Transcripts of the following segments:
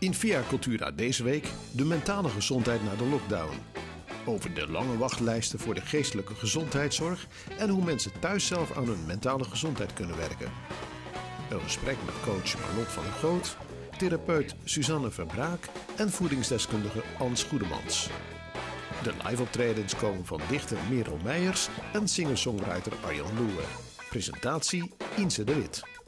In Via Cultura deze week de mentale gezondheid na de lockdown. Over de lange wachtlijsten voor de geestelijke gezondheidszorg en hoe mensen thuis zelf aan hun mentale gezondheid kunnen werken. Een gesprek met coach Marlot van der Goot, therapeut Suzanne Verbraak en voedingsdeskundige Ans Goedemans. De live-optredens komen van dichter Merel Meijers en singer-songwriter Arjan Loewe. Presentatie Inse de Wit.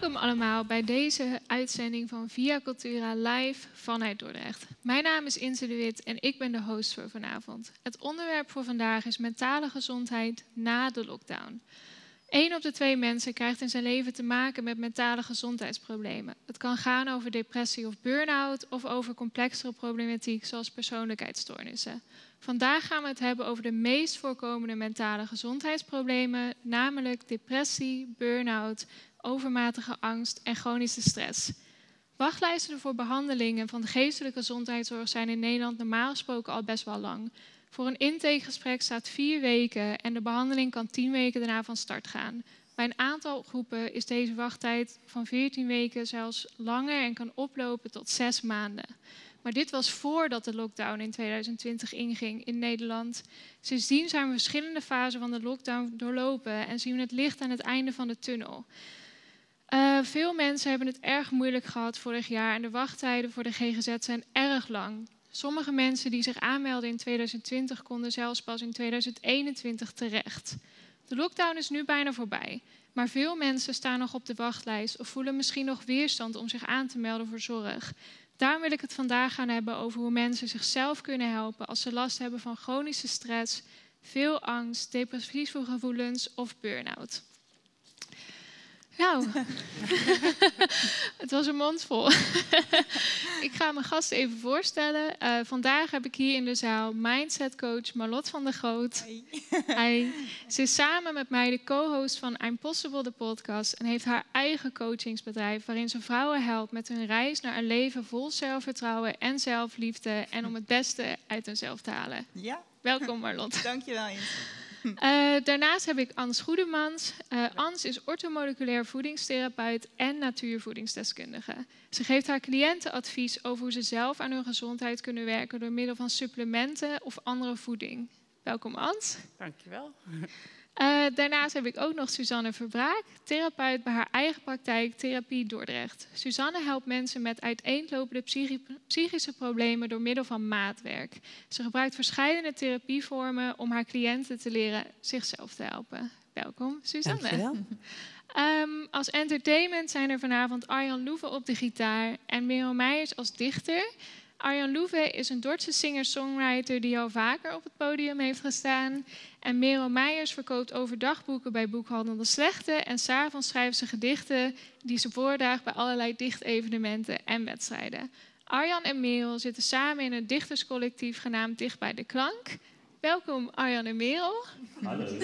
Welkom allemaal bij deze uitzending van Via Cultura live vanuit Dordrecht. Mijn naam is Inse de Wit en ik ben de host voor vanavond. Het onderwerp voor vandaag is mentale gezondheid na de lockdown. Eén op de twee mensen krijgt in zijn leven te maken met mentale gezondheidsproblemen. Het kan gaan over depressie of burn-out of over complexere problematiek zoals persoonlijkheidsstoornissen. Vandaag gaan we het hebben over de meest voorkomende mentale gezondheidsproblemen, namelijk depressie, burn-out, overmatige angst en chronische stress. Wachtlijsten voor behandelingen van de geestelijke gezondheidszorg zijn in Nederland normaal gesproken al best wel lang. Voor een intakegesprek staat vier weken en de behandeling kan tien weken daarna van start gaan. Bij een aantal groepen is deze wachttijd van 14 weken zelfs langer en kan oplopen tot zes maanden. Maar dit was voordat de lockdown in 2020 inging in Nederland. Sindsdien zijn we verschillende fasen van de lockdown doorlopen en zien we het licht aan het einde van de tunnel. Uh, veel mensen hebben het erg moeilijk gehad vorig jaar en de wachttijden voor de GGZ zijn erg lang. Sommige mensen die zich aanmelden in 2020 konden zelfs pas in 2021 terecht. De lockdown is nu bijna voorbij, maar veel mensen staan nog op de wachtlijst of voelen misschien nog weerstand om zich aan te melden voor zorg. Daarom wil ik het vandaag gaan hebben over hoe mensen zichzelf kunnen helpen als ze last hebben van chronische stress, veel angst, depressieve gevoelens of burn-out. Nou, het was een mond vol. ik ga mijn gast even voorstellen. Uh, vandaag heb ik hier in de zaal mindset coach Marlot van der Groot. Hi. Ze is samen met mij de co-host van I'm Possible, de podcast. En heeft haar eigen coachingsbedrijf waarin ze vrouwen helpt met hun reis naar een leven vol zelfvertrouwen en zelfliefde. En om het beste uit hunzelf te halen. Ja. Welkom Marlot. Dankjewel Jens. Uh, daarnaast heb ik Ans Goedemans. Uh, Ans is ortomoleculair voedingstherapeut en natuurvoedingsdeskundige. Ze geeft haar cliënten advies over hoe ze zelf aan hun gezondheid kunnen werken door middel van supplementen of andere voeding. Welkom Ans. Dankjewel. Uh, daarnaast heb ik ook nog Suzanne Verbraak, therapeut bij haar eigen praktijk Therapie Dordrecht. Suzanne helpt mensen met uiteenlopende psychische problemen door middel van maatwerk. Ze gebruikt verschillende therapievormen om haar cliënten te leren zichzelf te helpen. Welkom, Suzanne. Dankjewel. Um, als entertainment zijn er vanavond Arjan Loeven op de gitaar en Merel Meijers als dichter. Arjan Loeve is een Dordtse singer-songwriter die al vaker op het podium heeft gestaan. En Merel Meijers verkoopt overdag boeken bij Boekhandel de Slechte. En s'avonds schrijft ze gedichten die ze voordraagt bij allerlei dichtevenementen en wedstrijden. Arjan en Merel zitten samen in een dichterscollectief genaamd Dicht bij de Klank. Welkom Arjan en Merel. Hallo.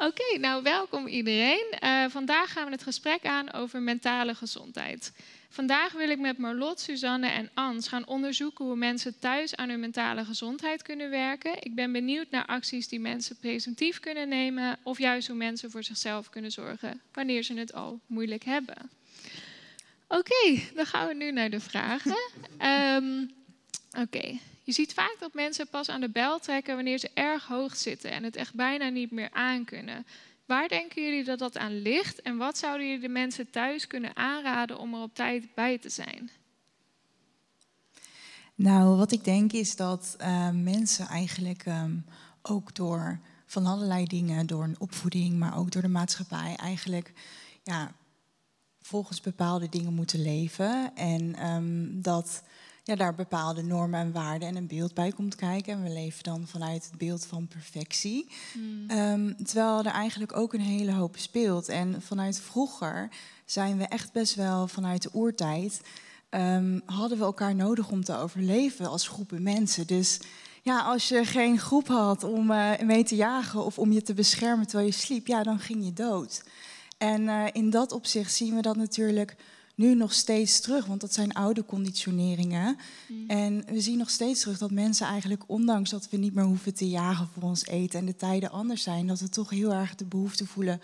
Oké, okay, nou welkom iedereen. Uh, vandaag gaan we het gesprek aan over mentale gezondheid. Vandaag wil ik met Marlot, Suzanne en Ans gaan onderzoeken hoe mensen thuis aan hun mentale gezondheid kunnen werken. Ik ben benieuwd naar acties die mensen preventief kunnen nemen of juist hoe mensen voor zichzelf kunnen zorgen wanneer ze het al moeilijk hebben. Oké, okay, dan gaan we nu naar de vragen. Um, Oké, okay. Je ziet vaak dat mensen pas aan de bel trekken wanneer ze erg hoog zitten en het echt bijna niet meer aankunnen. Waar denken jullie dat dat aan ligt en wat zouden jullie de mensen thuis kunnen aanraden om er op tijd bij te zijn? Nou, wat ik denk is dat uh, mensen eigenlijk um, ook door van allerlei dingen, door een opvoeding, maar ook door de maatschappij, eigenlijk ja, volgens bepaalde dingen moeten leven. En um, dat ja, daar bepaalde normen en waarden en een beeld bij komt kijken. En we leven dan vanuit het beeld van perfectie. Mm. Um, terwijl er eigenlijk ook een hele hoop speelt. En vanuit vroeger zijn we echt best wel vanuit de oertijd. Um, hadden we elkaar nodig om te overleven als groepen mensen. Dus ja, als je geen groep had om uh, mee te jagen of om je te beschermen terwijl je sliep, ja, dan ging je dood. En uh, in dat opzicht zien we dat natuurlijk nu nog steeds terug, want dat zijn oude conditioneringen. Mm. En we zien nog steeds terug dat mensen eigenlijk, ondanks dat we niet meer hoeven te jagen voor ons eten en de tijden anders zijn, dat we toch heel erg de behoefte voelen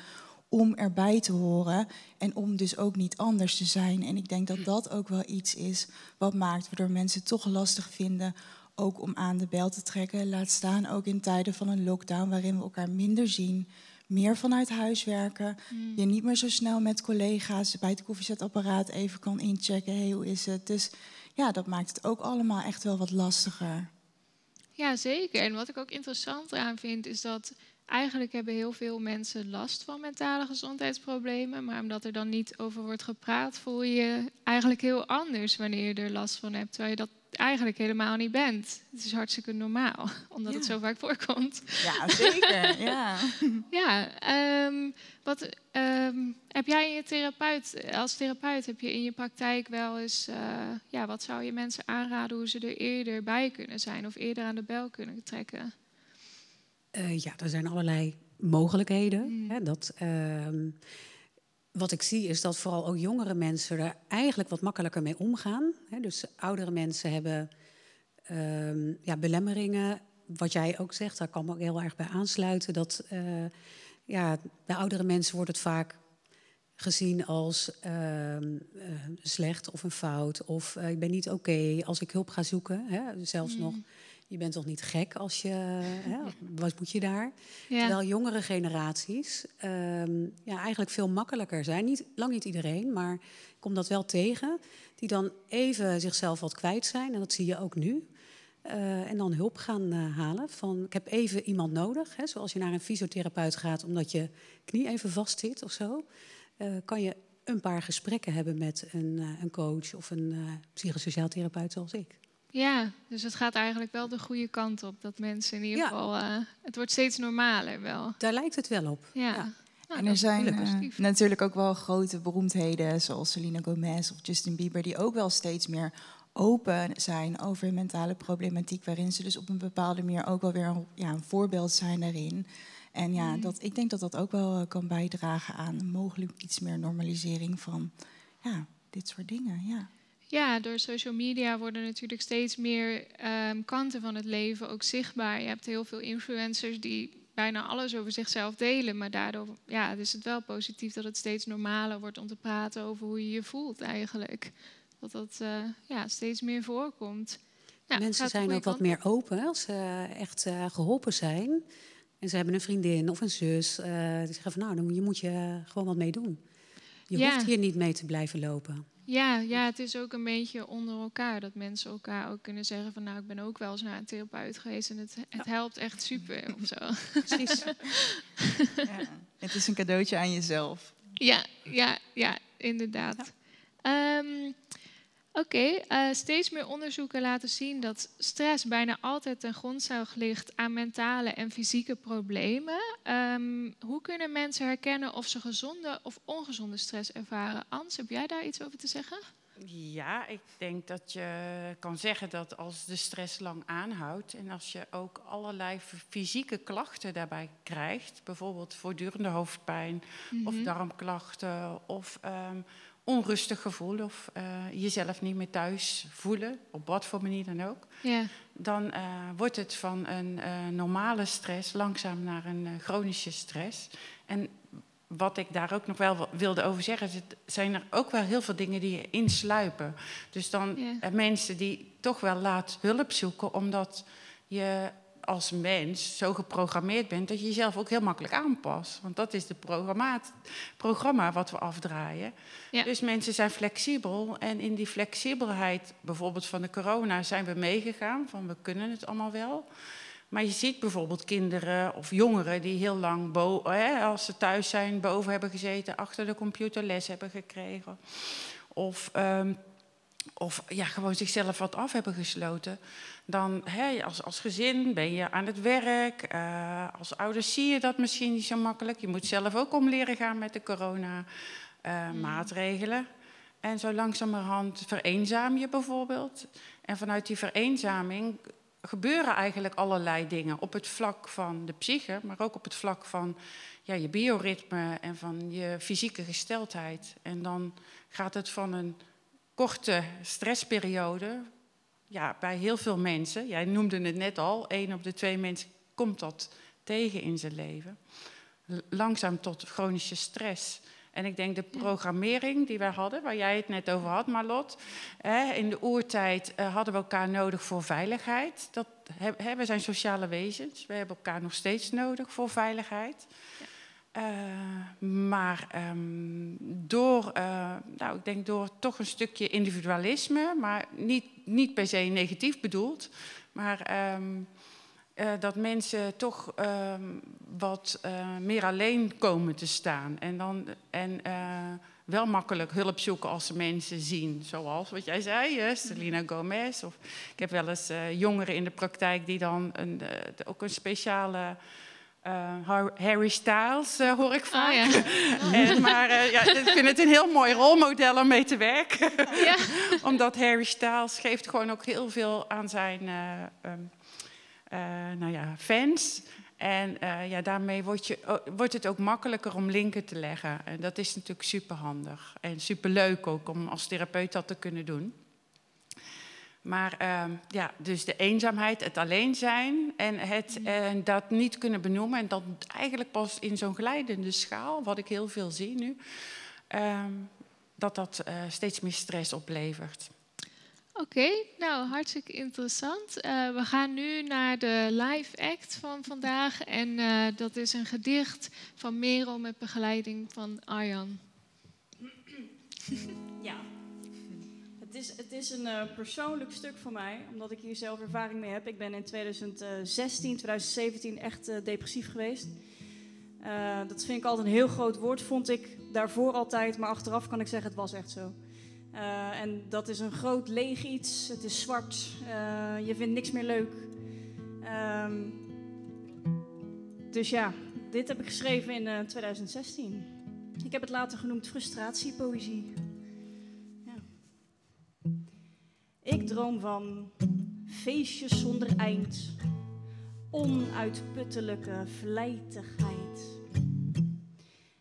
om erbij te horen en om dus ook niet anders te zijn. En ik denk dat dat ook wel iets is wat maakt waardoor mensen toch lastig vinden ook om aan de bel te trekken. Laat staan ook in tijden van een lockdown waarin we elkaar minder zien, meer vanuit huis werken. Mm. Je niet meer zo snel met collega's bij het koffiezetapparaat even kan inchecken. Hey, hoe is het? Dus ja, dat maakt het ook allemaal echt wel wat lastiger. Ja, zeker. En wat ik ook interessant eraan vind, is dat eigenlijk hebben heel veel mensen last van mentale gezondheidsproblemen. Maar omdat er dan niet over wordt gepraat, voel je je eigenlijk heel anders wanneer je er last van hebt. Terwijl je dat eigenlijk helemaal niet bent. Het is hartstikke normaal, omdat het zo vaak voorkomt. Ja, zeker. ja. Ja, ehm, wat ehm, heb jij in je therapeut, als therapeut, heb je in je praktijk wel eens, eh, ja, wat zou je mensen aanraden hoe ze er eerder bij kunnen zijn of eerder aan de bel kunnen trekken? Eh, ja, er zijn allerlei mogelijkheden. Mm. Hè, dat, ehm, wat ik zie is dat vooral ook jongere mensen er eigenlijk wat makkelijker mee omgaan. Dus oudere mensen hebben ehm, ja, belemmeringen. Wat jij ook zegt, daar kan ik me ook heel erg bij aansluiten. Dat eh, ja, bij oudere mensen wordt het vaak gezien als ehm, eh, slecht of een fout. Of eh, ik ben niet oké als ik hulp ga zoeken. Hè. Zelfs Mm. nog, je bent toch niet gek als je... Hè, wat moet je daar? Ja, Terwijl jongere generaties ehm, ja, eigenlijk veel makkelijker zijn. Niet, lang niet iedereen, maar ik kom dat wel tegen. Die dan even zichzelf wat kwijt zijn. En dat zie je ook nu. Eh, en dan hulp gaan eh, halen. Van, ik heb even iemand nodig. Hè, zoals je naar een fysiotherapeut gaat omdat je knie even vast zit of zo. eh, kan je een paar gesprekken hebben met een, een coach of een psychosociaal therapeut zoals ik. Ja, dus het gaat eigenlijk wel de goede kant op. Dat mensen in ieder Ja. geval, eh, het wordt steeds normaler wel. Daar lijkt het wel op. Ja. Ja. Nou, en er zijn eh, natuurlijk ook wel grote beroemdheden, zoals Selena Gomez of Justin Bieber, die ook wel steeds meer open zijn over mentale problematiek, waarin ze dus op een bepaalde manier ook wel weer een, ja, een voorbeeld zijn daarin. En ja, Mhm. dat, ik denk dat dat ook wel eh, kan bijdragen aan mogelijk iets meer normalisering van ja, dit soort dingen. Ja. Ja, door social media worden natuurlijk steeds meer ehm, kanten van het leven ook zichtbaar. Je hebt heel veel influencers die bijna alles over zichzelf delen. Maar daardoor ja, is het wel positief dat het steeds normaler wordt om te praten over hoe je je voelt eigenlijk. Dat dat eh, ja, steeds meer voorkomt. Ja, Mensen zijn ook wat meer open als ze echt eh, geholpen zijn. En ze hebben een vriendin of een zus. eh, die zeggen van nou, dan moet je, moet je gewoon wat mee doen. Je Ja. hoeft hier niet mee te blijven lopen. Ja, ja, het is ook een beetje onder elkaar. Dat mensen elkaar ook kunnen zeggen van... nou, ik ben ook wel eens naar een therapeut geweest... en het, het helpt echt super of zo. Precies. Het is een cadeautje aan jezelf. Ja, ja, ja, inderdaad. Ehm, Oké, eh, steeds meer onderzoeken laten zien dat stress bijna altijd ten grondslag ligt aan mentale en fysieke problemen. Ehm, hoe kunnen mensen herkennen of ze gezonde of ongezonde stress ervaren? Ans, heb jij daar iets over te zeggen? Ja, ik denk dat je kan zeggen dat als de stress lang aanhoudt en als je ook allerlei fysieke klachten daarbij krijgt, bijvoorbeeld voortdurende hoofdpijn of Mhm. darmklachten of ehm, onrustig gevoel of eh, jezelf niet meer thuis voelen, op wat voor manier dan ook, Ja, dan eh, wordt het van een eh, normale stress langzaam naar een chronische stress. En wat ik daar ook nog wel wilde over zeggen, is het zijn er ook wel heel veel dingen die insluipen. Dus dan Ja. mensen die toch wel laat hulp zoeken, omdat je als mens zo geprogrammeerd bent dat je jezelf ook heel makkelijk aanpast. Want dat is het programma wat we afdraaien. Ja. Dus mensen zijn flexibel. En in die flexibelheid, bijvoorbeeld van de corona, zijn we meegegaan. Van we kunnen het allemaal wel. Maar je ziet bijvoorbeeld kinderen of jongeren die heel lang, bo- als ze thuis zijn, boven hebben gezeten, achter de computer les hebben gekregen. Of, ehm, of ja, gewoon zichzelf wat af hebben gesloten. Dan hè, als, als gezin ben je aan het werk. eh, als ouders zie je dat misschien niet zo makkelijk. Je moet zelf ook om leren gaan met de corona-maatregelen. En zo langzamerhand vereenzaam je bijvoorbeeld. En vanuit die vereenzaming gebeuren eigenlijk allerlei dingen. Op het vlak van de psyche, maar ook op het vlak van ja, je bioritme en van je fysieke gesteldheid. En dan gaat het van een korte stressperiode, ja, bij heel veel mensen, jij noemde het net al, één op de twee mensen komt dat tegen in zijn leven. langzaam tot chronische stress. En ik denk de programmering die wij hadden, waar jij het net over had, Marlot. in de oertijd uh, hadden we elkaar nodig voor veiligheid. Dat, we zijn sociale wezens. We hebben elkaar nog steeds nodig voor veiligheid. Ja. Uh, maar um, door, uh, nou, ik denk door toch een stukje individualisme, maar niet, niet per se negatief bedoeld, maar um, uh, dat mensen toch um, wat meer alleen komen te staan. En, dan, en wel makkelijk hulp zoeken als ze mensen zien, zoals wat jij zei, hè, Gomez. Of, ik heb wel eens jongeren in de praktijk die dan een, ook een speciale uh, Harry Styles uh, hoor ik vaak. ja. en, maar uh, ja, ik vind het een heel mooi rolmodel om mee te werken. ja. Omdat Harry Styles geeft gewoon ook heel veel aan zijn um, nou ja, fans. En ja, daarmee wordt, je, wordt het ook makkelijker om linken te leggen. En dat is natuurlijk superhandig. En superleuk ook om als therapeut dat te kunnen doen. Maar uh, ja, dus de eenzaamheid, het alleen zijn en het uh, dat niet kunnen benoemen. En dat eigenlijk pas in zo'n glijdende schaal, wat ik heel veel zie nu, uh, dat dat uh, steeds meer stress oplevert. Oké, okay, nou hartstikke interessant. we gaan nu naar de live act van vandaag. En dat is een gedicht van Merel met begeleiding van Arjan. Ja. Het is, het is een uh, persoonlijk stuk voor mij, omdat ik hier zelf ervaring mee heb. Ik ben in 2016, 2017 echt uh, depressief geweest. Dat vind ik altijd een heel groot woord, vond ik daarvoor altijd. Maar achteraf kan ik zeggen, het was echt zo. en dat is een groot leeg iets. Het is zwart. je vindt niks meer leuk. Um, dus ja, dit heb ik geschreven in 2016. Ik heb het later genoemd frustratiepoëzie. Ik droom van feestjes zonder eind, onuitputtelijke vlijtigheid.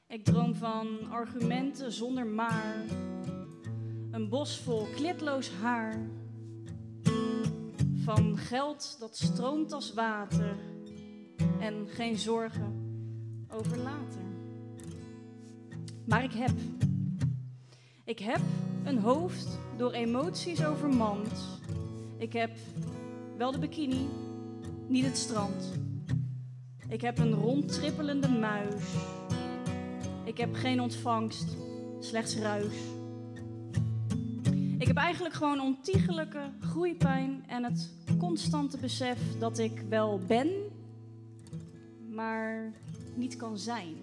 Ik droom van argumenten zonder maar, een bos vol klitloos haar. Van geld dat stroomt als water en geen zorgen over later. Maar ik heb, ik heb een hoofd door emoties overmand. Ik heb wel de bikini, niet het strand. Ik heb een rondtrippelende muis. Ik heb geen ontvangst, slechts ruis. Ik heb eigenlijk gewoon ontiegelijke groeipijn en het constante besef dat ik wel ben, maar niet kan zijn.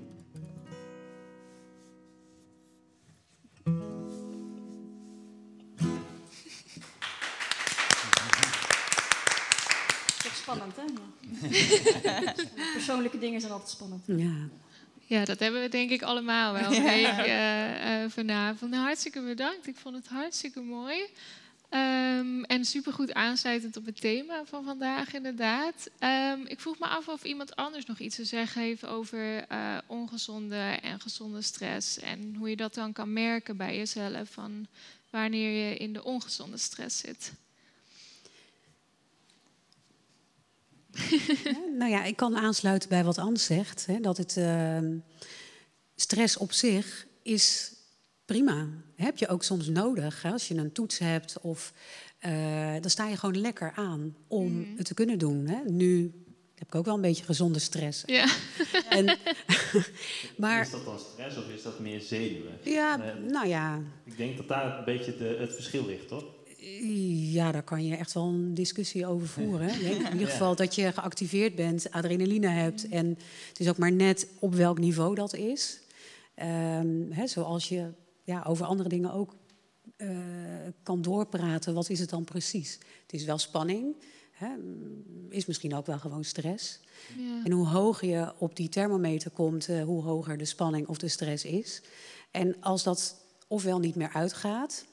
Spannend, hè? Persoonlijke dingen zijn altijd spannend. Ja. Ja, dat hebben we denk ik allemaal wel een beetje uh, uh, vanavond. Nou, hartstikke bedankt. Ik vond het hartstikke mooi. Um, en supergoed aansluitend op het thema van vandaag, inderdaad. Um, ik vroeg me af of iemand anders nog iets te zeggen heeft over uh, ongezonde en gezonde stress. En hoe je dat dan kan merken bij jezelf, van wanneer je in de ongezonde stress zit. Nou ja, ik kan aansluiten bij wat Anne zegt. Hè, dat het uh, stress op zich is prima. Heb je ook soms nodig. Hè, als je een toets hebt of uh, dan sta je gewoon lekker aan om mm. het te kunnen doen. Hè. Nu heb ik ook wel een beetje gezonde stress. Ja. En, maar, is dat dan stress of is dat meer zenuwen? Ja, uh, nou ja. Ik denk dat daar een beetje de, het verschil ligt, toch? Ja, daar kan je echt wel een discussie over voeren. In ieder geval dat je geactiveerd bent, adrenaline hebt. En het is ook maar net op welk niveau dat is. Um, hè, zoals je ja, over andere dingen ook uh, kan doorpraten. Wat is het dan precies? Het is wel spanning. Hè, is misschien ook wel gewoon stress. Ja. En hoe hoger je op die thermometer komt, uh, hoe hoger de spanning of de stress is. En als dat ofwel niet meer uitgaat,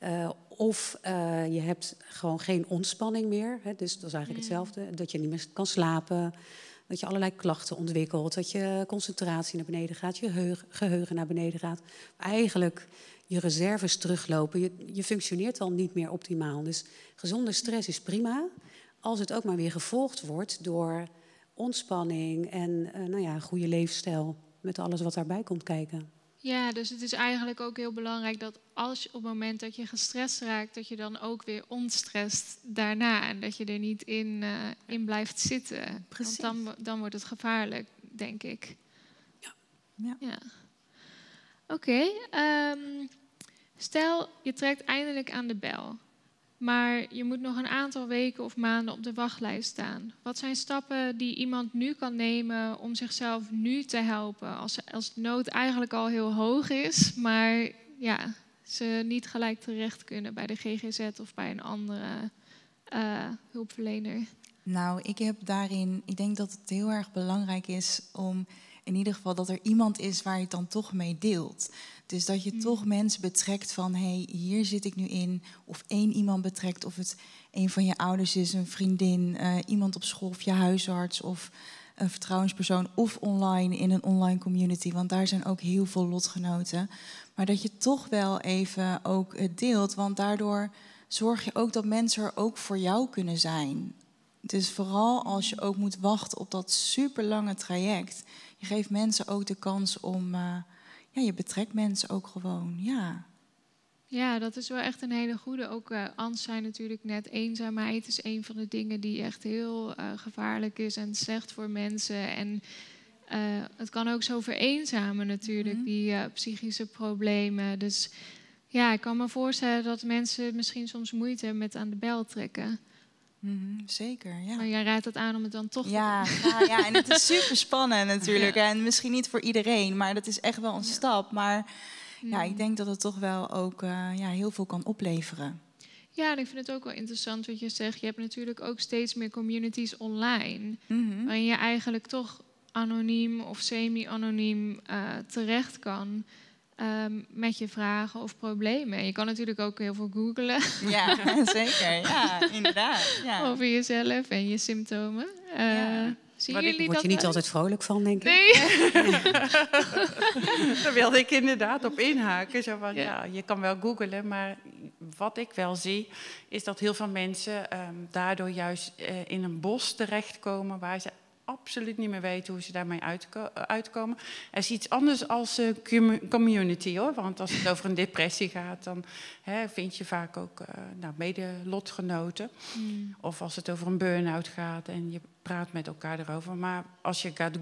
uh, of uh, je hebt gewoon geen ontspanning meer. Hè, dus dat is eigenlijk mm. hetzelfde. Dat je niet meer kan slapen. Dat je allerlei klachten ontwikkelt. Dat je concentratie naar beneden gaat. Je geheugen naar beneden gaat. Eigenlijk je reserves teruglopen. Je, je functioneert al niet meer optimaal. Dus gezonde stress is prima. Als het ook maar weer gevolgd wordt door ontspanning en eh, nou ja, een goede leefstijl. Met alles wat daarbij komt kijken. Ja, dus het is eigenlijk ook heel belangrijk dat als je op het moment dat je gestrest raakt, dat je dan ook weer ontstrest daarna. En dat je er niet in, uh, in blijft zitten. Precies. Want dan, dan wordt het gevaarlijk, denk ik. Ja. Ja. ja. Oké, okay, um, stel je trekt eindelijk aan de bel. Maar je moet nog een aantal weken of maanden op de wachtlijst staan. Wat zijn stappen die iemand nu kan nemen om zichzelf nu te helpen? Als, als de nood eigenlijk al heel hoog is, maar ja, ze niet gelijk terecht kunnen bij de GGZ of bij een andere uh, hulpverlener. Nou, ik heb daarin, ik denk dat het heel erg belangrijk is om in ieder geval dat er iemand is waar je het dan toch mee deelt. Dus dat je mm. toch mensen betrekt van hé, hey, hier zit ik nu in. Of één iemand betrekt, of het een van je ouders is, een vriendin, uh, iemand op school of je huisarts of een vertrouwenspersoon. Of online in een online community, want daar zijn ook heel veel lotgenoten. Maar dat je toch wel even ook het deelt, want daardoor zorg je ook dat mensen er ook voor jou kunnen zijn. Dus vooral als je ook moet wachten op dat super lange traject. Je geeft mensen ook de kans om. Uh, ja, je betrekt mensen ook gewoon, ja. Ja, dat is wel echt een hele goede. Ook uh, Ans zei natuurlijk net, eenzaamheid is een van de dingen die echt heel uh, gevaarlijk is en slecht voor mensen. En uh, het kan ook zo vereenzamen natuurlijk, mm -hmm. die psychische problemen. Dus ja, ik kan me voorstellen dat mensen misschien soms moeite hebben met aan de bel trekken. Mm -hmm, zeker, ja. Maar jij raadt het aan om het dan toch ja, te doen. Ja, ja, en het is super spannend natuurlijk. Ja. En misschien niet voor iedereen, maar dat is echt wel een ja. stap. Maar ja, ik denk dat het toch wel ook uh, ja, heel veel kan opleveren. Ja, en ik vind het ook wel interessant wat je zegt. Je hebt natuurlijk ook steeds meer communities online. Mm -hmm. Waarin je eigenlijk toch anoniem of semi-anoniem uh, terecht kan. Um, met je vragen of problemen. Je kan natuurlijk ook heel veel googlen. Ja, zeker. Ja, inderdaad. Ja. Over jezelf en je symptomen. Uh, ja. Zien jullie word dat je niet altijd vrolijk van, denk ik? Nee. Daar wilde ik inderdaad op inhaken. Zo van, ja. ja. je kan wel googlen, maar wat ik wel zie... is dat heel veel mensen um, daardoor juist uh, in een bos terechtkomen... waar ze absoluut niet meer weten hoe ze daarmee uitko uitkomen. Er is iets anders als uh, community, hoor. Want als het over een depressie gaat, dan hè, vind je vaak ook uh, nou, mede-lotgenoten. Mm. Of als het over een burn-out gaat en je praat met elkaar erover. Maar als je gaat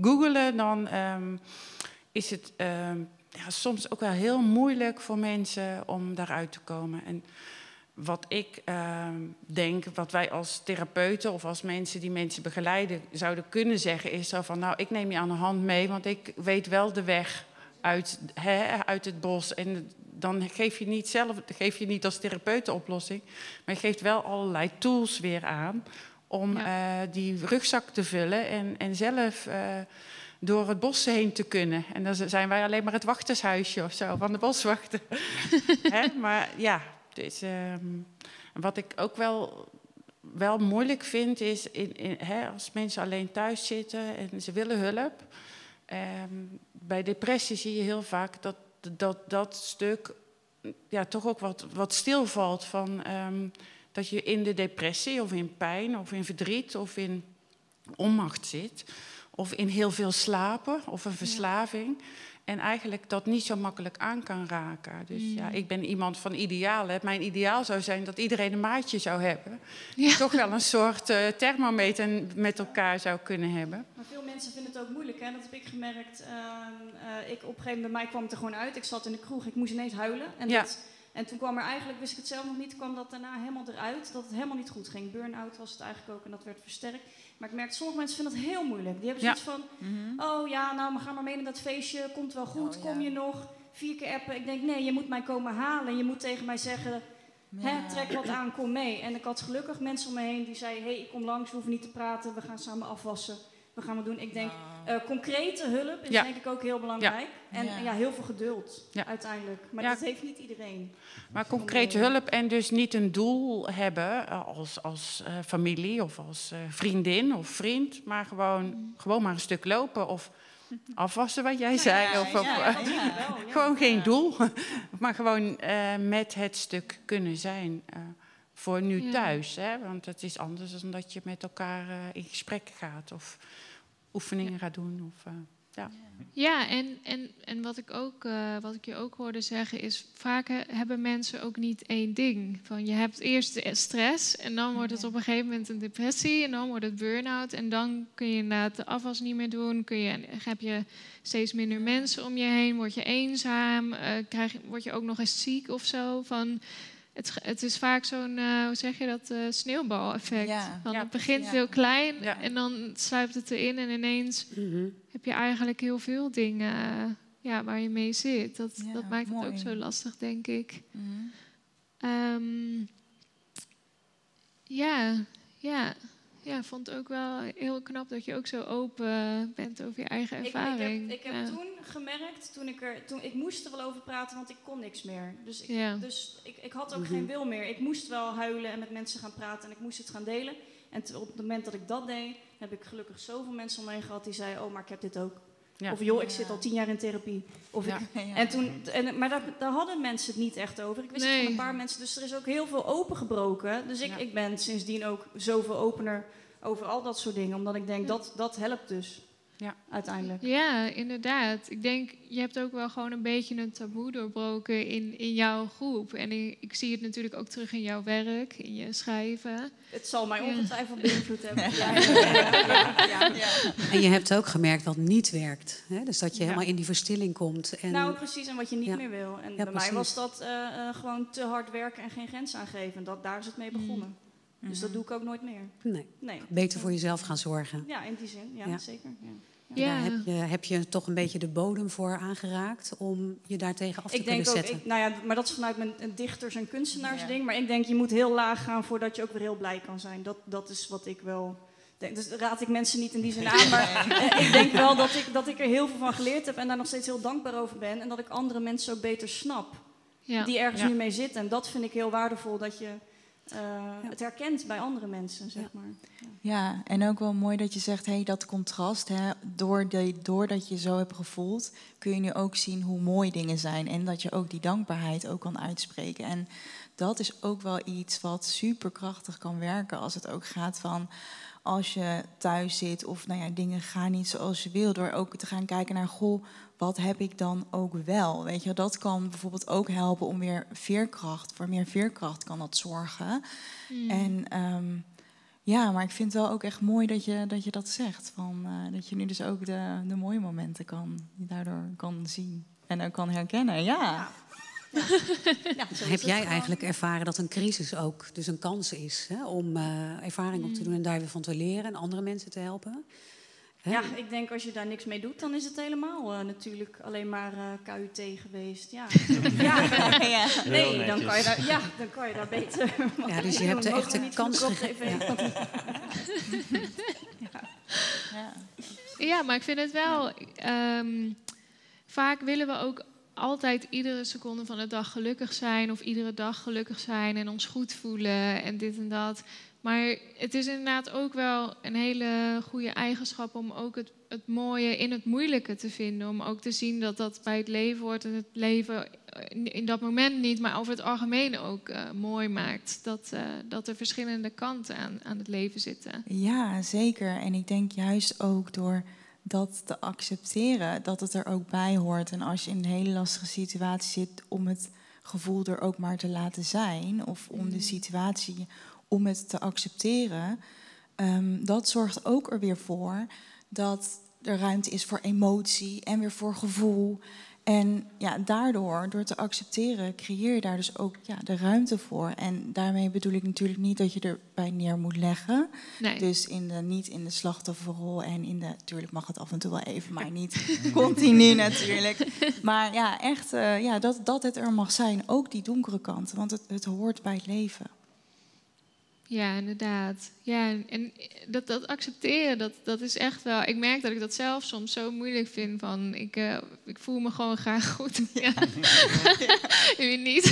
googlen, dan um, is het um, ja, soms ook wel heel moeilijk voor mensen om daaruit te komen. En wat ik uh, denk, wat wij als therapeuten of als mensen die mensen begeleiden zouden kunnen zeggen, is zo van, nou, ik neem je aan de hand mee, want ik weet wel de weg uit, hè, uit het bos. En dan geef je niet zelf, geef je niet als therapeut de oplossing, maar je geeft wel allerlei tools weer aan om ja. uh, die rugzak te vullen en, en zelf uh, door het bos heen te kunnen. En dan zijn wij alleen maar het wachtershuisje of zo van de boswachten. Hè? Maar ja, dus, um, wat ik ook wel, wel moeilijk vind, is in, in, hè, als mensen alleen thuis zitten en ze willen hulp. Um, bij depressie zie je heel vaak dat dat, dat stuk ja, toch ook wat, wat stilvalt van um, dat je in de depressie of in pijn of in verdriet of in onmacht zit. Of in heel veel slapen of een verslaving. Ja. En eigenlijk dat niet zo makkelijk aan kan raken. Dus mm. ja, ik ben iemand van idealen. Mijn ideaal zou zijn dat iedereen een maatje zou hebben. Ja. Toch wel een soort uh, thermometer met elkaar zou kunnen hebben. Maar veel mensen vinden het ook moeilijk. Hè? Dat heb ik gemerkt. Uh, uh, ik, op een gegeven moment, bij mij kwam het er gewoon uit. Ik zat in de kroeg, ik moest ineens huilen. En, ja. dat, en toen kwam er eigenlijk, wist ik het zelf nog niet, kwam dat daarna helemaal eruit. Dat het helemaal niet goed ging. Burn-out was het eigenlijk ook en dat werd versterkt. Maar ik merk, sommige mensen vinden dat heel moeilijk. Die hebben zoiets ja. van, mm -hmm. oh ja, nou, we gaan maar mee naar dat feestje. Komt wel goed, oh, ja. kom je nog? Vier keer appen. Ik denk, nee, je moet mij komen halen. Je moet tegen mij zeggen, hè, trek wat aan, kom mee. En ik had gelukkig mensen om me heen die zeiden, hé, hey, ik kom langs, we hoeven niet te praten. We gaan samen afwassen. We gaan wat doen. Ik denk, uh, concrete hulp is ja. denk ik ook heel belangrijk. En ja, heel veel geduld uiteindelijk. Maar dat heeft niet iedereen. Maar concrete hulp en dus niet een doel hebben als, als uh, familie of als uh, vriendin of vriend. Maar gewoon, mm. gewoon maar een stuk lopen of afwassen wat jij zei. Of, of gewoon geen doel. maar gewoon met het stuk kunnen zijn voor nu Ja. thuis. Hè? Want het is anders dan dat je met elkaar eh, in gesprek gaat of oefeningen gaat doen. Of, eh, ja. Ja, en, en, en wat, ik ook, eh, wat ik je ook hoorde zeggen is... vaak he- hebben mensen ook niet één ding. Van je hebt eerst de stress en dan wordt het op een gegeven moment een depressie... en dan wordt het burn-out en dan kun je inderdaad de afwas niet meer doen... Kun je, heb je steeds minder mensen om je heen, word je eenzaam... eh, krijg, je- word je ook nog eens ziek of zo. Van, het, het is vaak zo'n, eh, hoe zeg je dat, eh sneeuwbaleffect. Ja. Van Ja, het begint ja. heel klein Ja. en dan sluipt het erin... en ineens Mhm. heb je eigenlijk heel veel dingen eh, ja, waar je mee zit. Dat, Ja, dat maakt het ook zo lastig, denk ik. Mhm. Ehm, ja, ja, ja, ik vond het ook wel heel knap dat je ook zo open bent over je eigen Ik, ik ervaring. heb, ik heb ja. toen gemerkt, toen ik, er, toen, ik moest er wel over praten, want ik kon niks meer. Dus ik, Ja. dus ik, ik had ook Mhm. geen wil meer. Ik moest wel huilen en met mensen gaan praten en ik moest het gaan delen. En op het moment dat ik dat deed, heb ik gelukkig zoveel mensen om me heen gehad die zeiden, oh, maar ik heb dit ook. Ja. Of joh, ik zit al tien jaar in therapie. Of Ja. ik, en toen, en, maar daar, daar hadden mensen het niet echt over. Ik wist het van een paar mensen, dus er is ook heel veel opengebroken. Dus ik, Ja. ik ben sindsdien ook zoveel opener over al dat soort dingen. Omdat ik denk, dat, dat helpt dus. Ja. Uiteindelijk. Ja, inderdaad. Ik denk, je hebt ook wel gewoon een beetje een taboe doorbroken in, in jouw groep. En ik, ik zie het natuurlijk ook terug in jouw werk, in je schrijven. Het zal mij ongetwijfeld beïnvloed hebben. Ja, ja, ja, ja. En je hebt ook gemerkt wat niet werkt. Hè? Dus dat je Ja. helemaal in die verstilling komt. En, Nou, precies, en wat je niet Ja. meer wil. En Ja, bij mij was dat eh, eh, gewoon te hard werken en geen grens aangeven. Dat, daar is het mee begonnen. Dus Mhm. dat doe ik ook nooit meer. nee, Nee. beter voor jezelf gaan zorgen. Ja, in die zin. Ja, Ja. zeker. Ja. Ja. Daar heb je, heb je toch een beetje de bodem voor aangeraakt om je daartegen af te Ik kunnen denk ook, zetten. ik, nou ja, maar dat is vanuit mijn een dichters- en kunstenaarsding. Ja. Maar ik denk, je moet heel laag gaan voordat je ook weer heel blij kan zijn. Dat, dat is wat ik wel denk. Dus raad ik mensen niet in die zin aan. Maar eh, ik denk wel dat ik, dat ik er heel veel van geleerd heb en daar nog steeds heel dankbaar over ben. En dat ik andere mensen ook beter snap. Ja. Die ergens Ja. nu mee zitten. En dat vind ik heel waardevol, dat je eh, het herkent bij andere mensen, zeg Ja. maar. Ja, en ook wel mooi dat je zegt, hey, dat contrast, hè, door de, doordat je zo hebt gevoeld, kun je nu ook zien hoe mooi dingen zijn. En dat je ook die dankbaarheid ook kan uitspreken. En dat is ook wel iets wat superkrachtig kan werken als het ook gaat van als je thuis zit of nou ja, dingen gaan niet zoals je wil, door ook te gaan kijken naar, goh, wat heb ik dan ook wel? Weet je, dat kan bijvoorbeeld ook helpen om weer veerkracht, voor meer veerkracht kan dat zorgen. Mm. En ehm, ja, maar ik vind het wel ook echt mooi dat je dat, je dat zegt. Van, eh, dat je nu dus ook de, de mooie momenten kan, daardoor kan zien en ook kan herkennen. Ja, Heb jij gewoon. eigenlijk ervaren dat een crisis ook dus een kans is hè, om eh, ervaring op te Mm. doen en daar weer van te leren en andere mensen te helpen? Hè? Ja, ik denk als je daar niks mee doet, dan is het helemaal eh, natuurlijk alleen maar eh KUT geweest. Ja, ja. ja. nee, dan kan, je daar, ja, dan kan je daar beter. Ja, dus je hebt de Mogen echte we niet van kans de kop gege- geven? ja. Ja, maar ik vind het wel. ehm, vaak willen we ook altijd iedere seconde van de dag gelukkig zijn. Of iedere dag gelukkig zijn en ons goed voelen en dit en dat. Maar het is inderdaad ook wel een hele goede eigenschap om ook het, het mooie in het moeilijke te vinden. Om ook te zien dat dat bij het leven wordt en het leven in, dat moment niet, maar over het algemeen ook eh, mooi maakt. Dat, eh, dat er verschillende kanten aan, aan het leven zitten. Ja, zeker. En ik denk juist ook door dat te accepteren, dat het er ook bij hoort. En als je in een hele lastige situatie zit, om het gevoel er ook maar te laten zijn, of om de situatie, om het te accepteren, ehm, dat zorgt ook er weer voor dat er ruimte is voor emotie en weer voor gevoel. En ja, daardoor, door te accepteren, creëer je daar dus ook ja, de ruimte voor. En daarmee bedoel ik natuurlijk niet dat je erbij neer moet leggen. Nee. Dus in de, niet in de slachtofferrol en in de... Natuurlijk mag het af en toe wel even, maar niet continu natuurlijk. Maar ja, echt eh, ja, dat, dat het er mag zijn. Ook die donkere kant, want het, het hoort bij het leven. Ja, inderdaad. Ja, en- dat, dat accepteren, dat, dat is echt wel... Ik merk dat ik dat zelf soms zo moeilijk vind. Van, ik, eh, ik voel me gewoon graag goed. Ja. Niet.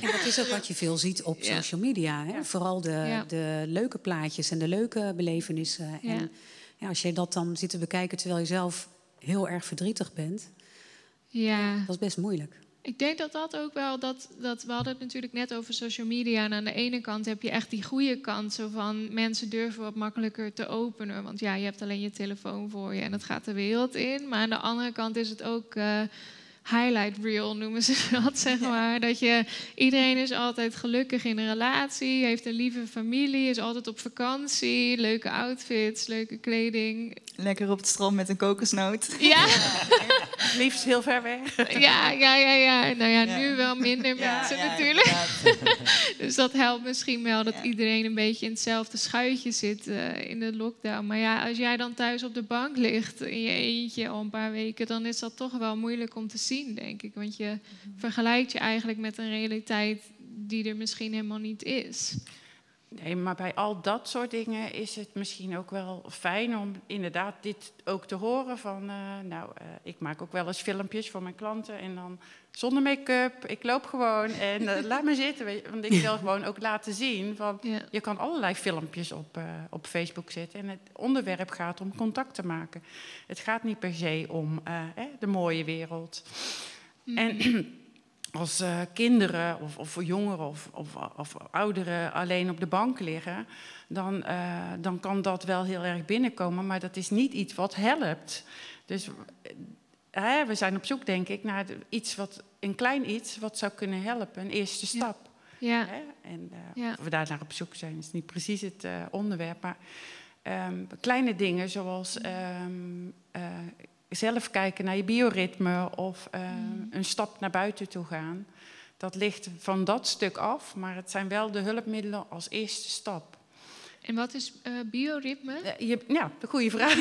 En dat is ook wat je veel ziet op Ja. social media. Hè? Vooral de, Ja. de leuke plaatjes en de leuke belevenissen. Ja. En ja, als je dat dan zit te bekijken terwijl je zelf heel erg verdrietig bent, Ja, dat is best moeilijk. Ik denk dat dat ook wel, dat, dat, we hadden het natuurlijk net over social media. En aan de ene kant heb je echt die goede kant, zo van mensen durven wat makkelijker te openen. Want ja, je hebt alleen je telefoon voor je en dat gaat de wereld in. Maar aan de andere kant is het ook uh, highlight reel, noemen ze dat, zeg maar. Dat je, iedereen is altijd gelukkig in een relatie, heeft een lieve familie, is altijd op vakantie, leuke outfits, leuke kleding. Lekker op het strand met een kokosnoot. Ja. Liefst heel ver weg. Ja, ja, ja, ja. Nou ja, nu wel minder mensen natuurlijk. dus dat helpt misschien wel dat iedereen een beetje in hetzelfde schuitje zit uh, in de lockdown. Maar ja, als jij dan thuis op de bank ligt in je eentje al een paar weken, dan is dat toch wel moeilijk om te zien, denk ik. Want je vergelijkt je eigenlijk met een realiteit die er misschien helemaal niet is. Nee, maar bij al dat soort dingen is het misschien ook wel fijn om inderdaad dit ook te horen van, uh, nou, uh, ik maak ook wel eens filmpjes voor mijn klanten en dan zonder make-up, ik loop gewoon en uh, laat me zitten. Weet je, want ik wil gewoon ook laten zien van, ja. je kan allerlei filmpjes op, op Facebook zetten en het onderwerp gaat om contact te maken. Het gaat niet per se om de mooie wereld. Mm. En als uh, kinderen of, of jongeren of, of, of, ouderen alleen op de bank liggen, dan, uh, dan kan dat wel heel erg binnenkomen, maar dat is niet iets wat helpt. Dus uh, we zijn op zoek, denk ik, naar iets wat, een klein iets wat zou kunnen helpen, een eerste stap. Ja. En ja. of we daar naar op zoek zijn, is niet precies het onderwerp, maar um, kleine dingen zoals um, zelf kijken naar je bioritme of uh, een stap naar buiten toe gaan. Dat ligt van dat stuk af, maar het zijn wel de hulpmiddelen als eerste stap. En wat is uh, bioritme? Uh, je, ja, de goede vraag.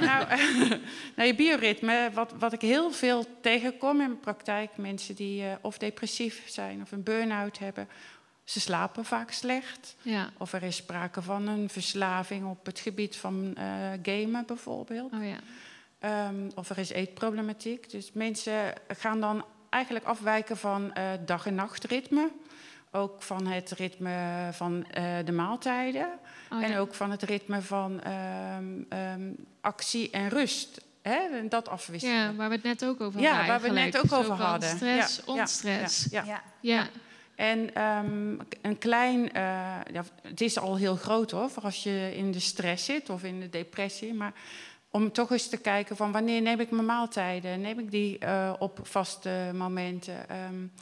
nou, nou, je bioritme, wat, wat ik heel veel tegenkom in mijn praktijk, mensen die of depressief zijn of een burn-out hebben, ze slapen vaak slecht. Ja. Of er is sprake van een verslaving op het gebied van gamen bijvoorbeeld. Oh, ja. Um, of er is eetproblematiek. Dus mensen gaan dan eigenlijk afwijken van uh, dag- en nachtritme. Ook van het ritme van uh, de maaltijden. Oh, ja. En ook van het ritme van um, um, actie en rust. Hè? En dat afwisselen. Ja, waar we het net ook over ja, hadden. Ja, waar we het net ook over hadden. Stress, ja, onstress. Ja, ja, ja. En um, een klein, uh, ja, het is al heel groot hoor, voor als je in de stress zit of in de depressie. Maar om toch eens te kijken van wanneer neem ik mijn maaltijden? Neem ik die uh, op vaste momenten? Um,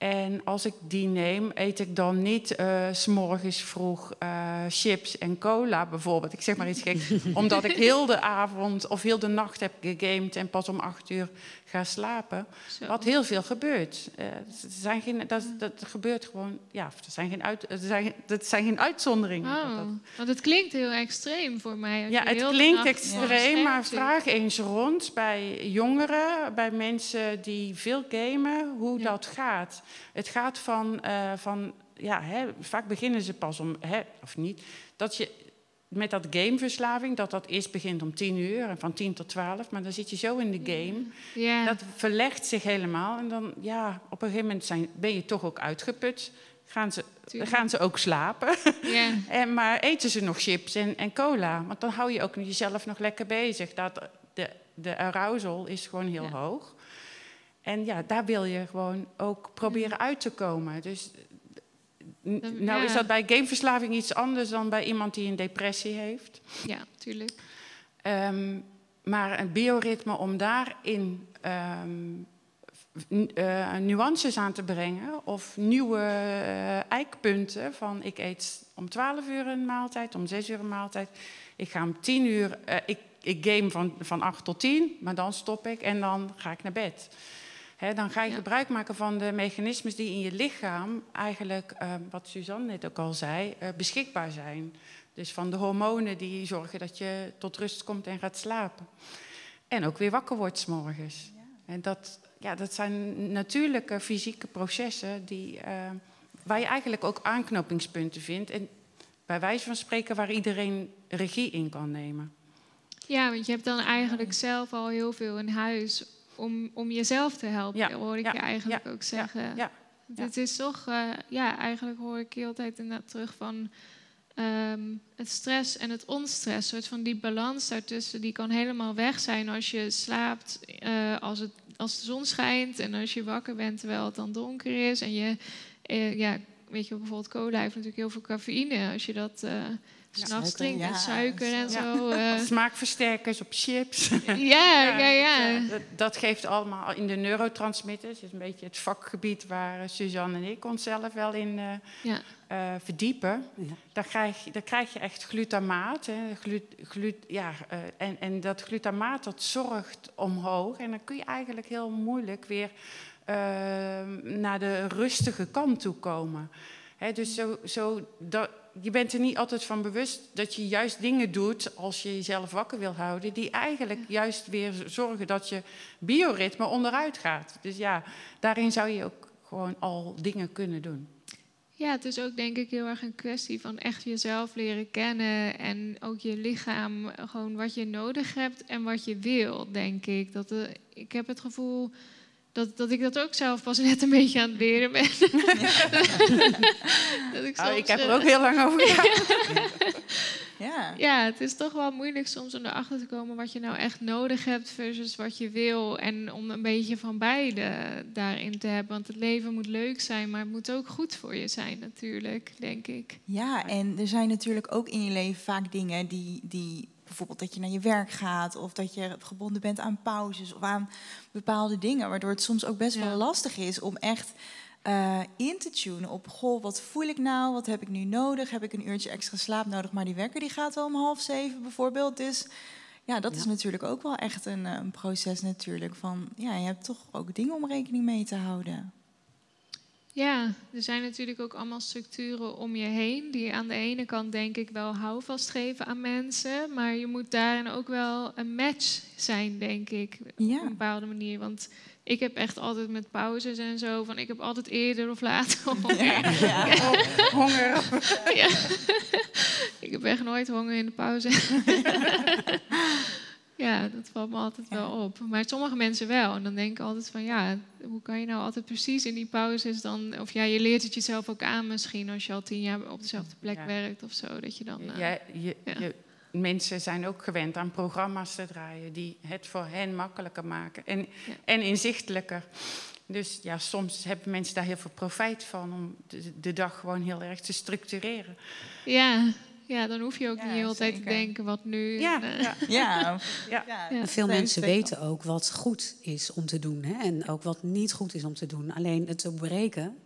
en als ik die neem, eet ik dan niet uh, s'morgens vroeg uh, chips en cola bijvoorbeeld. Ik zeg maar iets geks. omdat ik heel de avond of heel de nacht heb gegamed en pas om acht uur ga slapen. Zo. Wat heel veel gebeurt. Uh, zijn geen, dat, dat gebeurt gewoon, ja, er zijn geen, uit, er zijn, dat zijn geen uitzonderingen. Oh, dat, want het klinkt heel extreem voor mij. Ja, het klinkt extreem, ja. maar vraag eens rond bij jongeren, bij mensen die veel gamen, hoe ja. dat gaat. Het gaat van, uh, van ja, hè, vaak beginnen ze pas om, hè, of niet, dat je met dat gameverslaving, dat dat eerst begint om tien uur en van tien tot twaalf, maar dan zit je zo in de game. Dat verlegt zich helemaal en dan, ja, op een gegeven moment zijn, ben je toch ook uitgeput. Gaan ze, gaan ze ook slapen. Ja. en, maar eten ze nog chips en, en cola? Want dan hou je ook jezelf nog lekker bezig. Dat, de, de arousal is gewoon heel ja. hoog. En ja, daar wil je gewoon ook proberen uit te komen. Dus nou is dat bij gameverslaving iets anders dan bij iemand die een depressie heeft. Ja, tuurlijk. Um, maar een bioritme om daarin um, uh, nuances aan te brengen of nieuwe uh, eikpunten van ik eet om 12 uur een maaltijd, om 6 uur een maaltijd. Ik ga om 10 uur, uh, ik, ik game van, van 8 tot 10, maar dan stop ik en dan ga ik naar bed. He, dan ga je ja. gebruik maken van de mechanismes die in je lichaam eigenlijk, uh, wat Suzanne net ook al zei, uh, beschikbaar zijn. Dus van de hormonen die zorgen dat je tot rust komt en gaat slapen. En ook weer wakker wordt s'morgens. Ja. En dat, ja, dat zijn natuurlijke fysieke processen die, uh, waar je eigenlijk ook aanknopingspunten vindt. En bij wijze van spreken waar iedereen regie in kan nemen. Ja, want je hebt dan eigenlijk zelf al heel veel in huis om, om jezelf te helpen, ja. hoor ik ja. je eigenlijk ook zeggen. Ja. Het is toch, uh, ja, eigenlijk hoor ik heel tijd inderdaad terug van um, het stress en het onstress. soort van die balans daartussen, die kan helemaal weg zijn als je slaapt, uh, als het als de zon schijnt en als je wakker bent terwijl het dan donker is. En je, eh, ja, weet je, bijvoorbeeld cola heeft natuurlijk heel veel cafeïne. Als je dat s'nachts drinkt en suiker en zo. Uh, Smaakversterkers op chips. ja, ja, ja. ja. Dat, dat, geeft allemaal in de neurotransmitters. Dat is een beetje het vakgebied waar Suzanne en ik onszelf wel in ja. Uh, verdiepen, ja. dan, krijg, dan krijg je echt glutamaat. Hè. Glut, glut, ja, uh, en, en dat glutamaat dat zorgt omhoog. En dan kun je eigenlijk heel moeilijk weer uh, naar de rustige kant toe komen. Hè, dus zo, zo dat, je bent er niet altijd van bewust dat je juist dingen doet als je jezelf wakker wil houden, die eigenlijk juist weer zorgen dat je bioritme onderuit gaat. Dus ja, daarin zou je ook gewoon al dingen kunnen doen. Ja, het is ook denk ik heel erg een kwestie van echt jezelf leren kennen en ook je lichaam, gewoon wat je nodig hebt en wat je wil, denk ik. Dat, uh, ik heb het gevoel dat, dat ik dat ook zelf pas net een beetje aan het leren ben. dat ik, soms, oh, ik heb er ook heel lang over gedaan. ja. ja, het is toch wel moeilijk soms om erachter te komen wat je nou echt nodig hebt versus wat je wil. En om een beetje van beide daarin te hebben. Want het leven moet leuk zijn, maar het moet ook goed voor je zijn natuurlijk, denk ik. Ja, en er zijn natuurlijk ook in je leven vaak dingen die, die bijvoorbeeld dat je naar je werk gaat of dat je gebonden bent aan pauzes of aan bepaalde dingen, waardoor het soms ook best wel lastig is om echt uh, in te tunen op, goh, wat voel ik nou, wat heb ik nu nodig, heb ik een uurtje extra slaap nodig, maar die wekker die gaat wel om half zeven bijvoorbeeld, dus ja, dat is natuurlijk ook wel echt een, eh, een proces natuurlijk van, ja, je hebt toch ook dingen om rekening mee te houden. Ja, er zijn natuurlijk ook allemaal structuren om je heen die aan de ene kant denk ik wel houvast geven aan mensen, maar je moet daarin ook wel een match zijn, denk ik, ja. op een bepaalde manier. Want ik heb echt altijd met pauzes en zo, van ik heb altijd eerder of later honger. Ja, ja. honger. ja. ik heb echt nooit honger in de pauze. Ja, dat valt me altijd wel op. Maar sommige mensen wel. En dan denk ik altijd van ja, hoe kan je nou altijd precies in die pauzes dan. Of ja, je leert het jezelf ook aan misschien als je al tien jaar op dezelfde plek werkt of zo. Dat je dan. Uh, ja, je, je, mensen zijn ook gewend aan programma's te draaien die het voor hen makkelijker maken en, en inzichtelijker. Dus ja, soms hebben mensen daar heel veel profijt van om de, de dag gewoon heel erg te structureren. Ja, ja, dan hoef je ook niet altijd te denken wat nu. Ja, uh, ja. ja. ja. Veel mensen weten ook wat goed is om te doen hè? en ook wat niet goed is om te doen. Alleen het doorbreken,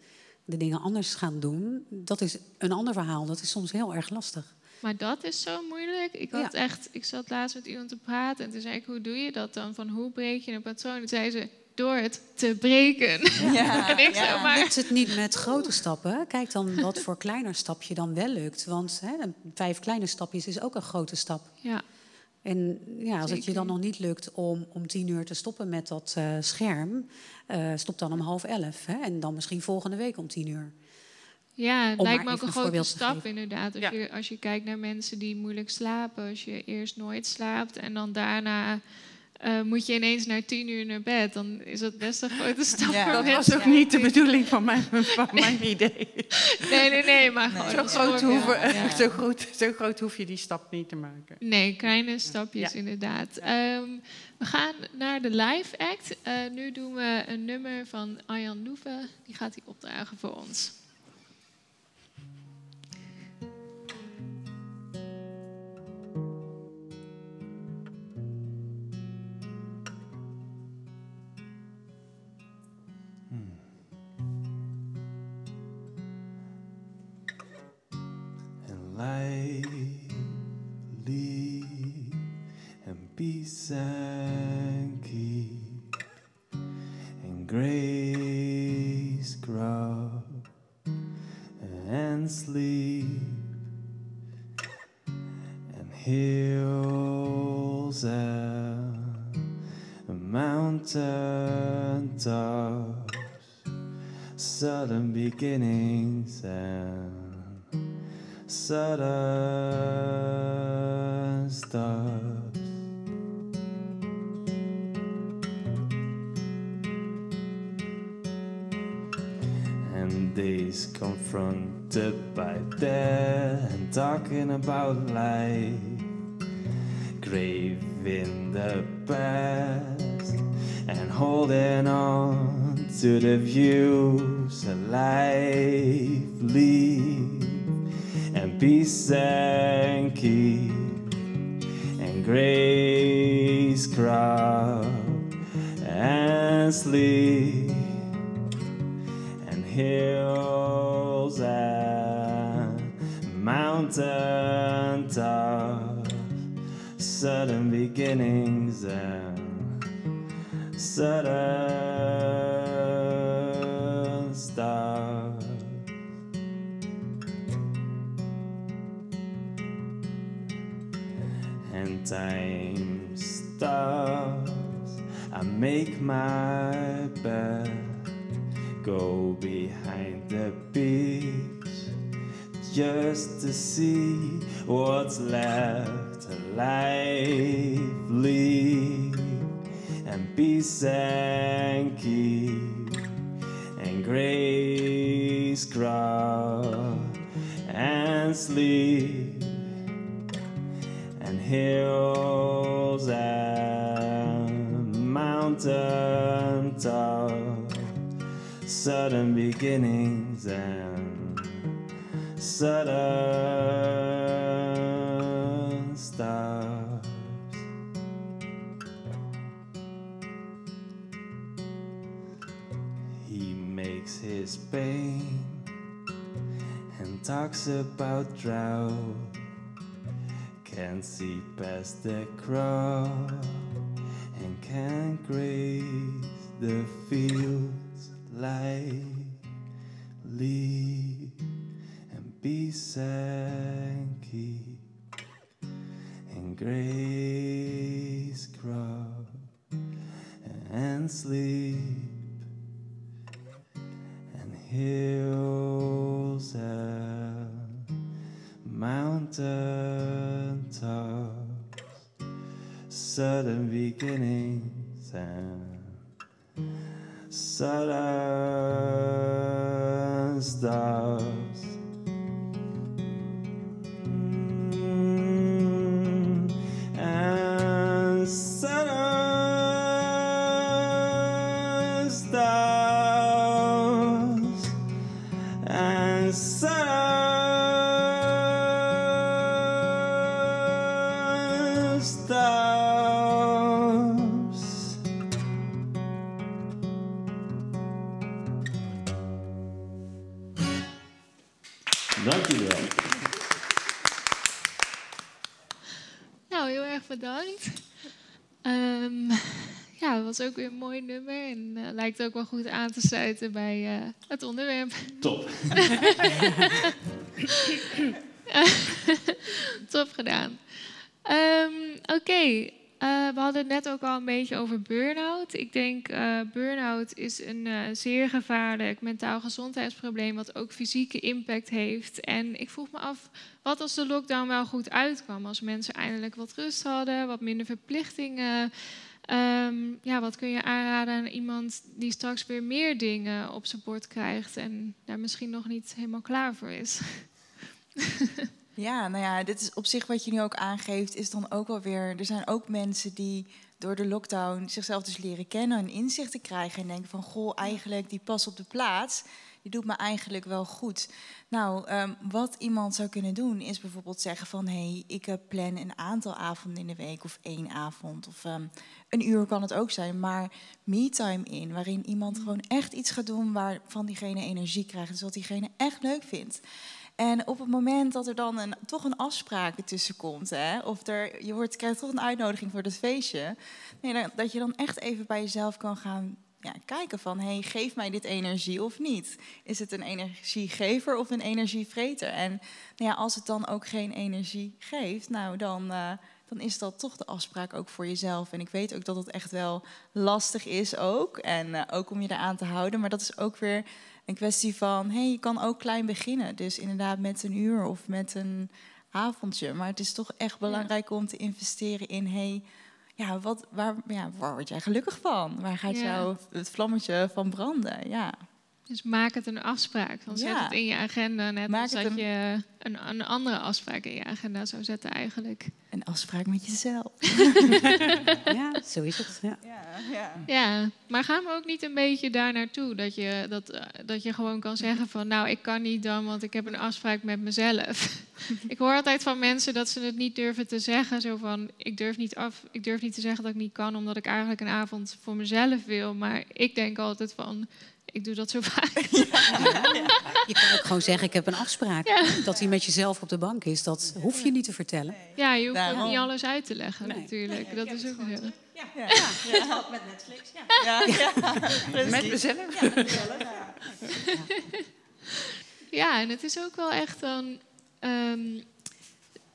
de dingen anders gaan doen, dat is een ander verhaal. Dat is soms heel erg lastig. Maar dat is zo moeilijk. Ik, had echt, ik zat laatst met iemand te praten en toen zei ik, hoe doe je dat dan? Van hoe breek je een patroon? En zei ze, door het te breken. Ja, en ik ja. maar... Lukt het niet met grote stappen? Kijk dan wat voor kleiner stapje dan wel lukt. Want hè, vijf kleine stapjes is ook een grote stap. Ja. En ja, als het je dan nog niet lukt om om tien uur te stoppen met dat uh, scherm, uh, stop dan om half elf. Hè, en dan misschien volgende week om tien uur. Ja, het lijkt me ook een grote stap inderdaad. Als, ja. je, als je kijkt naar mensen die moeilijk slapen, als je eerst nooit slaapt en dan daarna uh, moet je ineens naar tien uur naar bed, dan is dat best een grote stap. Ja, dat was ook niet de bedoeling van mijn, van mijn idee. Nee, nee, nee, maar gewoon. Zo, groot hoeven, ja. zo, groot, zo groot hoef je die stap niet te maken. Nee, kleine stapjes inderdaad. Um, we gaan naar de live act. Uh, nu doen we een nummer van Arjan Loeven. Die gaat hij opdragen voor ons. Behind the beach just to see what's left alive, leave and be keep and grace grow and sleep and hills and mountain top sudden beginnings and sudden stars he makes his pain and talks about drought. Can't see past the crowd and can't graze the fields leave and and keep and grace grow and sleep and hills and mountain tops. Sudden beginnings and Salastar. Ehm, ja, het was ook weer een mooi nummer en eh, lijkt ook wel goed aan te sluiten bij eh, het onderwerp. Top. Top gedaan. Ehm, Oké, eh, we hadden het net ook al een beetje over burn-out. Ik denk uh, burn-out is een eh, zeer gevaarlijk mentaal gezondheidsprobleem wat ook fysieke impact heeft. En ik vroeg me af, wat als de lockdown wel goed uitkwam? Als mensen eindelijk wat rust hadden, wat minder verplichtingen. Ehm, ja, wat kun je aanraden aan iemand die straks weer meer dingen op zijn bord krijgt en daar misschien nog niet helemaal klaar voor is? Ja, nou ja, dit is op zich wat je nu ook aangeeft, is dan ook wel weer. Er zijn ook mensen die door de lockdown zichzelf dus leren kennen en inzichten krijgen. En denken van goh, eigenlijk die pas op de plaats, die doet me eigenlijk wel goed. Nou, um, wat iemand zou kunnen doen, is bijvoorbeeld zeggen van hé, hey, ik plan een aantal avonden in de week of één avond. Of um, een uur kan het ook zijn, maar me-time in, waarin iemand gewoon echt iets gaat doen waarvan diegene energie krijgt. Dus wat diegene echt leuk vindt. En op het moment dat er dan een, toch een afspraak ertussen komt, hè, of er, je wordt, krijgt toch een uitnodiging voor het feestje, nee, dat je dan echt even bij jezelf kan gaan ja, kijken van, hey, geef mij dit energie of niet? Is het een energiegever of een energievreter? En nou ja, als het dan ook geen energie geeft, nou dan, uh, dan is dat toch de afspraak ook voor jezelf. En ik weet ook dat het echt wel lastig is ook, en uh, ook om je eraan te houden, maar dat is ook weer een kwestie van, hé, hey, je kan ook klein beginnen. Dus inderdaad met een uur of met een avondje. Maar het is toch echt belangrijk ja. om te investeren in, hey, ja, wat, waar, ja, waar word jij gelukkig van? Waar gaat ja. jou het vlammetje van branden? Ja. Dus maak het een afspraak. Dan zet Ja. het in je agenda. Net Maak als dat een- je een, een andere afspraak in je agenda zou zetten eigenlijk. Een afspraak met jezelf. Ja, zo is het. Ja. Ja, ja. Ja, maar gaan we ook niet een beetje daar naartoe? Dat je, dat, eh, dat je gewoon kan zeggen van... nou, ik kan niet dan, want ik heb een afspraak met mezelf. ik hoor altijd van mensen dat ze het niet durven te zeggen. Zo van, ik durf, niet af, ik durf niet te zeggen dat ik niet kan... omdat ik eigenlijk een avond voor mezelf wil. Maar ik denk altijd van, ik doe dat zo vaak. Je kan ook gewoon zeggen, ik heb een afspraak. Dat hij met jezelf op de bank is, dat hoef je niet te vertellen. Ja, je hoeft ook niet alles uit te leggen Nee. natuurlijk. dat is ook zo. Ja, ja. ja. met Netflix. Ja. Ja, ja. Met mezelf? Ja, met mezelf, ja. Ja, en het is ook wel echt dan. ehm,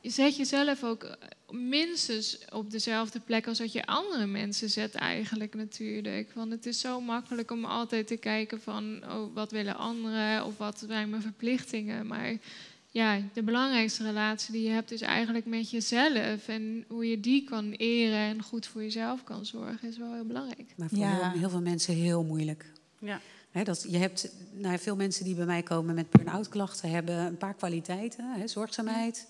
je zet jezelf ook minstens op dezelfde plek als dat je andere mensen zet, eigenlijk natuurlijk. Want het is zo makkelijk om altijd te kijken van oh, wat willen anderen of wat zijn mijn verplichtingen. Maar ja, de belangrijkste relatie die je hebt is eigenlijk met jezelf. En hoe je die kan eren en goed voor jezelf kan zorgen, is wel heel belangrijk. Maar voor Ja. heel, heel veel mensen heel moeilijk. Ja. Hè, dat, je hebt, nou, veel mensen die bij mij komen met burn-out klachten hebben een paar kwaliteiten. Hè, zorgzaamheid,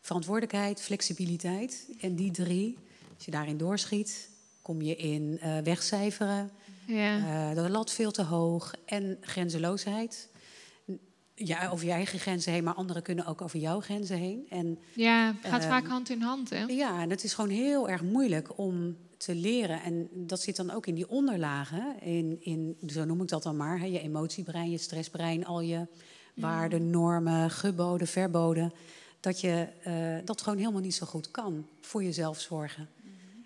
verantwoordelijkheid, flexibiliteit. En die drie, als je daarin doorschiet, kom je in eh, wegcijferen, Ja, eh, de lat veel te hoog en grenzeloosheid. Ja, over je eigen grenzen heen, maar anderen kunnen ook over jouw grenzen heen. En ja het gaat ehm, vaak hand in hand, hè? ja, en het is gewoon heel erg moeilijk om te leren. En dat zit dan ook in die onderlagen. In, in, zo noem ik dat dan maar. Hè, je emotiebrein, je stressbrein, al je waarden, normen, geboden, verboden. Dat je eh, dat gewoon helemaal niet zo goed kan voor jezelf zorgen.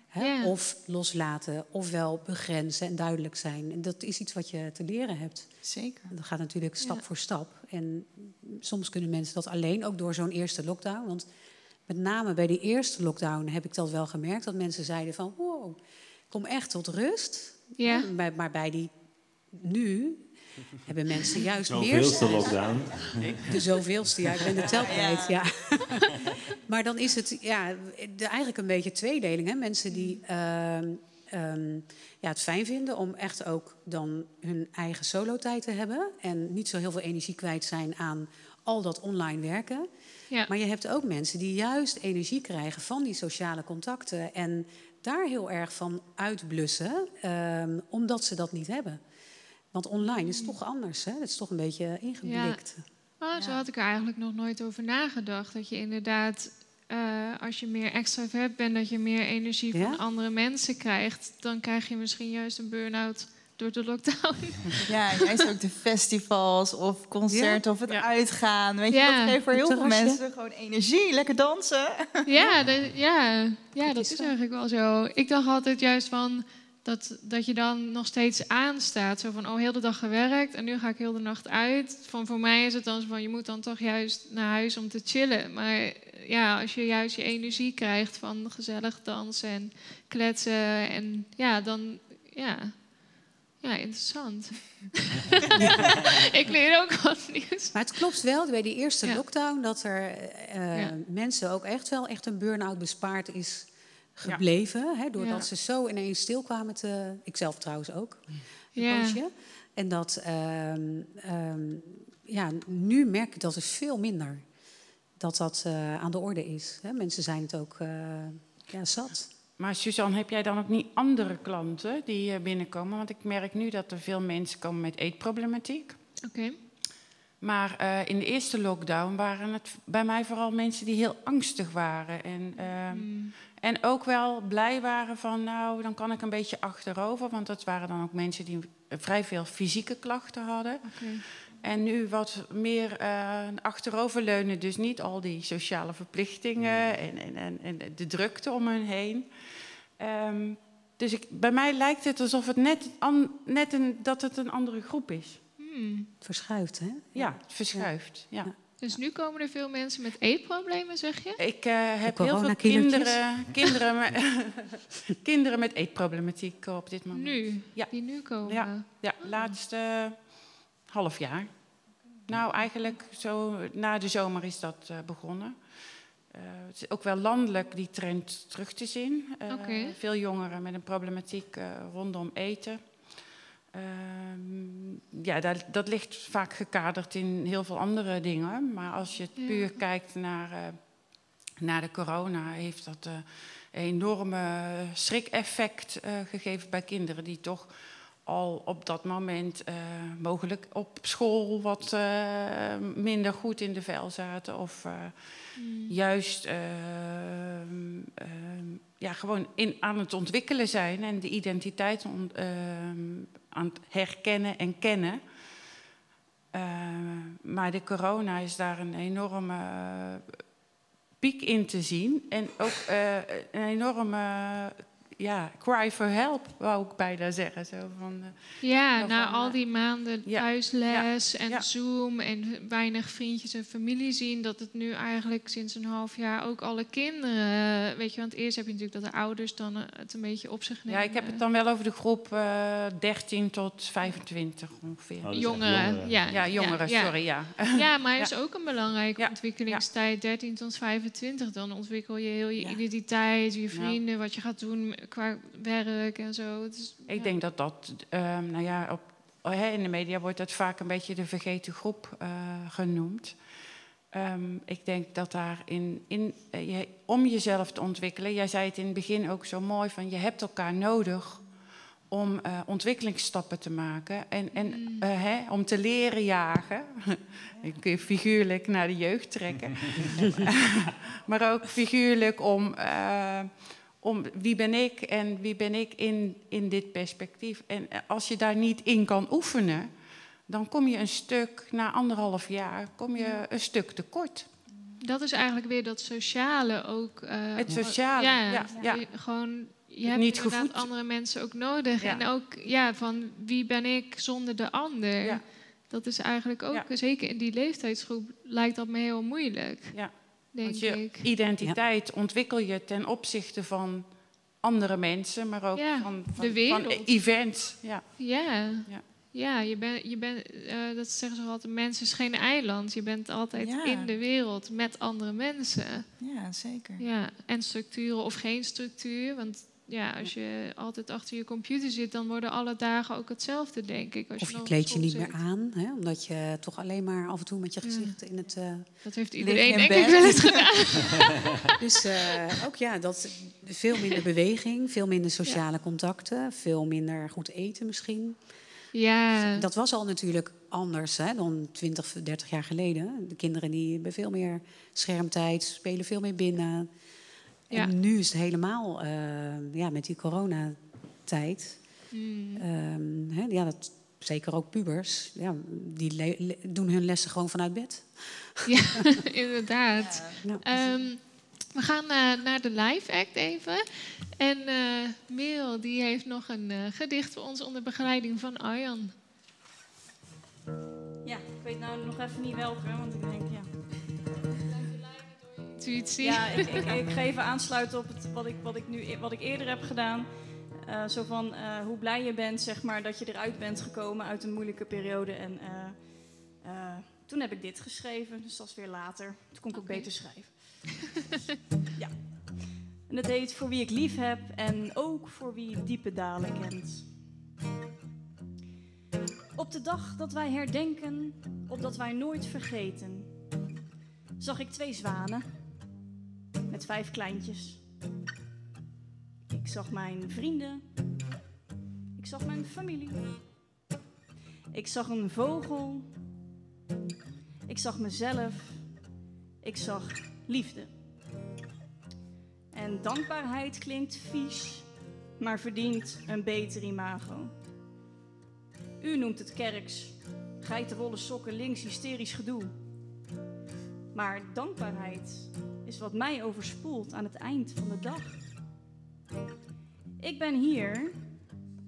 Hè? Ja. Of loslaten, ofwel begrenzen en duidelijk zijn. En dat is iets wat je te leren hebt. Zeker. Dat gaat natuurlijk stap Ja. voor stap. En soms kunnen mensen dat alleen, ook door zo'n eerste lockdown. Want met name bij die eerste lockdown heb ik dat wel gemerkt. Dat mensen zeiden van, wow, kom echt tot rust. Ja. Maar bij die nu hebben mensen juist meer... Zoveelste lockdown. De zoveelste, ja, ik ben de tel kwijt, ja. maar dan is het ja, de, eigenlijk een beetje tweedeling. Hè? Mensen die ehm, ehm, ja, het fijn vinden om echt ook dan hun eigen solo-tijd te hebben... en niet zo heel veel energie kwijt zijn aan al dat online werken. Ja. Maar je hebt ook mensen die juist energie krijgen van die sociale contacten... en daar heel erg van uitblussen, ehm, omdat ze dat niet hebben. Want online is toch anders, hè? Het is toch een beetje ingeblikt. Oh, zo Ja. had ik er eigenlijk nog nooit over nagedacht. Dat je inderdaad, eh, als je meer extravert bent, dat je meer energie Ja? van andere mensen krijgt. Dan krijg je misschien juist een burn-out door de lockdown. Ja, juist ook de festivals of concerten of het Ja. uitgaan. Weet je, Ja. dat geeft voor heel veel mensen gewoon energie. Lekker dansen. ja, de- ja, ja, dat is is zo. eigenlijk wel zo. Ik dacht altijd juist van dat, dat je dan nog steeds aanstaat. Zo van, oh, heel de dag gewerkt en nu ga ik heel de nacht uit. Van voor mij is het dan zo van, je moet dan toch juist naar huis om te chillen. Maar ja, als je juist je energie krijgt van gezellig dansen en kletsen en ja, dan ja. Ja, interessant. ik leer ook wat nieuws. Maar het klopt wel, bij die eerste Ja. lockdown, dat er eh, Ja. mensen ook echt wel echt een burn-out bespaard is gebleven. Hè, doordat Ja. ze zo ineens stil kwamen te... Ikzelf trouwens ook, een poosje. En dat, ehm, ehm, ja, nu merk ik dat is veel minder. Dat dat eh, aan de orde is. Hè. Mensen zijn het ook eh, ja, zat. Maar Suzanne, heb jij dan ook niet andere klanten die eh, binnenkomen? Want ik merk nu dat er veel mensen komen met eetproblematiek. Oké. Maar eh, in de eerste lockdown waren het bij mij vooral mensen die heel angstig waren. En, ehm, Mm. En ook wel blij waren van, nou, dan kan ik een beetje achterover. Want dat waren dan ook mensen die vrij veel fysieke klachten hadden. Oké. En nu wat meer eh achteroverleunen. Dus niet al die sociale verplichtingen en, en, en, en de drukte om hen heen. Ehm, dus ik, bij mij lijkt het alsof het net, an- net een, dat het een andere groep is. Hmm. Verschuift, hè? Ja, het verschuift. Ja. Ja. Dus nu komen er veel mensen met eetproblemen, zeg je? Ik eh, heb heel veel kinderen, kinderen, met, kinderen met eetproblematiek op dit moment. Nu, Ja. die nu komen. Ja. Ja, laatste half jaar. Nou, eigenlijk zo na de zomer is dat eh, begonnen. Eh, het is ook wel landelijk die trend terug te zien. Eh. Veel jongeren met een problematiek eh, rondom eten. Ehm, ja, dat, dat ligt vaak gekaderd in heel veel andere dingen. Maar als je puur kijkt naar, eh, naar de corona, heeft dat eh, een enorme schrik-effect eh, gegeven bij kinderen die toch al op dat moment mogelijk op school wat minder goed in de vel zaten. Of eh, juist ehm, ehm, ja, gewoon in, aan het ontwikkelen zijn en de identiteit on- aan het herkennen en kennen. Eh, maar de corona is daar een enorme eh, piek in te zien. En ook eh, een enorme ja, cry for help, wou ik bijna zeggen. Zo van, eh, Ja, Zo na van, al eh, die maanden ja, thuisles en ja. Zoom en weinig vriendjes en familie zien, dat het nu eigenlijk sinds een half jaar ook alle kinderen, eh, weet je, want eerst heb je natuurlijk dat de ouders dan het een beetje op zich nemen. ja, ik heb het dan wel over de groep eh 13 tot 25 ongeveer. Oh, echt Jongeren, jongeren. ja. ja, jongeren, ja. sorry, ja. Ja, maar het Ja. is ook een belangrijke Ja, ontwikkelingstijd, 13 tot 25. Dan ontwikkel je heel je Ja. identiteit, je vrienden, wat je gaat doen qua werk en zo. Ik ja. denk dat dat, ehm, nou ja, op, hè, in de media wordt dat vaak een beetje de vergeten groep eh, genoemd. Ehm, ik denk dat daar in, in, eh, je, om jezelf te ontwikkelen, jij zei het in het begin ook zo mooi, van je hebt elkaar nodig om eh, ontwikkelingsstappen te maken en, en hè, om te leren jagen. Ik kun je figuurlijk naar de jeugd trekken, maar ook figuurlijk om, eh, om wie ben ik en wie ben ik in, in dit perspectief. En als je daar niet in kan oefenen, dan kom je een stuk, na anderhalf jaar, kom je een stuk tekort. Dat is eigenlijk weer dat sociale ook. eh, Het sociale, ja, ja. Je, gewoon, je hebt niet inderdaad gevoed. andere mensen ook nodig. Ja. En ook ja, van wie ben ik zonder de ander. Ja. Dat is eigenlijk ook, zeker in die leeftijdsgroep, lijkt dat me heel moeilijk. Ja. Denk Want je ik. identiteit ontwikkel je ten opzichte van andere mensen, maar ook Ja, van, van, de wereld. van events. Ja. Ja. Ja. Ja, je bent, je bent, eh, dat zeggen ze altijd, mens is geen eiland. Je bent altijd Ja. in de wereld met andere mensen. Ja, zeker. Ja, en structuren of geen structuur. Want ja, als je altijd achter je computer zit, dan worden alle dagen ook hetzelfde, denk ik. Als Of je kleed je niet zit. meer aan, hè, omdat je toch alleen maar af en toe met je Ja. gezicht in het. eh, Dat heeft iedereen denk bed. ik wel eens gedaan. dus eh, ook ja, dat, veel minder beweging, veel minder sociale contacten, veel minder goed eten misschien. Ja, Dat was al natuurlijk anders hè, dan 20, 30 jaar geleden. De kinderen die hebben veel meer schermtijd, spelen veel meer binnen. En Ja. nu is het helemaal, eh, ja, met die coronatijd. Mm. ehm, hè, ja, dat, zeker ook pubers, ja, die le- le- doen hun lessen gewoon vanuit bed. ja inderdaad. Ja. Ehm, we gaan eh, naar de live act even. En eh Merel die heeft nog een eh, gedicht voor ons onder begeleiding van Arjan. Ja, ik weet nou nog even niet welke, want ik denk, ja. Intuïtie. Ja, ik, ik, ik ga even aansluiten op het, wat, ik, wat, ik nu, wat ik eerder heb gedaan. Eh, zo van eh, hoe blij je bent, zeg maar, dat je eruit bent gekomen uit een moeilijke periode. En eh, toen heb ik dit geschreven, dus dat is weer later. Toen kon ik ook beter schrijven. ja. En het heet Voor wie ik lief heb en ook voor wie diepe dalen kent. Op de dag dat wij herdenken, opdat wij nooit vergeten, zag ik twee zwanen met vijf kleintjes. Ik zag mijn vrienden. Ik zag mijn familie. Ik zag een vogel. Ik zag mezelf. Ik zag liefde. En dankbaarheid klinkt vies, maar verdient een beter imago. U noemt het kerks, geitenwolle sokken links hysterisch gedoe. Maar dankbaarheid is wat mij overspoelt aan het eind van de dag. Ik ben hier,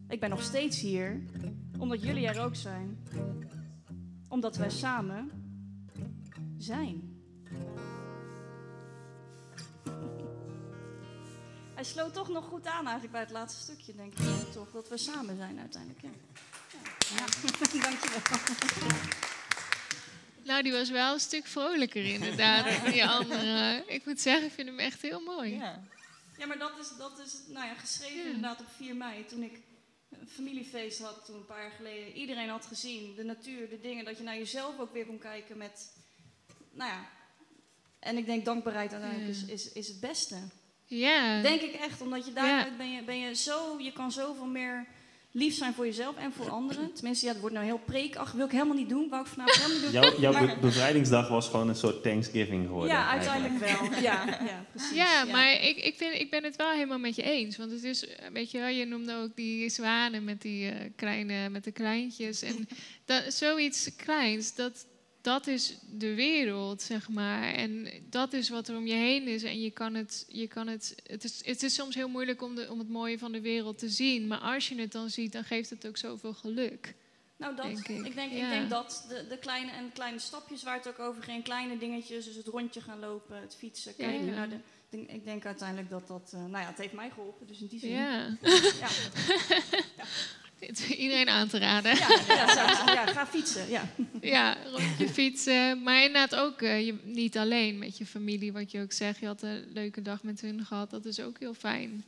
ik ben nog steeds hier, omdat jullie er ook zijn. Omdat wij samen zijn. Hij sloot toch nog goed aan eigenlijk bij het laatste stukje, denk ik. Toch, dat we samen zijn uiteindelijk. Ja. Ja. Dankjewel. Nou, die was wel een stuk vrolijker inderdaad dan die andere. Ik moet zeggen, ik vind hem echt heel mooi. Ja. Ja, maar dat is, dat is nou ja, geschreven Ja. inderdaad op 4 mei, toen ik een familiefeest had toen een paar jaar geleden. Iedereen had gezien, de natuur, de dingen, dat je naar jezelf ook weer kon kijken met, nou ja. En ik denk dankbaarheid uiteindelijk is, is, is het beste. Ja. Denk ik echt, omdat je daaruit ben je, ben je zo, je kan zoveel meer lief zijn voor jezelf en voor anderen. Tenminste, ja, het wordt nou heel preekachtig, wil ik helemaal niet doen, wou ik vanavond helemaal niet doen. Jouw, jouw Maar- be- bevrijdingsdag was gewoon een soort Thanksgiving geworden. ja, uiteindelijk eigenlijk. wel. Ja, ja, precies. Ja, maar ik, ik, vind, ik ben het wel helemaal met je eens. Want het is, weet je wel, je noemde ook die zwanen met die eh, kleine, met de kleintjes. En dat, zoiets kleins, dat, dat is de wereld, zeg maar. En dat is wat er om je heen is. En je kan het, je kan het, het is, het is soms heel moeilijk om, de, om het mooie van de wereld te zien. Maar als je het dan ziet, dan geeft het ook zoveel geluk. Nou, dat. denk ik. ik. denk, Ja. ik denk dat de, de kleine en kleine stapjes waar het ook over ging, kleine dingetjes, dus het rondje gaan lopen, het fietsen, kijken ja. naar de. ik denk- Ik denk uiteindelijk dat dat, eh, nou ja, het heeft mij geholpen, dus in die zin. Ja. Iedereen aan te raden. Ja, ja, zou ik zeggen. ja, ga fietsen. Ja. Ja, rondje fietsen. Maar inderdaad ook eh, je, niet alleen met je familie, wat je ook zegt. Je had een leuke dag met hun gehad. Dat is ook heel fijn.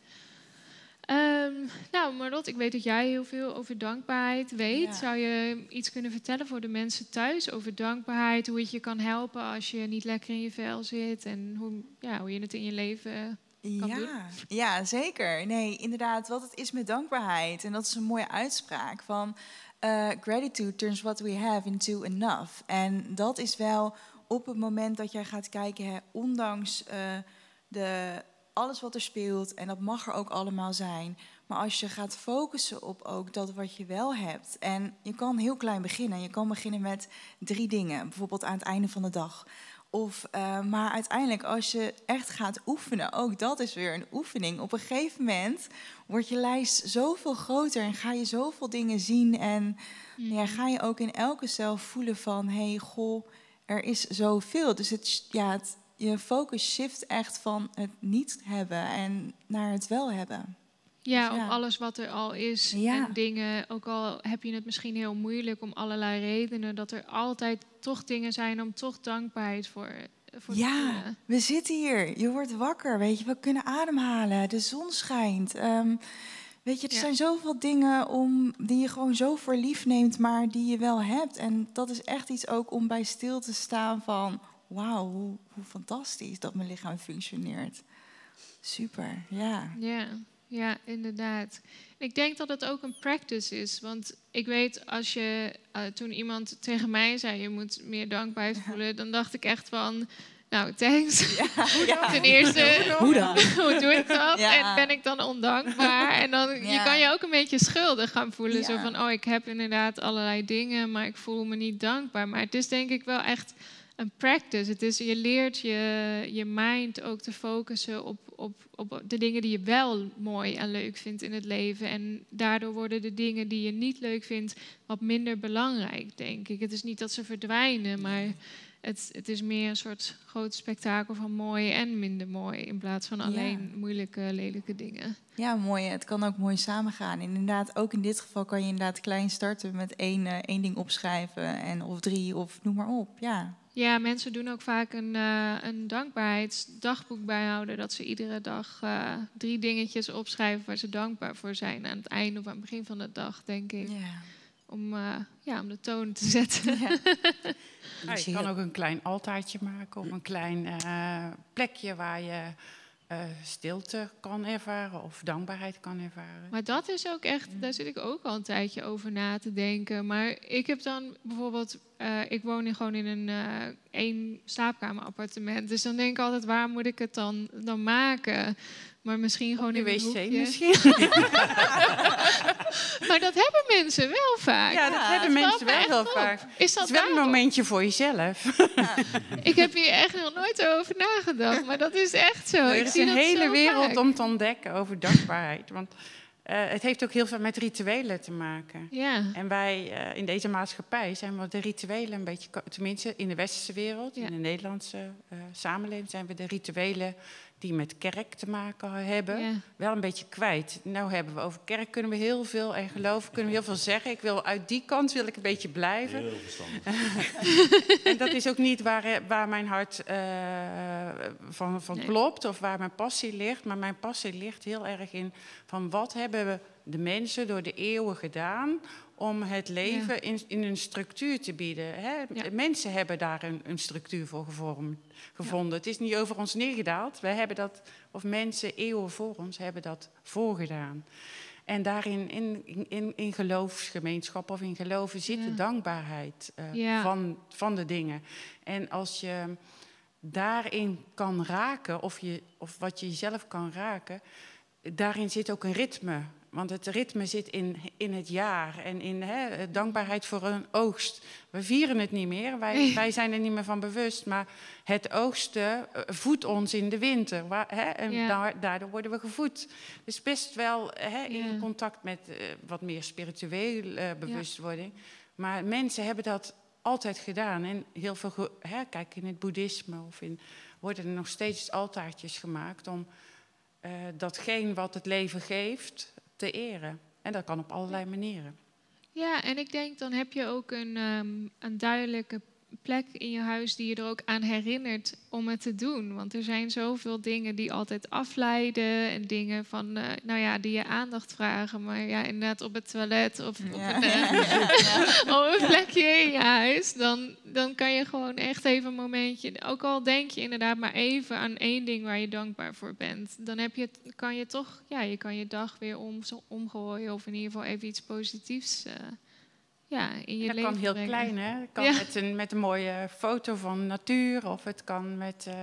Ehm, nou, Marlot, ik weet dat jij heel veel over dankbaarheid weet. Ja. Zou je iets kunnen vertellen voor de mensen thuis over dankbaarheid? Hoe het je kan helpen als je niet lekker in je vel zit? En hoe, ja, hoe je het in je leven kan doen? Ja, ja, zeker. Nee, inderdaad, wat het is met dankbaarheid. En dat is een mooie uitspraak van eh, gratitude turns what we have into enough. En dat is wel op het moment dat jij gaat kijken, hè, ondanks eh, de, alles wat er speelt, en dat mag er ook allemaal zijn. Maar als je gaat focussen op ook dat wat je wel hebt. En je kan heel klein beginnen. Je kan beginnen met drie dingen, bijvoorbeeld aan het einde van de dag. Of, eh, maar uiteindelijk, als je echt gaat oefenen, ook dat is weer een oefening. Op een gegeven moment wordt je lijst zoveel groter en ga je zoveel dingen zien. En ja, ga je ook in elke cel voelen van, hé, hey, goh, er is zoveel. Dus het, ja, het, je focus shift echt van het niet hebben en naar het wel hebben. Ja, op alles wat er al is. Ja. En dingen, ook al heb je het misschien heel moeilijk om allerlei redenen, dat er altijd toch dingen zijn om toch dankbaarheid voor, Ja, we zitten hier. Je wordt wakker, weet je. We kunnen ademhalen. De zon schijnt. Ehm, weet je, er Ja. zijn zoveel dingen om, die je gewoon zo voor lief neemt, maar die je wel hebt. En dat is echt iets ook om bij stil te staan van... Wauw, hoe, hoe fantastisch dat mijn lichaam functioneert. Super, ja. Ja, ja, inderdaad. Ik denk dat het ook een practice is. Want ik weet, als je eh, toen iemand tegen mij zei: je moet meer dankbaarheid voelen, dan dacht ik echt van. Nou, thanks. Ten eerste, Hoe dan? hoe doe ik dat? Ja. En ben ik dan ondankbaar? En dan je Ja. kan je ook een beetje schuldig gaan voelen. Zo Ja. van, oh, ik heb inderdaad allerlei dingen, maar ik voel me niet dankbaar. Maar het is denk ik wel echt een practice. Het is, je leert je, je mind ook te focussen op, op, op de dingen die je wel mooi en leuk vindt in het leven. En daardoor worden de dingen die je niet leuk vindt wat minder belangrijk, denk ik. Het is niet dat ze verdwijnen, maar het, het is meer een soort groot spektakel van mooi en minder mooi. In plaats van alleen moeilijke, lelijke dingen. Ja, mooi. Het kan ook mooi samengaan. En inderdaad, ook in dit geval kan je inderdaad klein starten met één, eh, één ding opschrijven. En, of drie, of noem maar op. Ja. Ja, mensen doen ook vaak een, eh, een dankbaarheidsdagboek bijhouden. Dat ze iedere dag eh, drie dingetjes opschrijven waar ze dankbaar voor zijn. Aan het einde of aan het begin van de dag, denk ik. ja. Om, eh, ja, om de toon te zetten. Ja, je kan ook een klein altaartje maken of een klein eh, plekje waar je eh, stilte kan ervaren of dankbaarheid kan ervaren. Maar dat is ook echt, daar zit ik ook al een tijdje over na te denken. Maar ik heb dan bijvoorbeeld, eh, ik woon hier gewoon in een eh één slaapkamer appartement. Dus dan denk ik altijd, waar moet ik het dan, dan maken? Maar misschien gewoon in een wc hoekje. misschien? Maar dat hebben mensen wel vaak. Ja, dat hebben mensen me wel heel vaak. Is dat Het is wel een momentje voor jezelf. Ik heb hier echt nog nooit over nagedacht, maar dat is echt zo. er ik is zie een hele wereld vaak. om te ontdekken over dankbaarheid. Want eh, het heeft ook heel veel met rituelen te maken. Ja, En wij eh, in deze maatschappij zijn we de rituelen een beetje, tenminste in de westerse wereld, Ja. in de Nederlandse eh, samenleving, zijn we de rituelen die met kerk te maken hebben, ja. wel een beetje kwijt. Nou hebben we over kerk kunnen we heel veel en geloof kunnen we heel veel zeggen. Ik wil uit die kant wil ik een beetje blijven. Heel verstandig. En dat is ook niet waar, eh, waar mijn hart eh, van, van Nee. klopt of waar mijn passie ligt. Maar mijn passie ligt heel erg in van wat hebben we de mensen door de eeuwen gedaan om het leven in, in een structuur te bieden. Hè? Mensen hebben daar een, een structuur voor gevormd, gevonden. Het is niet over ons neergedaald. Wij hebben dat, of mensen eeuwen voor ons hebben dat voorgedaan. En daarin, in, in, in geloofsgemeenschap of in geloven, zit de dankbaarheid uh, van, van de dingen. En als je daarin kan raken, of, je, of wat je zelf kan raken, daarin zit ook een ritme. Want het ritme zit in, in het jaar en in hè, dankbaarheid voor een oogst. We vieren het niet meer, wij, wij zijn er niet meer van bewust. Maar het oogsten eh, voedt ons in de winter. Waar, hè, en daardoor worden we gevoed. Dus best wel hè, in contact met uh, wat meer spiritueel uh, bewustwording. Ja. Maar mensen hebben dat altijd gedaan. En heel veel, hè, kijk in het boeddhisme of in, worden er nog steeds altaartjes gemaakt om datgene wat het leven geeft te eren. En dat kan op allerlei manieren. Ja, en ik denk dan heb je ook een, um, een duidelijke plek in je huis die je er ook aan herinnert om het te doen. Want er zijn zoveel dingen die altijd afleiden en dingen van, uh, nou ja, die je aandacht vragen. Maar ja, inderdaad op het toilet of op, een, uh, op een plekje in je huis, dan, dan kan je gewoon echt even een momentje, ook al denk je inderdaad maar even aan één ding waar je dankbaar voor bent, dan heb je, kan je toch, ja, je kan je dag weer om, omgooien of in ieder geval even iets positiefs uh, ja, in je dat leven kan heel brengen. klein, hè? Het kan Ja. met, een, met een mooie foto van natuur, of het kan met eh,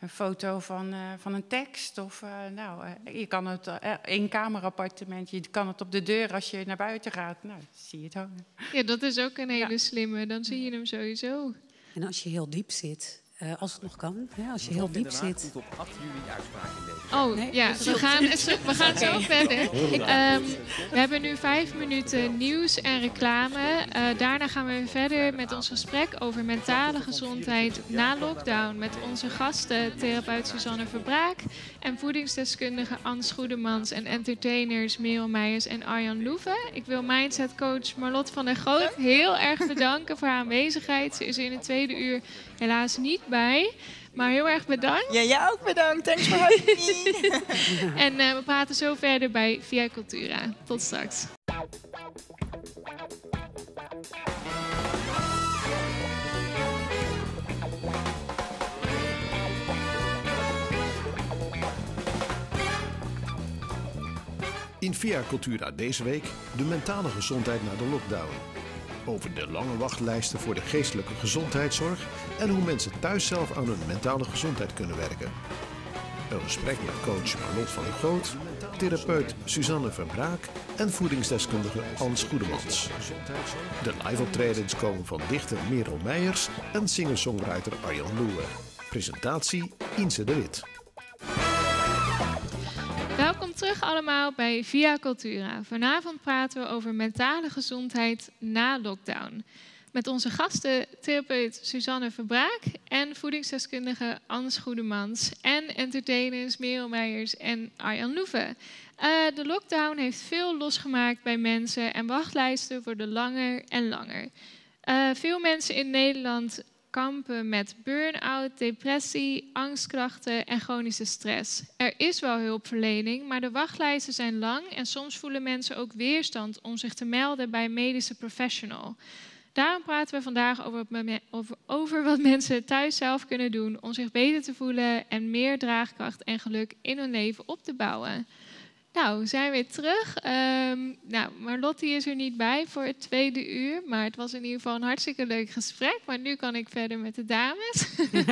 een foto van, eh, van een tekst. Of, eh, nou, eh, je kan het, één kamerappartement, je kan het op de deur als je naar buiten gaat. Nou, zie je het hangen. Ja, dat is ook een hele slimme. Dan zie je hem sowieso. En als je heel diep zit, eh, als het nog kan, hè, als je heel diep zit. op 8 juli uitspraak in deze Oh Nee, ja, we gaan, we gaan zo verder. Ehm, we hebben nu vijf minuten nieuws en reclame. Eh, daarna gaan we verder met ons gesprek over mentale gezondheid na lockdown. Met onze gasten, therapeut Suzanne Verbraak en voedingsdeskundige Ans Goedemans en entertainers Merel Meijers en Arjan Loeven. Ik wil mindset coach Marlot van der Groot heel erg bedanken voor haar aanwezigheid. Ze is in het tweede uur helaas niet bij. Maar heel erg bedankt. Ja, jij ook bedankt. Thanks for having me. En eh, we praten zo verder bij Via Cultura. Tot straks. In Via Cultura deze week de mentale gezondheid na de lockdown. Over de lange wachtlijsten voor de geestelijke gezondheidszorg en hoe mensen thuis zelf aan hun mentale gezondheid kunnen werken. Een gesprek met coach Marlot van der Groot, therapeut Suzanne Verbraak en voedingsdeskundige Ans Goedemans. De live optredens komen van dichter Merel Meijers en singer-songwriter Arjan Loewer. Presentatie Inse de Wit. Terug allemaal bij Via Cultura. Vanavond praten we over mentale gezondheid na lockdown. Met onze gasten therapeut Suzanne Verbraak en voedingsdeskundige Ans Goedemans. En entertainers Merel Meijers en Arjan Loeven. Eh, de lockdown heeft veel losgemaakt bij mensen en wachtlijsten worden langer en langer. Eh, veel mensen in Nederland kampen met burn-out, depressie, angstklachten en chronische stress. Er is wel hulpverlening, maar de wachtlijsten zijn lang en soms voelen mensen ook weerstand om zich te melden bij een medische professional. Daarom praten we vandaag over, over wat mensen thuis zelf kunnen doen om zich beter te voelen en meer draagkracht en geluk in hun leven op te bouwen. Nou, we zijn weer terug. Ehm nou, Marlotte is er niet bij voor het tweede uur, maar het was in ieder geval een hartstikke leuk gesprek. Maar nu kan ik verder met de dames.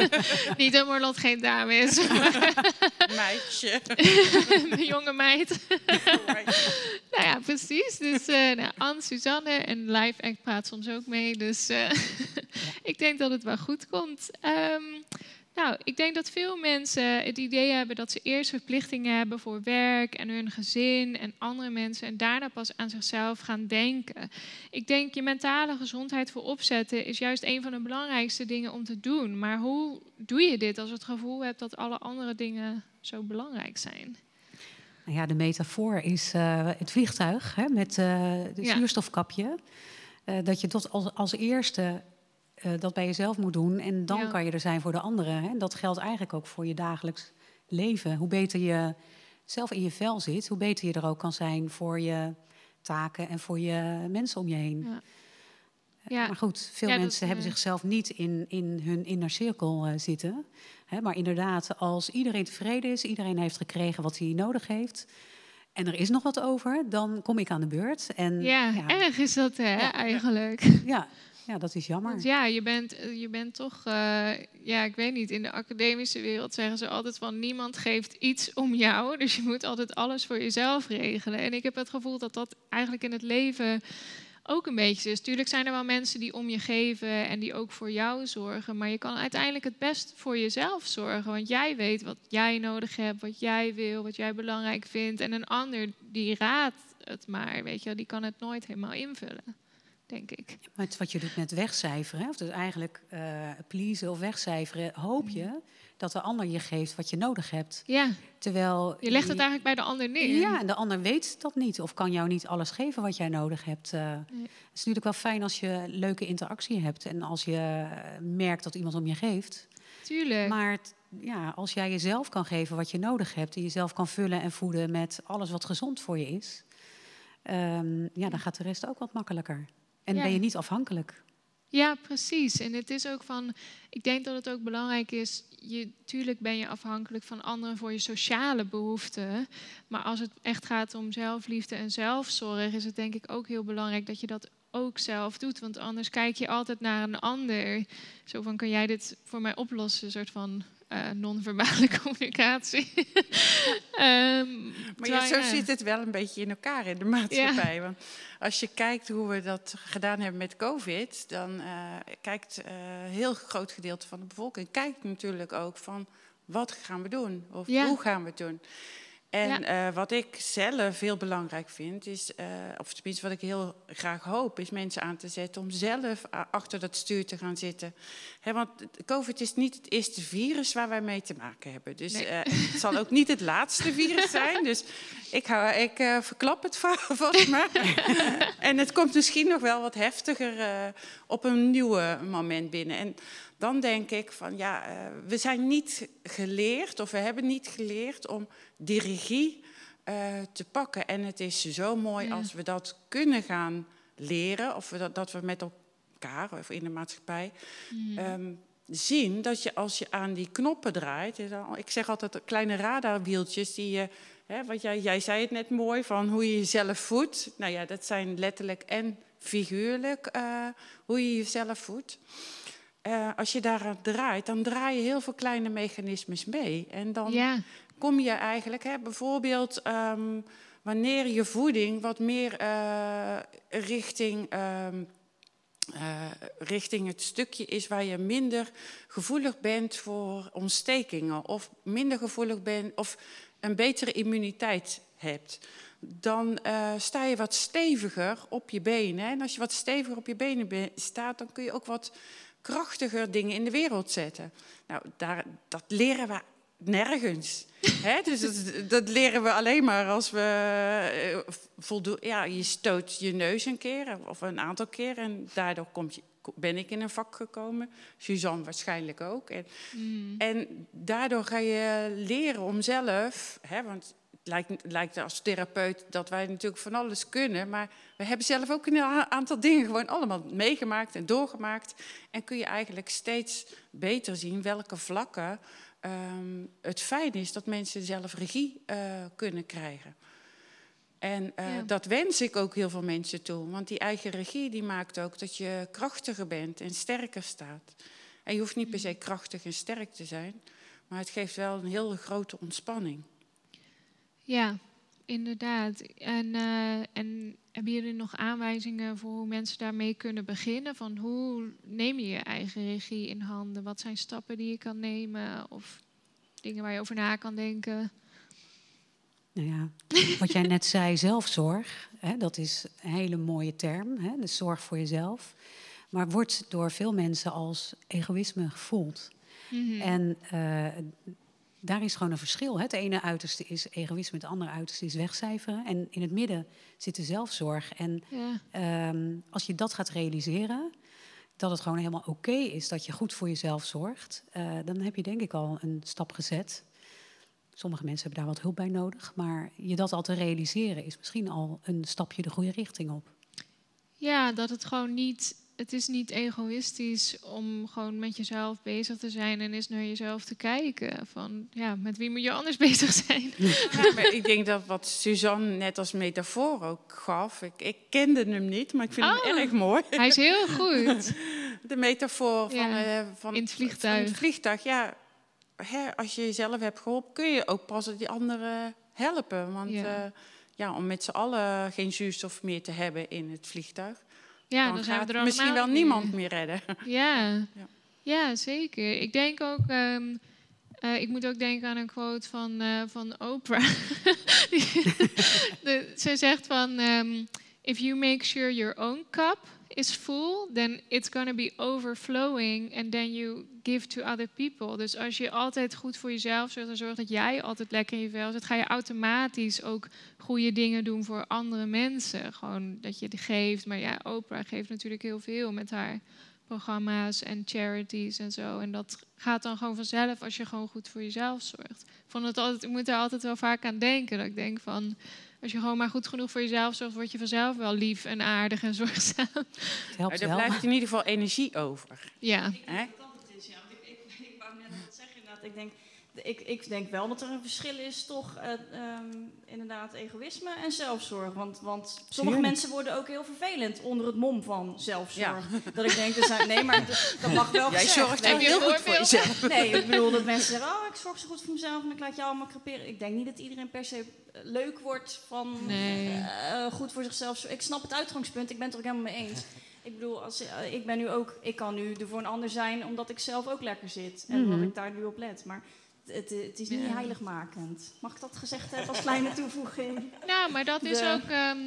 niet dat Marlotte geen dame is, een jonge meid. nou ja, precies. Dus eh nou, Anne, Suzanne en Live Act praat soms ook mee. Dus eh, ik denk dat het wel goed komt. Ehm, nou, ik denk dat veel mensen het idee hebben dat ze eerst verplichtingen hebben voor werk en hun gezin en andere mensen en daarna pas aan zichzelf gaan denken. Ik denk je mentale gezondheid voor opzetten is juist een van de belangrijkste dingen om te doen. Maar hoe doe je dit als je het gevoel hebt dat alle andere dingen zo belangrijk zijn? Nou ja, de metafoor is eh, het vliegtuig hè, met eh het Ja. zuurstofkapje. Eh, dat je tot als, als eerste eh, dat bij jezelf moet doen. En dan Ja. kan je er zijn voor de anderen. Hè. En dat geldt eigenlijk ook voor je dagelijks leven. Hoe beter je zelf in je vel zit, hoe beter je er ook kan zijn voor je taken en voor je mensen om je heen. Ja. Ja. Maar goed, veel Ja, dat, mensen hebben eh, zichzelf niet in, in hun inner cirkel eh, zitten. Hè, maar inderdaad, als iedereen tevreden is, iedereen heeft gekregen wat hij nodig heeft. En er is nog wat over, dan kom ik aan de beurt. En Ja, erg is dat hè, Ja. eigenlijk. ja, ja, dat is jammer. Ja, je bent, eh, je bent toch, eh, ja, ik weet niet, in de academische wereld zeggen ze altijd van niemand geeft iets om jou. Dus je moet altijd alles voor jezelf regelen. En ik heb het gevoel dat dat eigenlijk in het leven ook een beetje is. Tuurlijk zijn er wel mensen die om je geven en die ook voor jou zorgen. Maar je kan uiteindelijk het best voor jezelf zorgen. Want jij weet wat jij nodig hebt, wat jij wil, wat jij belangrijk vindt. En een ander die raadt het maar, weet je die kan het nooit helemaal invullen, denk ik. Maar het, wat je doet met wegcijferen, of dus eigenlijk eh pleasen of wegcijferen, hoop je dat de ander je geeft wat je nodig hebt. Ja, Terwijl je legt het eigenlijk bij de ander neer. Ja, en de ander weet dat niet of kan jou niet alles geven wat jij nodig hebt. Eh, Het is natuurlijk wel fijn als je leuke interactie hebt en als je eh, merkt dat iemand om je geeft. Tuurlijk. Maar ja, als jij jezelf kan geven wat je nodig hebt en jezelf kan vullen en voeden met alles wat gezond voor je is, ehm, ja, dan gaat de rest ook wat makkelijker. En Ja. ben je niet afhankelijk. Ja, precies. En het is ook van, ik denk dat het ook belangrijk is, je, tuurlijk ben je afhankelijk van anderen voor je sociale behoeften. Maar als het echt gaat om zelfliefde en zelfzorg, is het denk ik ook heel belangrijk dat je dat ook zelf doet. Want anders kijk je altijd naar een ander. Zo van, kan jij dit voor mij oplossen? Een soort van eh, non-verbale communicatie. Ehm, Maar ja, zo zit het wel een beetje in elkaar in de maatschappij. Want als je kijkt hoe we dat gedaan hebben met COVID, dan eh, kijkt eh, een heel groot gedeelte van de bevolking kijkt natuurlijk ook van wat gaan we doen of Ja. hoe gaan we het doen. En Ja. eh, wat ik zelf heel belangrijk vind, is, eh, of tenminste wat ik heel graag hoop, is mensen aan te zetten om zelf achter dat stuur te gaan zitten. Hè, want COVID is niet het eerste virus waar wij mee te maken hebben. Dus Nee. eh, het zal ook niet het laatste virus zijn. Dus ik, hou, ik verklap het vast maar. en het komt misschien nog wel wat heftiger op een nieuwe moment binnen. En dan denk ik van ja, eh, we zijn niet geleerd of we hebben niet geleerd om die regie eh, te pakken. En het is zo mooi Ja. als we dat kunnen gaan leren, of we dat, dat we met elkaar of in de maatschappij Mhm. ehm, zien dat je als je aan die knoppen draait, ik zeg altijd kleine radarwieltjes die je, hè, wat jij, jij zei het net mooi, van hoe je jezelf voedt. Nou ja, dat zijn letterlijk en figuurlijk eh, hoe je jezelf voedt. Eh, als je daaraan draait, dan draai je heel veel kleine mechanismes mee. En dan Ja, kom je eigenlijk, hè, bijvoorbeeld ehm, wanneer je voeding wat meer eh, richting, ehm, eh, richting het stukje is waar je minder gevoelig bent voor ontstekingen of minder gevoelig bent of een betere immuniteit hebt. Dan sta je wat steviger op je benen. En als je wat steviger op je benen be- staat, dan kun je ook wat krachtiger dingen in de wereld zetten. Nou, daar, dat leren we nergens. Dus dat, dat leren we alleen maar als we eh, voldoen. Ja, je stoot je neus een keer of een aantal keer en daardoor komt je, ben ik in een vak gekomen. Suzanne waarschijnlijk ook. En, Mm. en daardoor ga je leren om zelf, hè, want lijkt, lijkt als therapeut dat wij natuurlijk van alles kunnen, maar we hebben zelf ook een aantal dingen gewoon allemaal meegemaakt en doorgemaakt. En kun je eigenlijk steeds beter zien welke vlakken ehm, het fijn is dat mensen zelf regie eh, kunnen krijgen. En eh, Ja. dat wens ik ook heel veel mensen toe. Want die eigen regie die maakt ook dat je krachtiger bent en sterker staat. En je hoeft niet per se krachtig en sterk te zijn. Maar het geeft wel een heel grote ontspanning. Ja, inderdaad. En, eh, en hebben jullie nog aanwijzingen voor hoe mensen daarmee kunnen beginnen? Van hoe neem je je eigen regie in handen? Wat zijn stappen die je kan nemen? Of dingen waar je over na kan denken? Nou ja, wat jij net zei, zelfzorg, hè, dat is een hele mooie term, hè, de zorg voor jezelf. Maar wordt door veel mensen als egoïsme gevoeld. Mhm. En eh, daar is gewoon een verschil. Hè. Het ene uiterste is egoïsme, het andere uiterste is wegcijferen. En in het midden zit de zelfzorg. En Ja. ehm, als je dat gaat realiseren, dat het gewoon helemaal oké is dat je goed voor jezelf zorgt, eh, dan heb je denk ik al een stap gezet. Sommige mensen hebben daar wat hulp bij nodig. Maar je dat al te realiseren is misschien al een stapje de goede richting op. Ja, dat het gewoon niet. Het is niet egoïstisch om gewoon met jezelf bezig te zijn en eens naar jezelf te kijken. Van ja, met wie moet je anders bezig zijn? Ja, maar ik denk dat wat Suzanne net als metafoor ook gaf. Ik, ik kende hem niet, maar ik vind Oh, hem erg mooi. Hij is heel goed. De metafoor van, Ja, eh, van in het vliegtuig. het vliegtuig, ja. Hè, als je jezelf hebt geholpen, kun je ook pas die anderen helpen. Want Ja. ja. ja, om met z'n allen geen zuurstof meer te hebben in het vliegtuig. Ja, dan, dan zijn we er misschien wel niemand meer. redden. Ja, Ja. ja zeker. Ik denk ook, ehm, eh, ik moet ook denken aan een quote van, eh, van Oprah. De- ze zegt van, ehm, if you make sure your own cup is full, then it's gonna be overflowing and then you give to other people. Dus als je altijd goed voor jezelf zorgt en zorgt dat jij altijd lekker in je vel zit, ga je automatisch ook goede dingen doen voor andere mensen. Gewoon dat je het geeft. Maar ja, Oprah geeft natuurlijk heel veel met haar programma's en charities en zo. En dat gaat dan gewoon vanzelf als je gewoon goed voor jezelf zorgt. Ik, vond het altijd, ik moet daar altijd wel vaak aan denken. Dat ik denk van, als je gewoon maar goed genoeg voor jezelf zorgt, word je vanzelf wel lief en aardig en zorgzaam. Het Maar helpt er wel. blijft in ieder geval energie over. Ja, Hè? dat het is, ja. Want ik, ik, ik wou net wat zeggen inderdaad. Ik denk, ik, ik denk wel dat er een verschil is toch eh, ehm, inderdaad egoïsme en zelfzorg. Want, want sommige mensen worden ook heel vervelend onder het mom van zelfzorg. Dat ik denk, zijn, nee maar dat, dat mag wel Jij gezegd. zorgt je, heel goed voor jezelf. Nee, ik bedoel dat mensen zeggen, oh ik zorg zo goed voor mezelf en ik laat je allemaal creperen. Ik denk niet dat iedereen per se eh, leuk wordt van Nee. eh, goed voor zichzelf. Ik snap het uitgangspunt, ik ben het er ook helemaal mee eens. Ik bedoel, als, ik ben nu ook, ik kan nu er voor een ander zijn omdat ik zelf ook lekker zit. En Mhm. dat ik daar nu op let. Maar het, het is niet heiligmakend. Mag ik dat gezegd hebben als kleine toevoeging? Nou, maar dat is De- ook. ehm,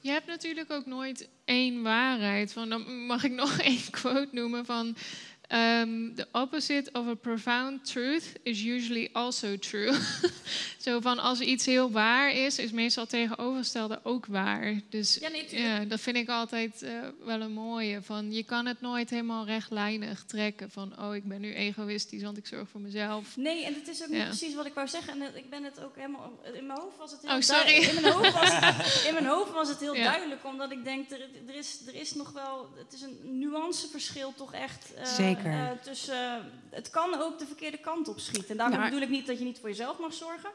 je hebt natuurlijk ook nooit één waarheid. Van, dan mag ik nog één quote noemen van. Ehm, the opposite of a profound truth is usually also true. Zo van als iets heel waar is, is meestal het tegenovergestelde ook waar. Dus Ja, nee, tuurlijk. ja, dat vind ik altijd eh, wel een mooie. Van je kan het nooit helemaal rechtlijnig trekken. Van oh, ik ben nu egoïstisch, want ik zorg voor mezelf. Nee, en het is ook niet precies wat ik wou zeggen. En ik ben het ook helemaal... In mijn hoofd was het heel Oh, sorry. duidelijk. In mijn hoofd was, in mijn hoofd was het heel Ja. duidelijk. Omdat ik denk, er, er, is, er is nog wel... Het is een nuanceverschil toch echt... eh, Zeker. Eh, tussen, het kan ook de verkeerde kant op schieten. En Ja. bedoel ik niet dat je niet voor jezelf mag zorgen.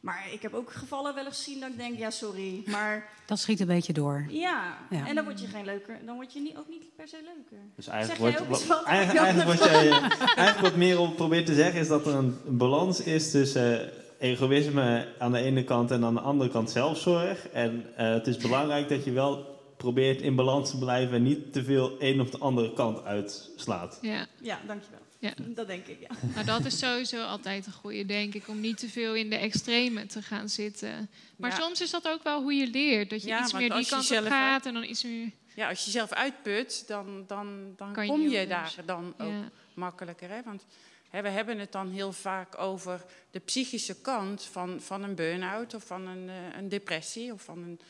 Maar ik heb ook gevallen wel eens gezien dat ik denk, ja sorry. Maar Dat schiet een beetje door. ja, Ja. en dan word je geen leuker. Dan word je niet, ook niet per se leuker. Dus eigenlijk, wordt, wat, wat? eigenlijk, eigenlijk, wat jij, eigenlijk wat Merel probeert te zeggen is dat er een, een balans is tussen eh, egoïsme aan de ene kant en aan de andere kant zelfzorg. En eh, het is belangrijk dat je wel probeert in balans te blijven en niet te veel een of de andere kant uitslaat. Ja. Ja, dankjewel. Ja. Dat denk ik, ja. Maar dat is sowieso altijd een goede, denk ik, om niet te veel in de extreme te gaan zitten. Maar Ja. soms is dat ook wel hoe je leert. Dat je Ja, iets meer die kant op gaat en dan iets meer... Ja, als je jezelf uitput, dan, dan, dan Kan kom je anders. daar dan ook Ja. makkelijker. Hè? Want hè, we hebben het dan heel vaak over de psychische kant van, van een burn-out of van een, eh, een depressie of van een,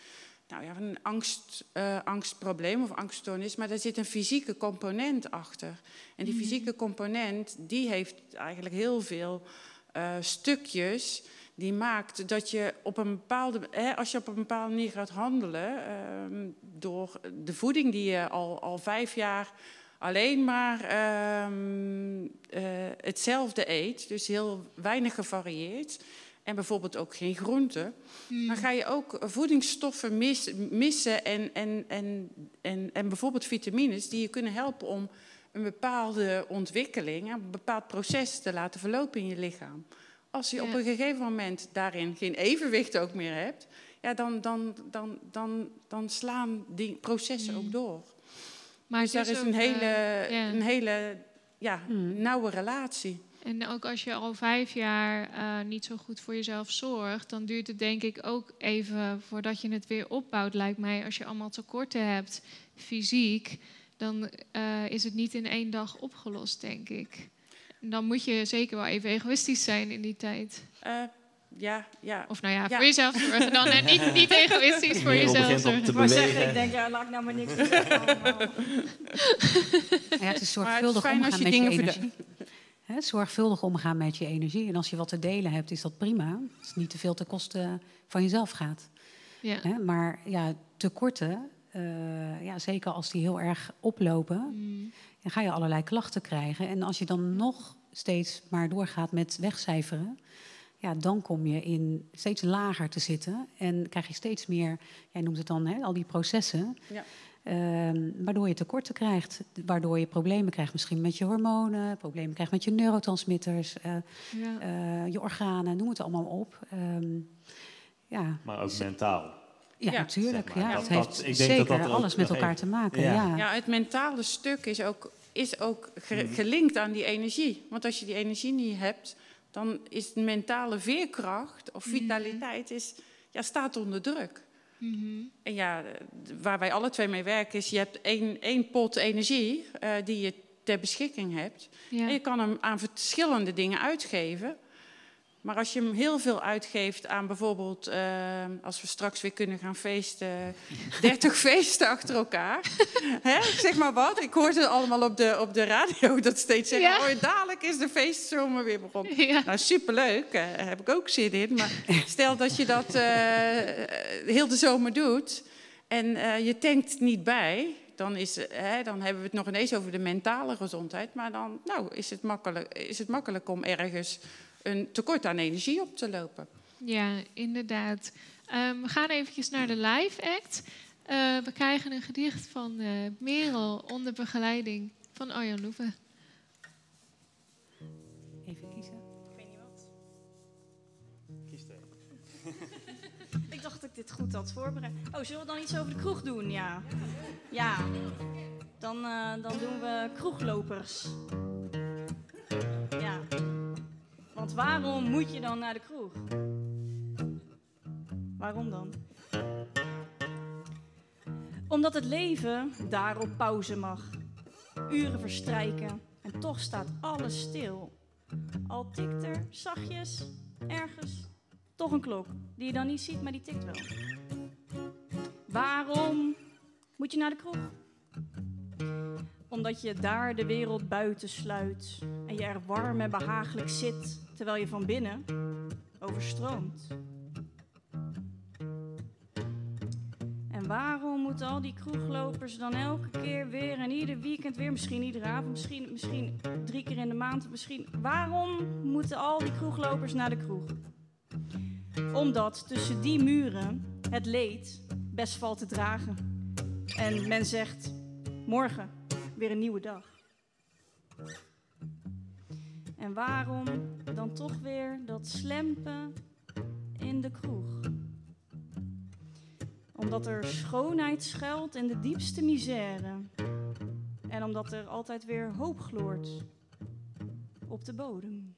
nou ja, een angst, eh, angstprobleem of angststoornis. Maar daar zit een fysieke component achter. En die fysieke component die heeft eigenlijk heel veel eh, stukjes die maakt dat je op een bepaalde, hè, als je op een bepaalde manier gaat handelen, ehm, door de voeding die je al, al vijf jaar alleen maar ehm, eh, hetzelfde eet, dus heel weinig gevarieerd, en bijvoorbeeld ook geen groenten, dan ga je ook voedingsstoffen mis- missen en, en, en, en, en bijvoorbeeld vitamines die je kunnen helpen om een bepaalde ontwikkeling, een bepaald proces te laten verlopen in je lichaam. Als je op een gegeven moment daarin geen evenwicht ook meer hebt, ja, dan, dan, dan, dan, dan slaan die processen ook door. Maar dus daar is ook, een hele, eh, een hele ja, nauwe relatie. En ook als je al vijf jaar eh, niet zo goed voor jezelf zorgt, dan duurt het denk ik ook even voordat je het weer opbouwt, lijkt mij. Als je allemaal tekorten hebt, fysiek, dan eh, is het niet in één dag opgelost, denk ik. En dan moet je zeker wel even egoïstisch zijn in die tijd. Eh, ja, ja. Of nou ja, Ja. voor jezelf zorgen dan. En niet, niet egoïstisch voor jezelf zorgen. te Ik zeggen, ik denk, ja, laat ik nou maar niks zeggen allemaal. Ja, het is Maar het is zorgvuldig fijn als je met je dingen energie. Hè, zorgvuldig omgaan met je energie. En als je wat te delen hebt, is dat prima. Als het niet te veel ten koste van jezelf gaat. Ja. Hè, maar ja, tekorten, eh, ja, zeker als die heel erg oplopen, Mm. dan ga je allerlei klachten krijgen. En als je dan nog steeds maar doorgaat met wegcijferen, ja, dan kom je in steeds lager te zitten en krijg je steeds meer, jij noemt het dan, hè, al die processen. Ja. Ehm, waardoor je tekorten krijgt, waardoor je problemen krijgt misschien met je hormonen, problemen krijgt met je neurotransmitters, eh, Ja. eh, je organen, noem het allemaal op. Ehm, ja, Maar ook mentaal. ja, Ja, natuurlijk. zeg maar. ja, Dat- het dat- heeft ik denk zeker dat dat alles met nog elkaar te maken. Ja. Ja. Ja, het mentale stuk is ook, is ook ge- gelinkt aan die energie. Want als je die energie niet hebt, dan is de mentale veerkracht of vitaliteit is, ja, staat onder druk. Mhm. En ja, waar wij alle twee mee werken is, je hebt één, één pot energie eh, die je ter beschikking hebt. Ja. En je kan hem aan verschillende dingen uitgeven. Maar als je hem heel veel uitgeeft aan bijvoorbeeld, eh, als we straks weer kunnen gaan feesten, 30 feesten achter elkaar. Hè? Zeg maar wat. Ik hoorde het allemaal op de, op de radio dat steeds zeggen, Ja. oh dadelijk is de feestzomer weer begonnen. Ja. Nou, superleuk, daar heb ik ook zin in. Maar stel dat je dat eh, heel de zomer doet en eh, je tankt niet bij, dan, is, eh, hè, dan hebben we het nog ineens over de mentale gezondheid. Maar dan nou, is, het makkelijk, is het makkelijk om ergens een tekort aan energie op te lopen. Ja, inderdaad. Ehm, we gaan eventjes naar de live act. Eh, we krijgen een gedicht van eh, Merel onder begeleiding van Arjan Loeven. Even kiezen. Ik weet niet wat. Ik dacht dat ik dit goed had voorbereid. Oh, zullen we dan iets over de kroeg doen? Ja. Ja. Dan, eh, dan doen we kroeglopers. Want waarom moet je dan naar de kroeg? Waarom dan? Omdat het leven daar op pauze mag. Uren verstrijken en toch staat alles stil. Al tikt er zachtjes ergens toch een klok die je dan niet ziet, maar die tikt wel. Waarom moet je naar de kroeg? Omdat je daar de wereld buiten sluit en je er warm en behagelijk zit, terwijl je van binnen overstroomt. En waarom moeten al die kroeglopers dan elke keer weer en ieder weekend weer, misschien iedere avond, misschien, misschien drie keer in de maand, misschien. Waarom moeten al die kroeglopers naar de kroeg? Omdat tussen die muren het leed best valt te dragen. En men zegt: morgen weer een nieuwe dag. En waarom dan toch weer dat slempen in de kroeg? Omdat er schoonheid schuilt in de diepste misère. En omdat er altijd weer hoop gloort op de bodem.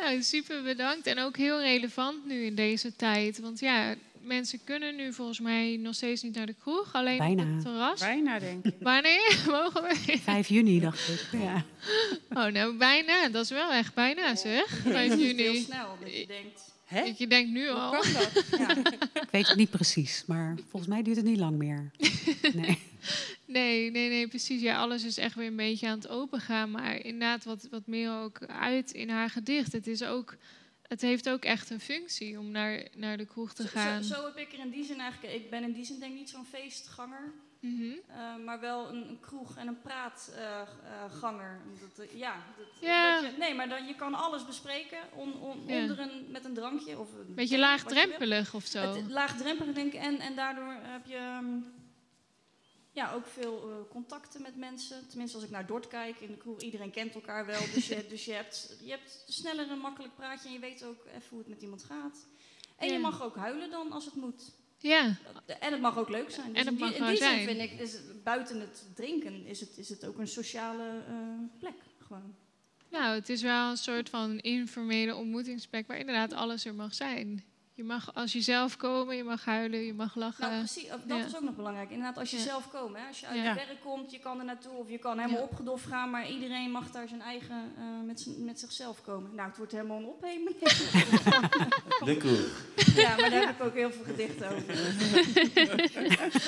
Super bedankt. En ook heel relevant nu in deze tijd. Want ja, mensen kunnen nu volgens mij nog steeds niet naar de kroeg. Alleen Bijna. op het terras. Bijna, denk ik. Wanneer mogen we? 5 juni, dacht ik. Ja. Oh, nou bijna. Dat is wel echt bijna zeg. 5 Heel juni. snel dat je denkt. Hè? Dat je denkt nu Hoe al. kan dat? Ja. Ik weet het niet precies, maar volgens mij duurt het niet lang meer. Nee. Nee, nee, nee, precies. Ja, alles is echt weer een beetje aan het opengaan. Maar inderdaad, wat, wat meer ook uit in haar gedicht. Het, is ook, het heeft ook echt een functie om naar, naar de kroeg te gaan. zo, zo heb ik er in die zin eigenlijk. Ik ben in die zin denk ik niet zo'n feestganger. Mhm. eh, maar wel een, een kroeg en een praatganger. dat, eh, ja, Ja. dat je, nee, maar dan, je kan alles bespreken on, on- Ja. onder een, met een drankje. Of een Beetje laagdrempelig of zo. Het, laagdrempelig denk ik. En, en daardoor heb je ehm, ja, ook veel eh, contacten met mensen. Tenminste, als ik naar Dort kijk in de kroeg, iedereen kent elkaar wel. Dus je, dus je, hebt, je hebt sneller een makkelijk praatje en je weet ook even hoe het met iemand gaat. En Ja. je mag ook huilen dan als het moet. Ja, En het mag ook leuk zijn. Dus En het in die, mag in die zin zijn. vind ik, is, het- buiten het drinken, is het, is het ook een sociale eh, plek. Gewoon. nou, het is wel een soort van informele ontmoetingsplek waar inderdaad alles er mag zijn. Je mag als jezelf komen, je mag huilen, je mag lachen. Nou, precies, dat Ja. is ook nog belangrijk. Inderdaad, als je Ja. zelf komt, hè, als je uit Ja. het werk komt, je kan er naartoe of je kan helemaal Ja. opgedoft gaan, maar iedereen mag daar zijn eigen, eh, met, met zichzelf komen. Nou, het wordt helemaal een opheming. Ja, maar daar heb ik ook heel veel gedichten over.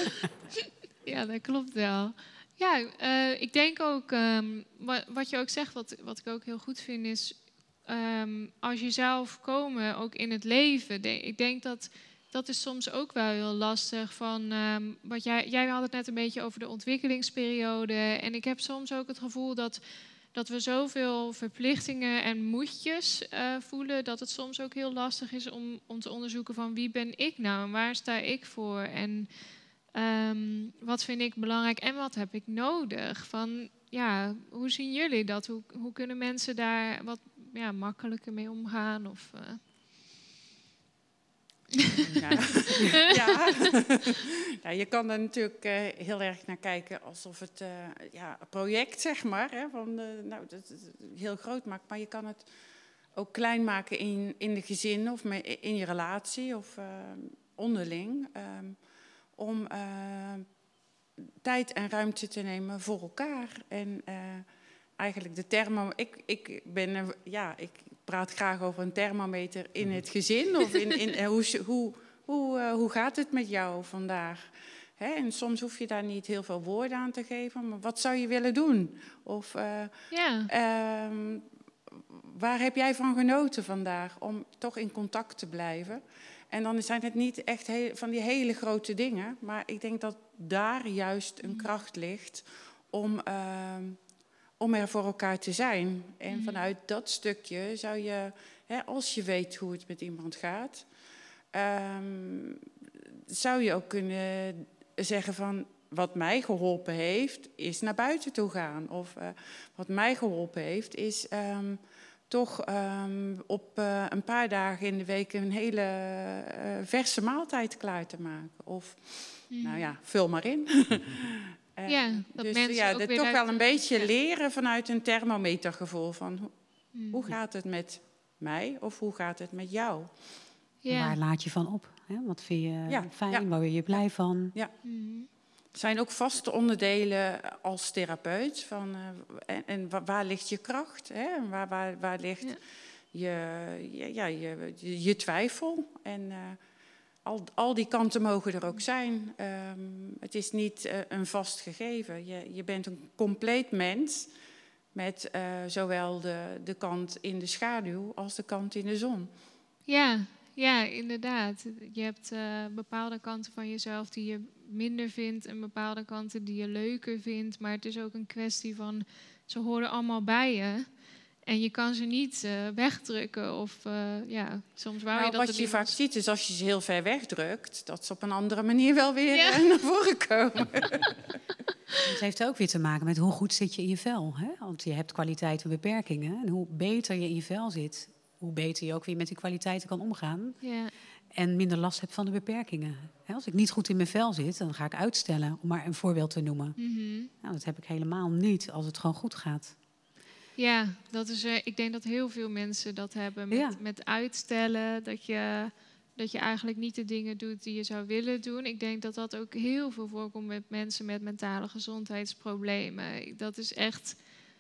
Ja, dat klopt wel. Ja, eh, ik denk ook, ehm, wat, wat je ook zegt, wat, wat ik ook heel goed vind, is ehm, als je zelf komen, ook in het leven. ik denk dat dat is soms ook wel heel lastig. Van, ehm, wat jij, jij had het net een beetje over de ontwikkelingsperiode. En ik heb soms ook het gevoel dat, dat we zoveel verplichtingen en moedjes eh, voelen, dat het soms ook heel lastig is om, om te onderzoeken van wie ben ik nou en waar sta ik voor. En Ehm, wat vind ik belangrijk en wat heb ik nodig? Van, ja, hoe zien jullie dat? Hoe, hoe kunnen mensen daar wat ja, makkelijker mee omgaan? Of, eh? Ja. ja. ja, je kan er natuurlijk eh, heel erg naar kijken alsof het eh, ja, een project, zeg maar, hè, van, nou, dat, dat- heel groot maakt. Maar je kan het ook klein maken in, in de gezin of me- in je relatie of onderling. ehm, om tijd en ruimte te nemen voor elkaar. En eigenlijk de thermo... Ik, ik, ben, ja, ik praat graag over een thermometer in het gezin. Of in, in, eh, hoe, hoe, hoe, eh, hoe gaat het met jou vandaag? Hè, en soms hoef je daar niet heel veel woorden aan te geven. Maar wat zou je willen doen? Of eh, ja. ehm, waar heb jij van genoten vandaag? Om toch in contact te blijven. En dan zijn het niet echt heel- van die hele grote dingen. Maar ik denk dat daar juist een kracht ligt om, ehm, om er voor elkaar te zijn. En vanuit dat stukje zou je, hè, als je weet hoe het met iemand gaat, ehm, zou je ook kunnen zeggen van wat mij geholpen heeft, is naar buiten toe gaan. Of eh, wat mij geholpen heeft, is ehm, toch ehm, op eh, een paar dagen in de week een hele eh, verse maaltijd klaar te maken. Of, nou ja, vul maar in. Ja, dat dus mensen ja, ook dat weer toch uit- wel een beetje ja. leren vanuit een thermometergevoel van hoe, Mm. hoe gaat het met mij of hoe gaat het met jou? Ja. Waar laat je van op? Hè? Wat vind je Ja, fijn? ja. Waar word je blij van? Ja. Mm. Er zijn ook vaste onderdelen als therapeut. Van, eh, en, en wa- waar ligt je kracht? Hè? En Waar, waar, waar ligt Ja. je, ja, je, je, je twijfel? En eh, al, al die kanten mogen er ook zijn. Ehm, het is niet eh, een vast gegeven. Je, je bent een compleet mens met eh, zowel de, de kant in de schaduw als de kant in de zon. Ja, ja, inderdaad. Je hebt eh, bepaalde kanten van jezelf die je minder vindt en bepaalde kanten die je leuker vindt. Maar het is ook een kwestie van, ze horen allemaal bij je. En je kan ze niet eh, wegdrukken of eh, ja, soms wou Nou, je dat wat je vaak ziet is als je ze heel ver wegdrukt, dat ze op een andere manier wel weer Ja. eh, naar voren komen. Het heeft ook weer te maken met hoe goed zit je in je vel. Hè? Want je hebt kwaliteiten en beperkingen. En hoe beter je in je vel zit, hoe beter je ook weer met die kwaliteiten kan omgaan. Ja, En minder last hebt van de beperkingen. Hè, Als ik niet goed in mijn vel zit, dan ga ik uitstellen, om maar een voorbeeld te noemen. mhm. Nou, dat heb ik helemaal niet als het gewoon goed gaat. Ja dat is, eh, ik denk dat heel veel mensen dat hebben met, Ja. met uitstellen. Dat je, dat je eigenlijk niet de dingen doet die je zou willen doen. Ik denk dat dat ook heel veel voorkomt met mensen met mentale gezondheidsproblemen. Dat is echt.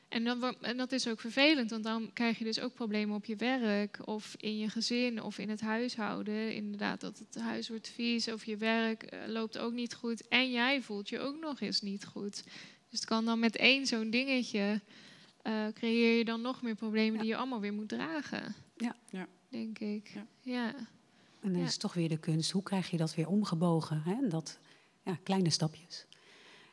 En, dan, en dat is ook vervelend, want dan krijg je dus ook problemen op je werk of in je gezin of in het huishouden. Inderdaad, dat het huis wordt vies of je werk eh, loopt ook niet goed. En jij voelt je ook nog eens niet goed. Dus het kan dan met één zo'n dingetje eh, creëer je dan nog meer problemen die je allemaal weer moet dragen. Ja. Ja. Denk ik. Ja. Ja. En dan Ja. is toch weer de kunst, hoe krijg je dat weer omgebogen? Hè? En Dat, ja, kleine stapjes.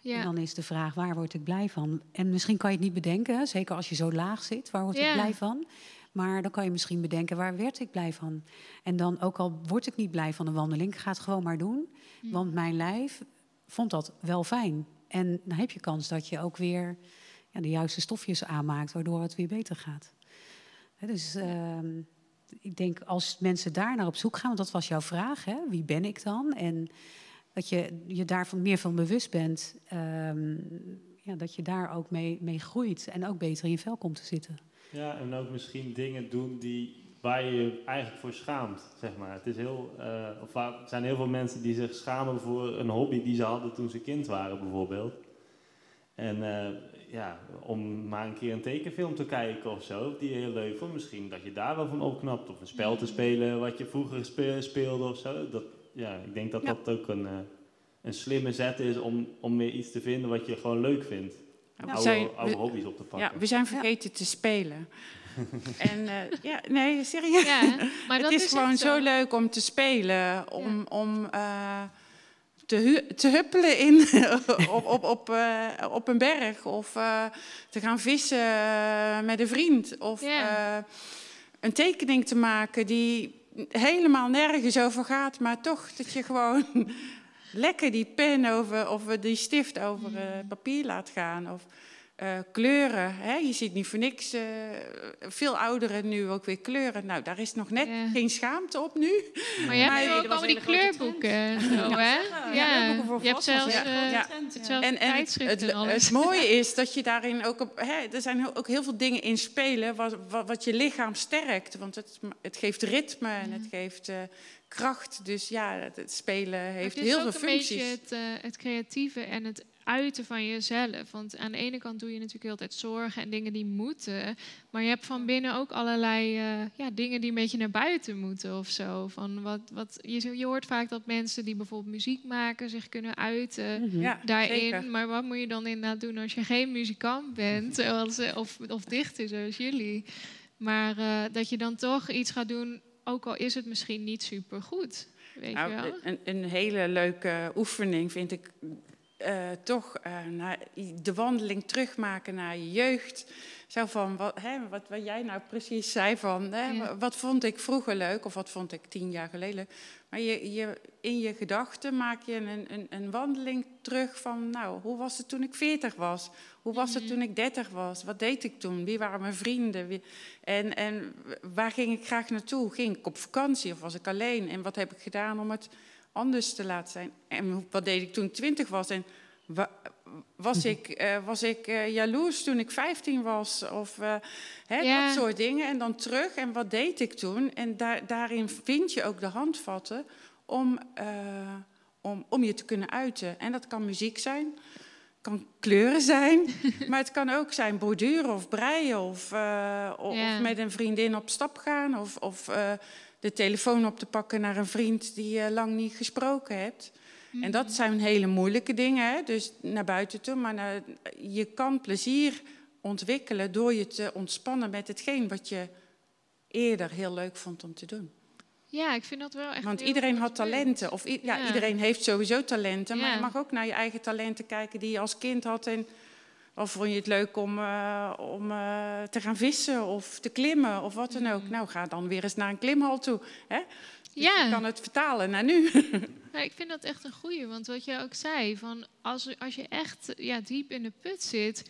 Ja. En dan is de vraag, waar word ik blij van? En misschien kan je het niet bedenken, zeker als je zo laag zit, waar word Ja. ik blij van? Maar dan kan je misschien bedenken, waar werd ik blij van? En dan, ook al word ik niet blij van een wandeling, ik ga het gewoon maar doen. Hm. Want mijn lijf vond dat wel fijn. En dan heb je kans dat je ook weer ja, de juiste stofjes aanmaakt, waardoor het weer beter gaat. Dus ehm, ik denk, als mensen daar naar op zoek gaan, want dat was jouw vraag, hè? wie ben ik dan? En dat je je daarvan meer van bewust bent, ehm, ja, dat je daar ook mee, mee groeit en ook beter in je vel komt te zitten. Ja, en ook misschien dingen doen die, waar je je eigenlijk voor schaamt, zeg maar. Het is heel, eh, of er zijn heel veel mensen die zich schamen voor een hobby die ze hadden toen ze kind waren, bijvoorbeeld. En eh, ja, om maar een keer een tekenfilm te kijken of zo, die je heel leuk vond, misschien dat je daar wel van opknapt. Of een spel te spelen wat je vroeger spe- speelde of zo. Dat, ja, ik denk dat Ja. dat ook een, eh, een slimme zet is om, om weer iets te vinden wat je gewoon leuk vindt. we Oude, zijn- oude we- hobby's op te pakken. Ja, we zijn vergeten te spelen. en eh, ja, nee, serieus. Ja, maar het dat is, is gewoon zo. leuk om te spelen, om, om eh, te, te huppelen in, op, op, op, eh, op een berg of eh, te gaan vissen eh, met een vriend of een tekening te maken die helemaal nergens over gaat, maar toch dat je gewoon lekker die pen over of die stift over papier laat gaan of eh, kleuren. Hè? Je ziet niet voor niks eh, veel ouderen nu ook weer kleuren. Nou, daar is nog net Ja. geen schaamte op nu. Maar je hebt nu ook allemaal die een kleurboeken en zo, hè? Ja, Ja, kleurboeken voor je hebt zelfs, een eh, trend, ja. En, en het, en het, mooie is dat je daarin ook op. Hè, er zijn ook heel veel dingen in spelen wat, wat, wat je lichaam sterkt. Want het, het geeft ritme en het geeft eh, kracht. Dus ja, het, spelen heeft het is heel ook veel een functies. beetje het, eh, het creatieve en het uiten van jezelf. Want aan de ene kant doe je natuurlijk heel tijd zorgen en dingen die moeten. Maar je hebt van binnen ook allerlei eh, ja, dingen die een beetje naar buiten moeten of zo. Van wat, wat, je, je hoort vaak dat mensen die bijvoorbeeld muziek maken zich kunnen uiten Mhm. Ja, daarin. zeker. Maar wat moet je dan inderdaad doen als je geen muzikant bent? zoals, eh, of, of dichter zoals jullie. Maar eh, dat je dan toch iets gaat doen, ook al is het misschien niet supergoed. Weet Nou, je wel? een, een hele leuke oefening vind ik eh, toch eh, naar de wandeling terugmaken naar je jeugd. Zo van, wat, hè, wat, wat jij nou precies zei van, hè, Ja. wat vond ik vroeger leuk of wat vond ik tien jaar geleden leuk. Maar je, je, in je gedachten maak je een, een, een wandeling terug van, nou, hoe was het toen ik veertig was? Hoe was het toen ik dertig was? Wat deed ik toen? Wie waren mijn vrienden? Wie- en, en waar ging ik graag naartoe? Ging ik op vakantie of was ik alleen? En wat heb ik gedaan om het anders te laten zijn? En wat deed ik toen ik twintig was? En was ik, eh, was ik eh, jaloers toen ik 15 was? Of eh, hè, Ja. dat soort dingen. En dan terug. En wat deed ik toen? En daar, daarin vind je ook de handvatten om, om, om je te kunnen uiten. En dat kan muziek zijn, kan kleuren zijn, maar het kan ook zijn borduren of breien of, Ja. of met een vriendin op stap gaan of, of de telefoon op te pakken naar een vriend die je lang niet gesproken hebt. En dat zijn hele moeilijke dingen, hè? dus naar buiten toe. Maar naar- je kan plezier ontwikkelen door je te ontspannen met hetgeen wat je eerder heel leuk vond om te doen. Ja, ik vind dat wel echt. Want iedereen had talenten. Of i- ja, Ja. iedereen heeft sowieso talenten. Maar Ja. je mag ook naar je eigen talenten kijken die je als kind had. En of vond je het leuk om, eh, om eh, te gaan vissen of te klimmen of wat dan ook. Nou, ga dan weer eens naar een klimhal toe. Hè? Dus Ja. Je kan het vertalen naar nu. Ja, ik vind dat echt een goeie. Want wat je ook zei, van als, als je echt ja, diep in de put zit,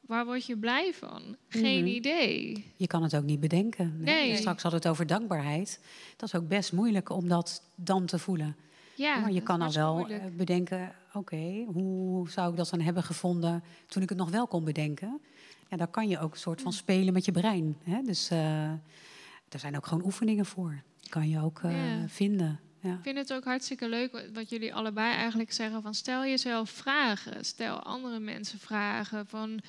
waar word je blij van? Geen Mhm. idee. Je kan het ook niet bedenken. hè? Nee. Straks had het over dankbaarheid. Dat is ook best moeilijk om dat dan te voelen. Ja, maar je dat kan al wel moeilijk. eh, bedenken, oké, hoe zou ik dat dan hebben gevonden toen ik het nog wel kon bedenken? Ja, daar kan je ook een soort van spelen met je brein. Hè? Dus eh er zijn ook gewoon oefeningen voor. Die kan je ook eh, Ja. vinden. Ja. Ik vind het ook hartstikke leuk wat- jullie allebei eigenlijk zeggen. Van stel jezelf vragen. Stel andere mensen vragen. Van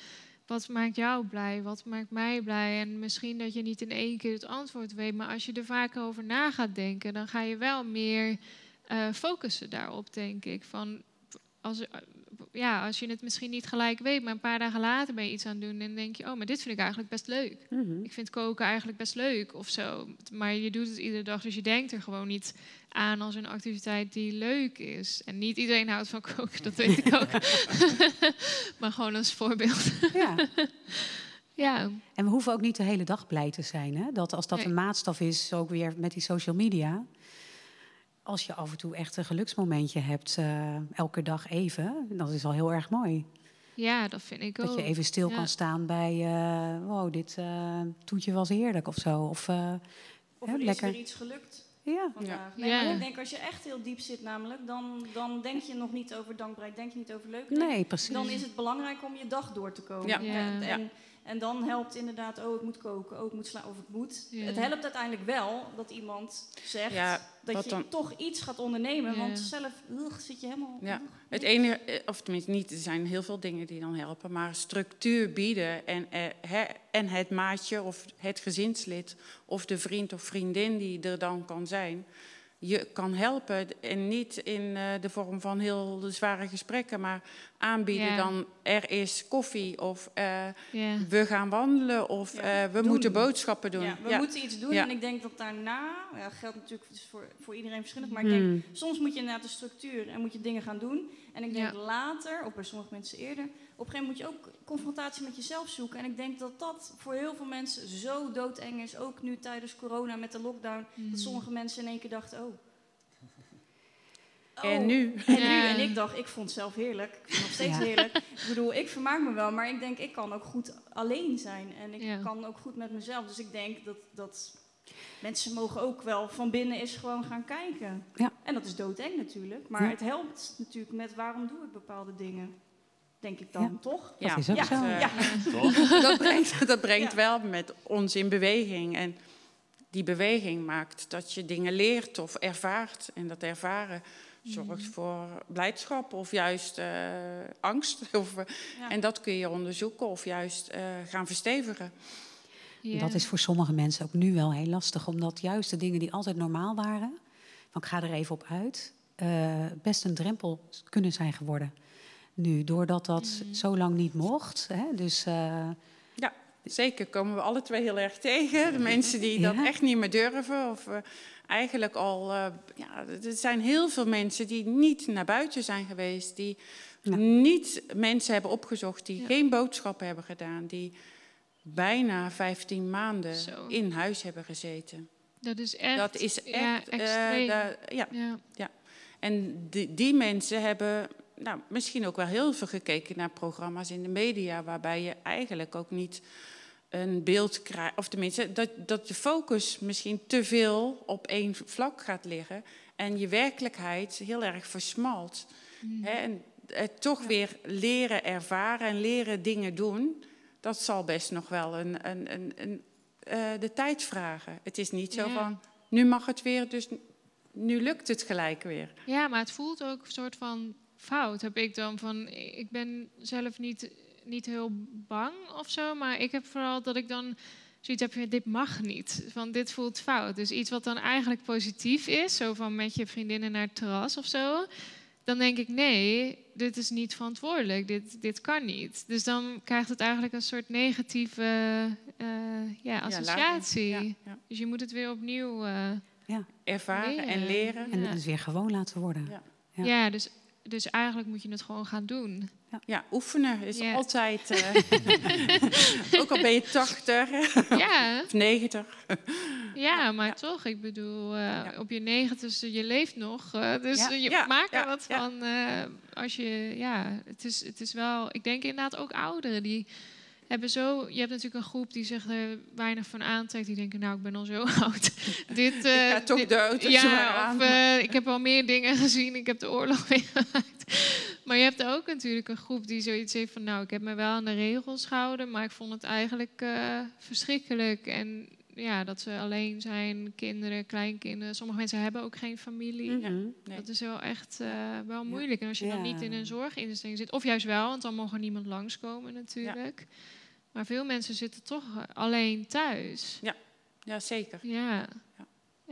wat maakt jou blij? Wat maakt mij blij? En misschien dat je niet in één keer het antwoord weet. Maar als je er vaak over na gaat denken, dan ga je wel meer eh, focussen daarop, denk ik. Van als, eh, ja, als je het misschien niet gelijk weet, maar een paar dagen later ben je iets aan het doen en denk je, oh, maar dit vind ik eigenlijk best leuk. Mhm. Ik vind koken eigenlijk best leuk of zo. Maar je doet het iedere dag, dus je denkt er gewoon niet aan als een activiteit die leuk is. En niet iedereen houdt van koken, dat weet ik ook. maar gewoon als voorbeeld. Ja. ja. En we hoeven ook niet de hele dag blij te zijn. Hè? Dat als dat Nee. een maatstaf is, ook weer met die social media. Als je af en toe echt een geluksmomentje hebt, eh, elke dag even, dat is al heel erg mooi. ja, dat vind ik ook. Dat je even stil Ja. kan staan bij, eh, wow, dit eh, toetje was heerlijk of zo. Of, eh, Of hè, er is lekker. weer iets gelukt Ja. vandaag. Nee, Ja. maar ik denk als je echt heel diep zit namelijk, dan, dan denk je nog niet over dankbaarheid, denk je niet over leuk. Nee, precies. Dan is het belangrijk om je dag door te komen. Ja. Ja. En, en En dan helpt inderdaad, oh, ik moet koken, oh, ik moet slaan, of ik moet. Ja. Het helpt uiteindelijk wel dat iemand zegt Ja, dat je dan- toch iets gaat ondernemen. Ja. Want zelf ugh, zit je helemaal... Ja, ugh, het enige, eh, of tenminste niet, er zijn heel veel dingen die dan helpen, maar structuur bieden en, eh, hè, en het maatje of het gezinslid of de vriend of vriendin die er dan kan zijn, je kan helpen en niet in eh, de vorm van heel zware gesprekken, maar aanbieden dan er is koffie of eh, we gaan wandelen of eh, we doen. moeten boodschappen doen. Ja, we Ja. moeten iets doen Ja. en ik denk dat daarna, ja, geldt natuurlijk voor, voor iedereen verschillend, maar Hmm. ik denk soms moet je inderdaad de structuur en moet je dingen gaan doen. En ik denk Ja. later, of bij sommige mensen eerder, op een gegeven moment moet je ook confrontatie met jezelf zoeken. En ik denk dat dat voor heel veel mensen zo doodeng is, ook nu tijdens corona met de lockdown, Mhm. dat sommige mensen in één keer dachten, oh. En Oh, nu? En nu, Ja. en ik dacht, ik vond het zelf heerlijk. Ik vind het nog steeds Ja. heerlijk. Ik bedoel, ik vermaak me wel, maar ik denk, ik kan ook goed alleen zijn. En ik Ja. kan ook goed met mezelf. Dus ik denk dat, dat mensen mogen ook wel van binnen eens gewoon gaan kijken. Ja. En dat is doodeng natuurlijk. Maar Ja. het helpt natuurlijk met waarom doe ik bepaalde dingen. Denk ik dan, Ja. toch? Dat is ook ja. zo. Ja. Toch? dat brengt, dat brengt Ja. wel met ons in beweging. En die beweging maakt dat je dingen leert of ervaart. En dat ervaren zorgt voor blijdschap of juist eh, angst. Of, eh, Ja. En dat kun je onderzoeken of juist eh, gaan verstevigen. Ja. Dat is voor sommige mensen ook nu wel heel lastig, omdat juist de dingen die altijd normaal waren, van ik ga er even op uit, eh, best een drempel kunnen zijn geworden. Nu, doordat dat zo lang niet mocht. Hè, dus eh, Ja, zeker komen we alle twee heel erg tegen. De mensen die dat Ja. echt niet meer durven. Of eh, eigenlijk al, ja, er zijn heel veel mensen die niet naar buiten zijn geweest. Die Ja. niet mensen hebben opgezocht, die Ja. geen boodschappen hebben gedaan. Die bijna 15 maanden Zo. in huis hebben gezeten. Dat is echt, dat is ja, echt. eh, extreem. da- ja. ja. En die, die mensen hebben nou, misschien ook wel heel veel gekeken naar programma's in de media, waarbij je eigenlijk ook niet een beeld krijgt, of tenminste dat, dat de focus misschien te veel op één vlak gaat liggen en je werkelijkheid heel erg versmalt. Hè, en het toch weer leren ervaren en leren dingen doen, dat zal best nog wel een, een, een, een, eh, de tijd vragen. Het is niet zo Ja. van, nu mag het weer, dus nu lukt het gelijk weer. Ja, maar het voelt ook een soort van fout, heb ik dan. Van, ik ben zelf niet, niet heel bang of zo, maar ik heb vooral dat ik dan zoiets heb van, dit mag niet. Van, dit voelt fout. Dus iets wat dan eigenlijk positief is, zo van met je vriendinnen naar het terras of zo. Dan denk ik, nee, dit is niet verantwoordelijk, dit, dit kan niet. Dus dan krijgt het eigenlijk een soort negatieve eh, ja, associatie. Ja, ja. Dus je moet het weer opnieuw... eh, Ervaren en Leren. en Ja. het weer gewoon laten worden. Ja. Ja. ja, dus, dus eigenlijk moet je het gewoon gaan doen. Ja, oefenen is Ja. altijd. eh, ook al ben je 80 Ja, of 90. Ja maar toch, ik bedoel, eh, op je negentigste, je leeft nog. eh, dus je maakt er wat van. eh, als je, ja, het is, het is wel, ik denk inderdaad ook ouderen die hebben zo, je hebt natuurlijk een groep die zich er weinig van aantrekt. Die denken, nou, ik ben al zo oud. dit, eh, ga toch dit- dood, Ja, of ik heb al meer dingen gezien. Ik heb de oorlog meegemaakt. Maar je hebt ook natuurlijk een groep die zoiets heeft van... nou, ik heb me wel aan de regels gehouden... maar ik vond het eigenlijk verschrikkelijk. En ja, dat ze alleen zijn, kinderen, kleinkinderen. Sommige mensen hebben ook geen familie. Mhm. Nee. Dat is wel echt eh, wel moeilijk. En als je dan Ja. niet in een zorginstelling zit... of juist wel, want dan mag er niemand langskomen natuurlijk. Maar veel mensen zitten toch alleen thuis. Ja, zeker. Ja.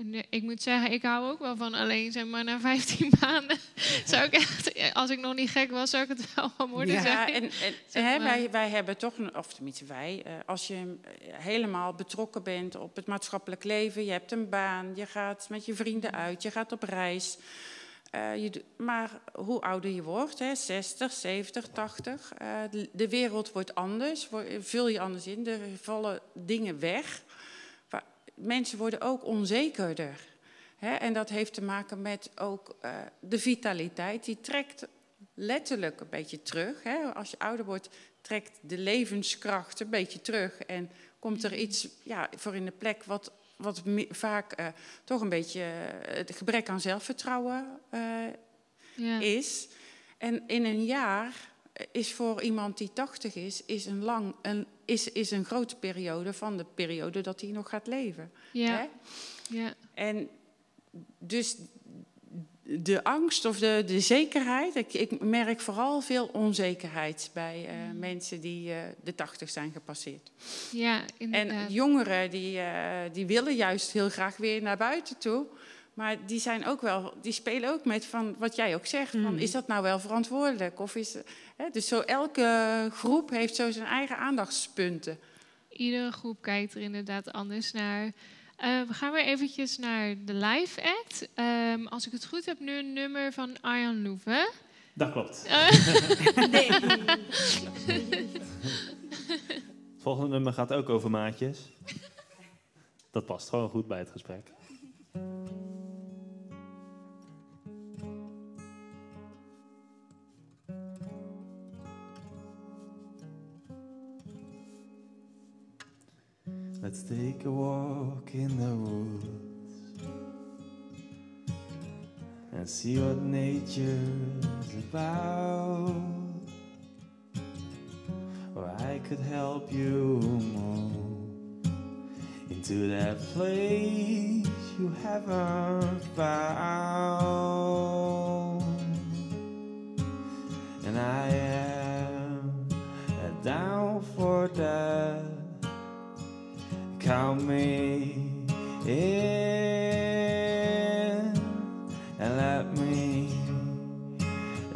En eh, ik moet zeggen, ik hou ook wel van alleen zijn, maar na 15 maanden zou ik echt, eh, als ik nog niet gek was, zou ik het wel van worden Ja, zijn. en, en Zeg hè, wij, wij hebben toch, een, of tenminste wij, eh, als je helemaal betrokken bent op het maatschappelijk leven, je hebt een baan, je gaat met je vrienden uit, je gaat op reis. je, maar hoe ouder je wordt, hè, 60, 70, 80, eh, de, de wereld wordt anders, vul je anders in, er vallen dingen weg. Mensen worden ook onzekerder. Hè, en dat heeft te maken met ook eh, de vitaliteit. Die trekt letterlijk een beetje terug. Hè. Als je ouder wordt, trekt de levenskracht een beetje terug. En komt er iets ja, voor in de plek wat, wat vaak eh, toch een beetje eh, het gebrek aan zelfvertrouwen ja. is. En in een jaar is voor iemand die 80 is, is een, lang, een, is, is een grote periode van de periode dat hij nog gaat leven. Ja. Hè? Ja. En dus de angst of de, de zekerheid, ik, ik merk vooral veel onzekerheid bij eh, Mm. mensen die eh, de 80 zijn gepasseerd. Ja, inderdaad. En jongeren die, eh, die willen juist heel graag weer naar buiten toe. Maar die, zijn ook wel, die spelen ook met van wat jij ook zegt. Van, Mm. is dat nou wel verantwoordelijk? Of is, hè, dus zo elke groep heeft zo zijn eigen aandachtspunten. Iedere groep kijkt er inderdaad anders naar. Eh, we gaan weer eventjes naar de live act. Ehm, als ik het goed heb, nu een nummer van Arjan Loeven. Dat klopt. Eh, Het volgende nummer gaat ook over maatjes. Dat past gewoon goed bij het gesprek. Let's take a walk in the woods and see what nature's about. Or I could help you move into that place you haven't found. And I am down for that. Count me in and let me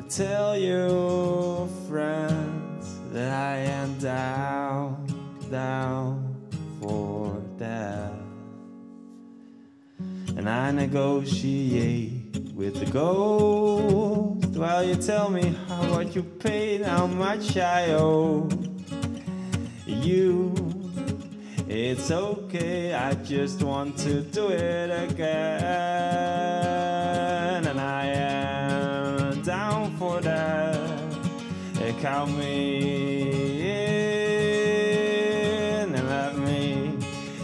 tell you, friends, that I am down, down for that. And I negotiate with the ghost while you tell me how what you paid, how much I owe you. It's okay, I just want to do it again. And I am down for that. Count me in and let me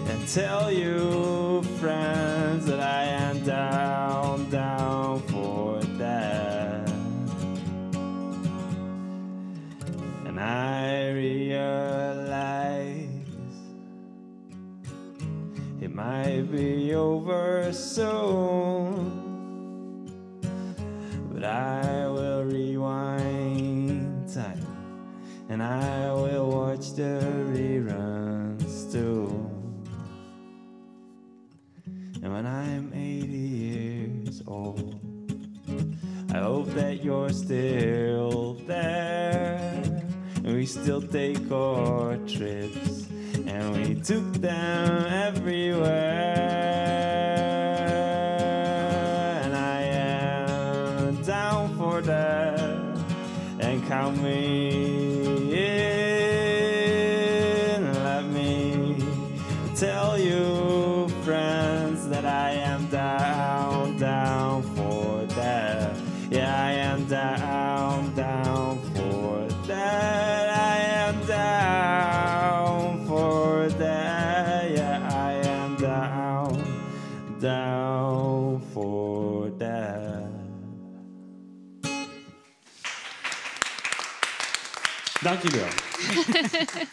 and tell you, might be over soon, but I will rewind time and I will watch the reruns too. And when I'm 80 years old, I hope that you're still there. And we still take our trips, and we took them everywhere. Dank jullie wel.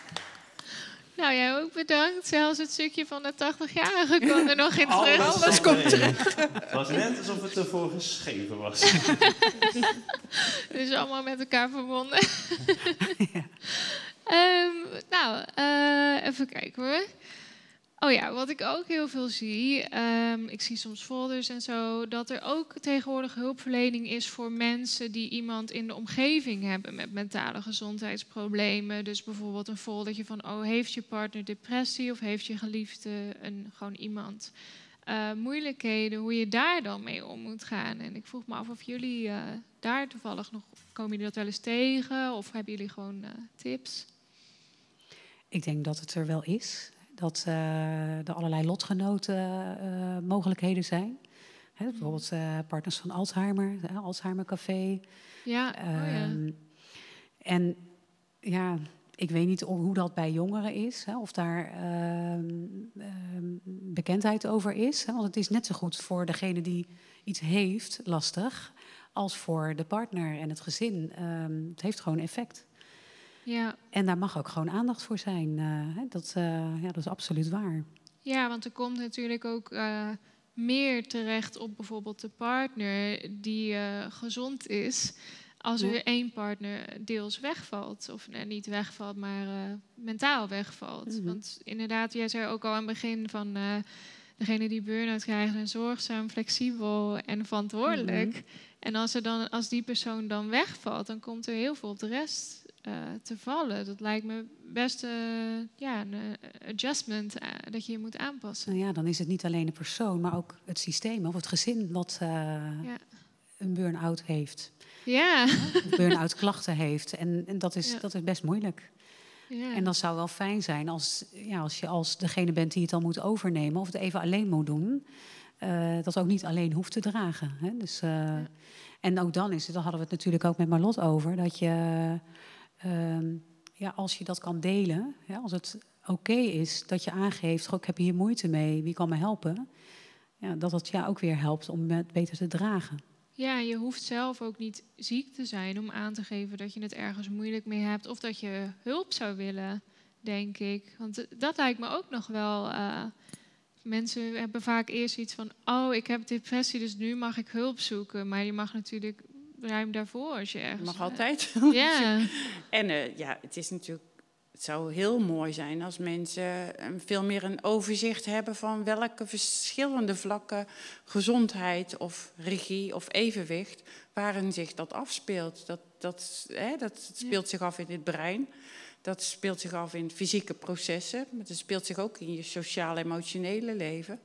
nou, jij ook bedankt. Zelfs het stukje van de 80-jarige kwam er nog in terug. Alles komt terug. Het was net alsof het ervoor geschreven was. dus allemaal met elkaar verbonden. Ehm, nou, eh, even kijken hoor. Oh ja, wat ik ook heel veel zie, ehm, ik zie soms folders en zo, dat er ook tegenwoordig hulpverlening is voor mensen die iemand in de omgeving hebben met mentale gezondheidsproblemen. Dus bijvoorbeeld een foldertje van, oh, heeft je partner depressie of heeft je geliefde een, gewoon iemand eh, moeilijkheden, hoe je daar dan mee om moet gaan. En ik vroeg me af of jullie eh, daar toevallig nog, komen jullie dat wel eens tegen of hebben jullie gewoon eh, tips? Ik denk dat het er wel is. Dat eh, er allerlei lotgenoten eh, mogelijkheden zijn. Hè, bijvoorbeeld eh, partners van Alzheimer, hè, Alzheimer Café. Ja, oh ja. Ehm, En ja, ik weet niet hoe dat bij jongeren is, hè, of daar ehm, ehm, bekendheid over is. Hè, want het is net zo goed voor degene die iets heeft lastig, als voor de partner en het gezin. Het heeft gewoon effect. Ja. En daar mag ook gewoon aandacht voor zijn. Uh, dat, uh, ja, dat is absoluut waar. Ja, want er komt natuurlijk ook uh, meer terecht op bijvoorbeeld de partner die gezond is. Als er één partner deels wegvalt, of nee, niet wegvalt, maar mentaal wegvalt. Mm -hmm. Want inderdaad, jij zei ook al aan het begin van degene die burn-out krijgt, zijn zorgzaam, flexibel en verantwoordelijk. Mm -hmm. En als, er dan, als die persoon dan wegvalt, dan komt er heel veel op de rest te vallen. Dat lijkt me best uh, ja, een adjustment uh, dat je je moet aanpassen. Nou ja, dan is het niet alleen de persoon, maar ook het systeem of het gezin wat ja. een burn-out heeft. Ja. burn-out klachten heeft. En, en dat, is, Ja. dat is best moeilijk. Ja. En dat zou wel fijn zijn als, ja, als je als degene bent die het dan moet overnemen of het even alleen moet doen. eh, dat ook niet alleen hoeft te dragen. Hè? Dus, eh, En ook dan is het, daar hadden we het natuurlijk ook met Marlot over, dat je, ehm, ja, als je dat kan delen, als het oké is dat je aangeeft, ik heb hier moeite mee, wie kan me helpen? Ja, dat dat ja ook weer helpt om beter te dragen. Ja, je hoeft zelf ook niet ziek te zijn om aan te geven dat je het ergens moeilijk mee hebt of dat je hulp zou willen, denk ik. Want dat lijkt me ook nog wel. eh, mensen hebben vaak eerst iets van: oh, ik heb depressie, dus nu mag ik hulp zoeken. Maar je mag natuurlijk ruim daarvoor als je ergens. mag altijd. Ja. En eh, ja, het is natuurlijk. Het zou heel mooi zijn als mensen eh, veel meer een overzicht hebben van welke verschillende vlakken gezondheid of regie of evenwicht, waarin zich dat afspeelt. Dat, dat, hè, dat speelt zich af in het brein, dat speelt zich af in fysieke processen, maar dat speelt zich ook in je sociaal-emotionele leven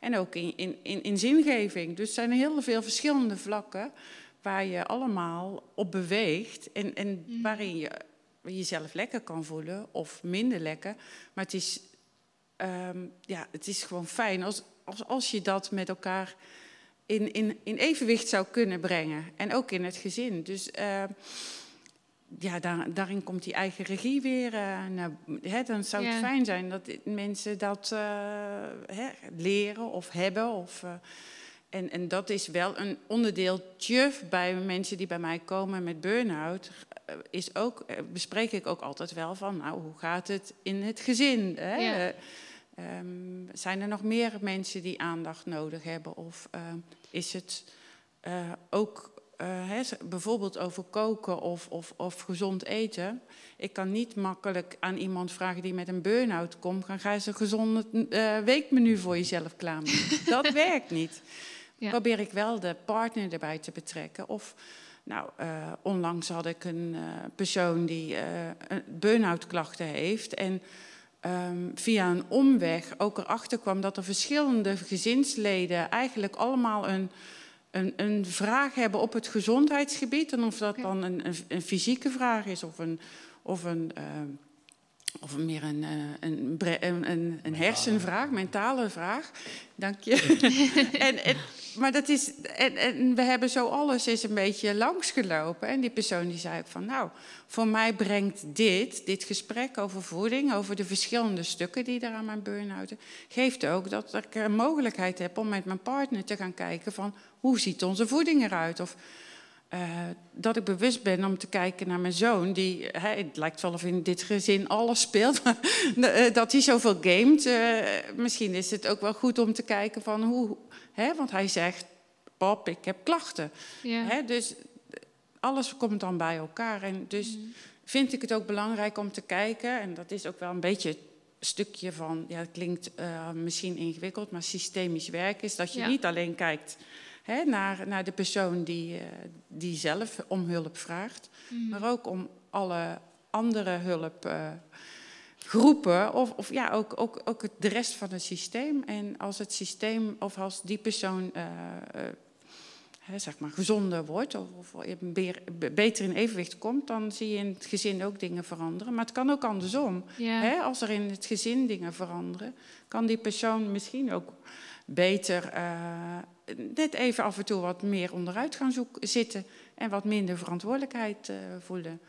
en ook in, in, in, in zingeving. Dus er zijn heel veel verschillende vlakken waar je allemaal op beweegt en, en waarin je jezelf lekker kan voelen of minder lekker. Maar het is, ehm, ja, het is gewoon fijn als, als, als je dat met elkaar in, in, in evenwicht zou kunnen brengen. En ook in het gezin. Dus ehm, ja, daar, daarin komt die eigen regie weer. eh, naar, hè, dan zou het Ja. fijn zijn dat mensen dat eh, hè, leren of hebben. Of, eh, en, en dat is wel een onderdeeltje bij mensen die bij mij komen met burn-out. eh, Is ook, eh, bespreek ik ook altijd wel van, nou, hoe gaat het in het gezin? Hè? Ja. Eh, ehm, zijn er nog meer mensen die aandacht nodig hebben? Of is het ook bijvoorbeeld over koken of, of, of gezond eten? Ik kan niet makkelijk aan iemand vragen die met een burn-out komt... Gaan, ga eens een gezonde eh, weekmenu voor jezelf klaarmaken. Dat werkt niet. Ja. Probeer ik wel de partner erbij te betrekken. Of, nou, eh, onlangs had ik een eh, persoon die eh, een burn-out klachten heeft... en ehm, via een omweg ook erachter kwam dat er verschillende gezinsleden... eigenlijk allemaal een, een, een vraag hebben op het gezondheidsgebied. En of dat dan een, een, een fysieke vraag is of een... Of een ehm, of meer een, een, een, een, een hersenvraag, mentale vraag. Dank je. en, en, maar dat is, en, we hebben zo alles eens een beetje langsgelopen. En die persoon die zei ook van, nou, voor mij brengt dit, dit gesprek over voeding, over de verschillende stukken die er aan mijn burn-out, geeft ook dat ik een mogelijkheid heb om met mijn partner te gaan kijken van, hoe ziet onze voeding eruit? Of eh, dat ik bewust ben om te kijken naar mijn zoon. Die, hij, het lijkt wel of in dit gezin alles speelt. maar, eh, dat hij zoveel gamet. eh, misschien is het ook wel goed om te kijken van hoe... Hè, want hij zegt, pap, ik heb klachten. Ja. Hè, dus alles komt dan bij elkaar. En dus vind ik het ook belangrijk om te kijken... en dat is ook wel een beetje het stukje van... ja, het klinkt misschien ingewikkeld, maar systemisch werk is... dat je Ja. niet alleen kijkt hè, naar, naar de persoon die, eh, die zelf om hulp vraagt... Mhm. maar ook om alle andere hulpgroepen... groepen of, of ja, ook, ook, ook het, de rest van het systeem. En als het systeem of als die persoon eh, eh, zeg maar gezonder wordt of, of beter in evenwicht komt, dan zie je in het gezin ook dingen veranderen. Maar het kan ook andersom. Ja. Als er in het gezin dingen veranderen, kan die persoon misschien ook beter eh, net even af en toe wat meer onderuit gaan zoeken, zitten en wat minder verantwoordelijkheid eh, voelen.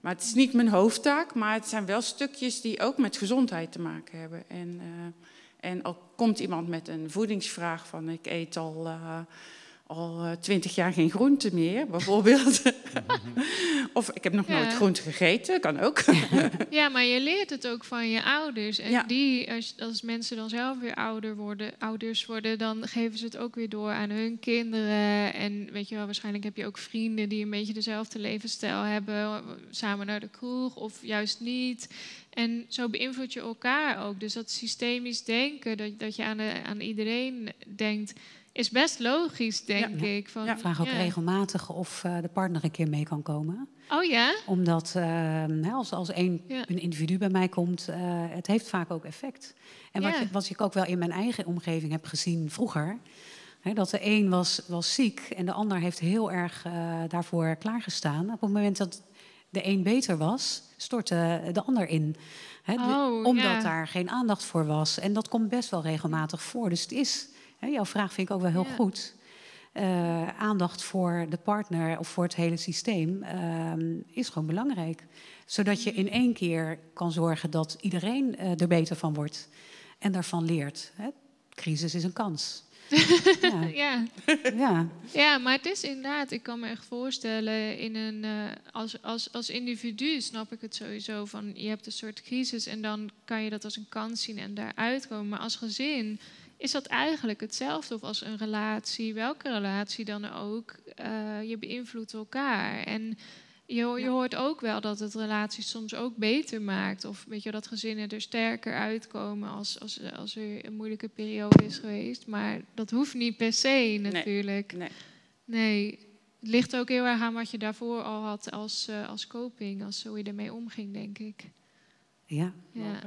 Maar het is niet mijn hoofdtaak, maar het zijn wel stukjes die ook met gezondheid te maken hebben. En, eh, en al komt iemand met een voedingsvraag van ik eet al, eh, al twintig jaar geen groente meer, bijvoorbeeld. of ik heb nog nooit groente gegeten, kan ook. ja, maar je leert het ook van je ouders. En die, als, als mensen dan zelf weer ouder worden, ouders worden, dan geven ze het ook weer door aan hun kinderen. En weet je wel, waarschijnlijk heb je ook vrienden die een beetje dezelfde levensstijl hebben, samen naar de kroeg of juist niet. En zo beïnvloed je elkaar ook. Dus dat systemisch denken, dat, dat je aan, de, aan iedereen denkt, is best logisch, denk ik. Van, ja. Vraag ook regelmatig of uh, de partner een keer mee kan komen. Oh ja? Omdat uh, als, als één, een individu bij mij komt, uh, het heeft vaak ook effect. En wat, wat ik ook wel in mijn eigen omgeving heb gezien vroeger... Hè, dat de een was, was ziek en de ander heeft heel erg daarvoor klaargestaan. Op het moment dat de een beter was, stortte de ander in. Hè, oh, omdat daar geen aandacht voor was. En dat komt best wel regelmatig voor. Dus het is jouw vraag vind ik ook wel heel goed. Uh, aandacht voor de partner of voor het hele systeem uh, is gewoon belangrijk. Zodat je in één keer kan zorgen dat iedereen uh, er beter van wordt en daarvan leert. Hè? Crisis is een kans. ja. ja. ja. ja, maar het is inderdaad, ik kan me echt voorstellen, in een, als, als, als individu snap ik het sowieso van je hebt een soort crisis en dan kan je dat als een kans zien en daaruit komen. Maar als gezin is dat eigenlijk hetzelfde of als een relatie, welke relatie dan ook. Uh, je beïnvloedt elkaar. En je, je, hoort ook wel dat het relaties soms ook beter maakt. Of weet je, dat gezinnen er sterker uitkomen als, als, als er een moeilijke periode is geweest. Maar dat hoeft niet per se natuurlijk. Nee. nee. Het ligt ook heel erg aan wat je daarvoor al had als, uh, als coping, als hoe je ermee omging, denk ik. Ja. ja.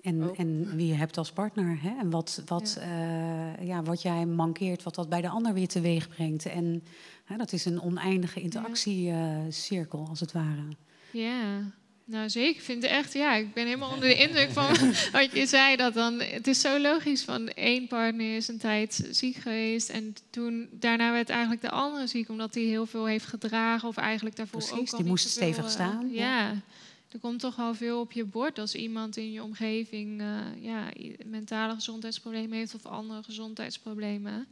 En, en wie je hebt als partner. Hè? En wat, wat, ja. Uh, ja. wat jij mankeert, wat dat bij de ander weer teweeg brengt. En hè, dat is een oneindige interactiecirkel, uh, als het ware. Ja, nou zeker. Ik vind het echt, ja, ik ben helemaal onder de indruk van wat je zei. Dat dan, het is zo logisch van één partner is een tijd ziek geweest. En toen, daarna werd eigenlijk de andere ziek, omdat hij heel veel heeft gedragen. Of eigenlijk daarvoor Precies, ook al die moest stevig uh, staan. ja. Er komt toch wel veel op je bord als iemand in je omgeving uh, ja, mentale gezondheidsproblemen heeft of andere gezondheidsproblemen.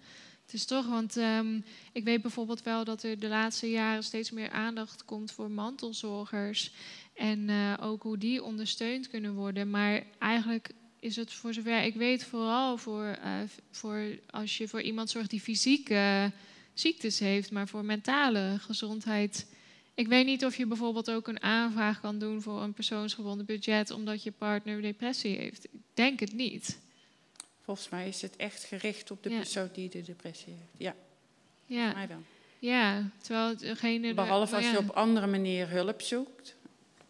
Het is toch, want um, ik weet bijvoorbeeld wel dat er de laatste jaren steeds meer aandacht komt voor mantelzorgers. En uh, ook hoe die ondersteund kunnen worden. Maar eigenlijk is het voor zover ik weet vooral voor, uh, voor als je voor iemand zorgt die fysieke ziektes heeft, maar voor mentale gezondheid ik weet niet of je bijvoorbeeld ook een aanvraag kan doen voor een persoonsgebonden budget omdat je partner depressie heeft. Ik denk het niet. Volgens mij is het echt gericht op de ja. persoon die de depressie heeft. Ja, ja. mij wel. Ja, terwijl degene... Behalve als je op andere manier hulp zoekt,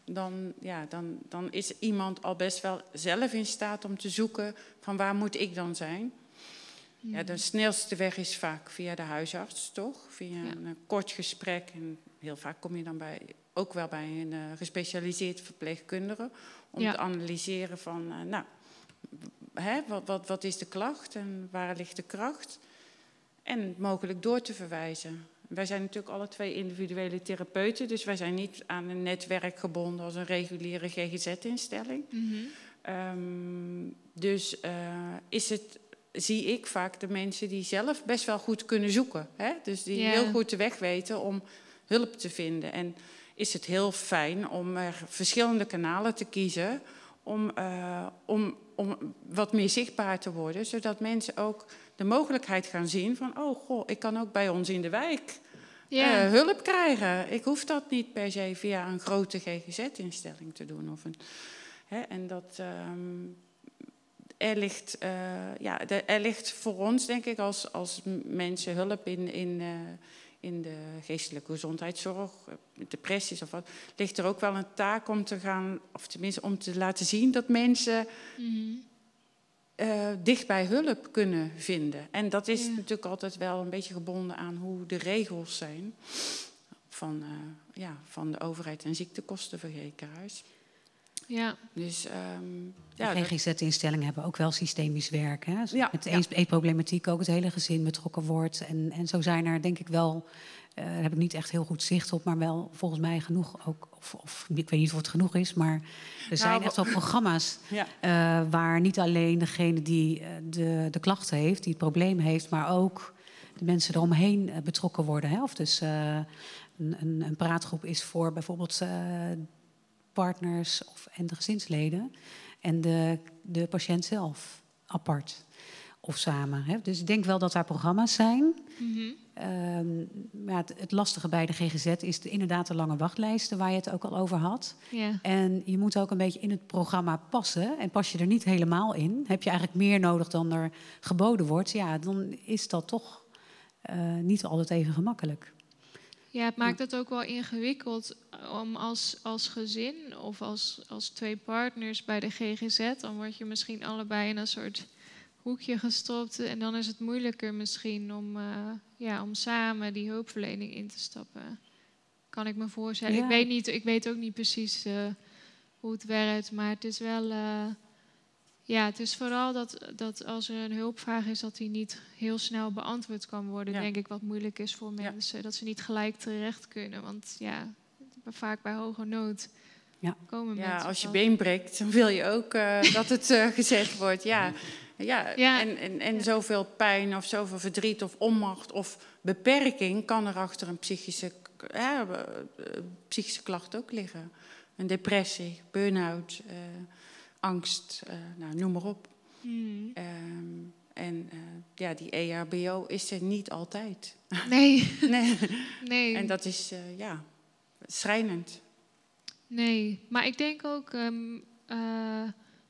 dan, ja, dan, dan is iemand al best wel zelf in staat om te zoeken van waar moet ik dan zijn. Ja, de snelste weg is vaak via de huisarts, toch? Via ja. een kort gesprek. En heel vaak kom je dan bij, ook wel bij een uh, gespecialiseerd verpleegkundige. Om ja. te analyseren van, uh, nou, hè, wat, wat, wat is de klacht en waar ligt de kracht? En mogelijk door te verwijzen. Wij zijn natuurlijk alle twee individuele therapeuten, dus wij zijn niet aan een netwerk gebonden als een reguliere GGZ-instelling. Mm -hmm. um, dus uh, is het zie ik vaak de mensen die zelf best wel goed kunnen zoeken. Hè? Dus die yeah. heel goed de weg weten om hulp te vinden. En is het heel fijn om er verschillende kanalen te kiezen om, uh, om, om wat meer zichtbaar te worden, zodat mensen ook de mogelijkheid gaan zien van, oh goh, ik kan ook bij ons in de wijk uh, hulp krijgen. Ik hoef dat niet per se via een grote GGZ-instelling te doen. Of een, hè, en dat, um, er ligt, uh, ja, er ligt voor ons, denk ik, als, als mensen hulp in, in, in de geestelijke gezondheidszorg, depressies of wat, ligt er ook wel een taak om te gaan, of tenminste om te laten zien dat mensen mm -hmm. uh, dicht bij hulp kunnen vinden. En dat is ja. natuurlijk altijd wel een beetje gebonden aan hoe de regels zijn van, ja, van de overheid en ziektekostenverzekeraars. Ja. Dus, um, ja, de GGZ-instellingen hebben ook wel systemisch werk. Hè? Ja, Met de ja. eetproblematiek ook het hele gezin betrokken wordt. En, en zo zijn er denk ik wel, uh, daar heb ik niet echt heel goed zicht op, maar wel volgens mij genoeg ook. Of, of ik weet niet of het genoeg is, maar er zijn Nou, echt wel programma's Ja. uh, waar niet alleen degene die uh, de, de klachten heeft, die het probleem heeft, maar ook de mensen eromheen betrokken worden. Hè? Of dus uh, een, een, een, praatgroep is voor bijvoorbeeld partners of, en de gezinsleden. En de, de patiënt zelf apart of samen. Hè? Dus ik denk wel dat daar programma's zijn. Mm maar het, het, lastige bij de GGZ is de, inderdaad de lange wachtlijsten waar je het ook al over had. En je moet ook een beetje in het programma passen. En pas je er niet helemaal in, heb je eigenlijk meer nodig dan er geboden wordt. Ja, dan is dat toch uh, niet altijd even gemakkelijk. Ja, het maakt het ook wel ingewikkeld om als, als gezin of als, als twee partners bij de GGZ, dan word je misschien allebei in een soort hoekje gestopt. En dan is het moeilijker misschien om, uh, ja, om samen die hulpverlening in te stappen. Kan ik me voorstellen. Ik, weet niet, ik weet ook niet precies uh, hoe het werkt, maar het is wel. Uh, ja, het is vooral dat, dat als er een hulpvraag is, dat die niet heel snel beantwoord kan worden, denk ik, wat moeilijk is voor mensen. Dat ze niet gelijk terecht kunnen. Want ja, vaak bij hoge nood ja. komen ja, mensen. Als je been breekt, dan wil je ook uh, dat het uh, gezegd wordt. Ja. Ja, Ja. En, en, en zoveel pijn of zoveel verdriet of onmacht of beperking kan er achter een psychische, ja, psychische klacht ook liggen. Een depressie, burn-out, uh, angst, uh, nou, noem maar op. Hmm. Um, en uh, ja, die EHBO is er niet altijd. Nee. nee. nee. En dat is ja, schrijnend. Nee, maar ik denk ook. Um,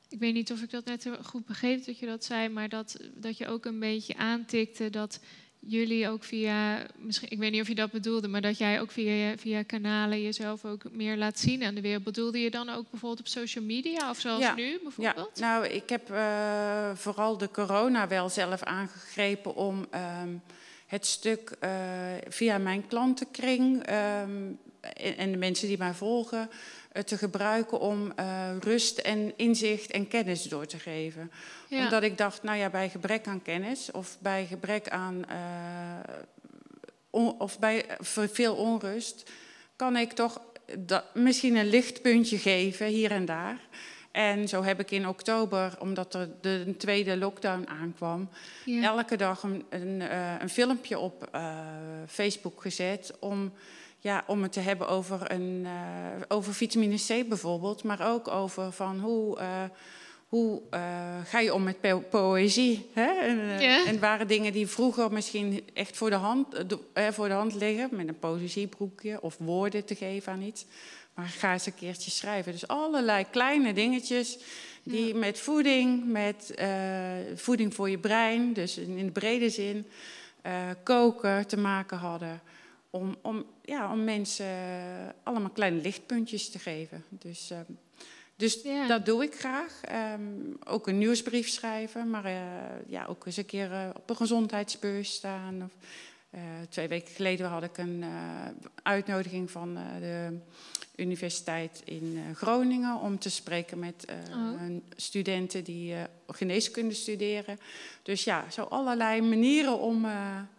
ik weet niet of ik dat net goed begreep dat je dat zei, maar dat, dat je ook een beetje aantikte dat jullie ook via, misschien, ik weet niet of je dat bedoelde, maar dat jij ook via, via kanalen jezelf ook meer laat zien aan de wereld. Bedoelde je dan ook bijvoorbeeld op social media of zoals ja, nu bijvoorbeeld? Ja, nou, ik heb uh, vooral de corona wel zelf aangegrepen om um, het stuk uh, via mijn klantenkring um, en de mensen die mij volgen te gebruiken om uh, rust en inzicht en kennis door te geven. Ja. Omdat ik dacht, nou ja, bij gebrek aan kennis of bij gebrek aan uh, on, of bij veel onrust, kan ik toch dat, misschien een lichtpuntje geven hier en daar. En zo heb ik in oktober, omdat er de, de tweede lockdown aankwam, ja. elke dag een, een, een filmpje op Facebook gezet om ja, om het te hebben over, een, uh, over vitamine C bijvoorbeeld, maar ook over van hoe, uh, hoe uh, ga je om met po poëzie. Hè? En, ja. en waren dingen die vroeger misschien echt voor de, hand, voor de hand liggen, met een poëziebroekje of woorden te geven aan iets. Maar ga eens een keertje schrijven. Dus allerlei kleine dingetjes die ja. met voeding, met voeding voor je brein, dus in de brede zin, koken te maken hadden om, om, ja, om mensen allemaal kleine lichtpuntjes te geven. Dus, uh, dus ja. dat doe ik graag. Um, ook een nieuwsbrief schrijven, maar uh, ja, ook eens een keer uh, op een gezondheidsbeurs staan. Of, twee weken geleden had ik een uitnodiging van de Universiteit in Groningen om te spreken met oh. studenten die geneeskunde studeren. Dus ja, zo allerlei manieren om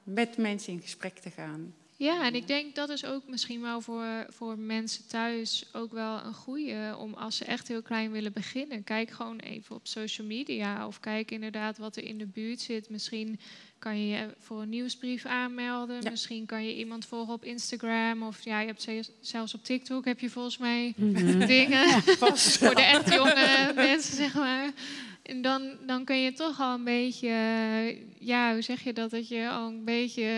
met mensen in gesprek te gaan. Ja, en ik denk dat is ook misschien wel voor, voor mensen thuis ook wel een goede. Om als ze echt heel klein willen beginnen, kijk gewoon even op social media. Of kijk inderdaad wat er in de buurt zit. Misschien kan je je voor een nieuwsbrief aanmelden. Ja. Misschien kan je iemand volgen op Instagram. Of ja, je hebt zelfs op TikTok heb je volgens mij mm -hmm. dingen. Ja, voor de echt jonge mensen, zeg maar. En dan, dan kun je toch al een beetje, ja, hoe zeg je dat? Dat je al een beetje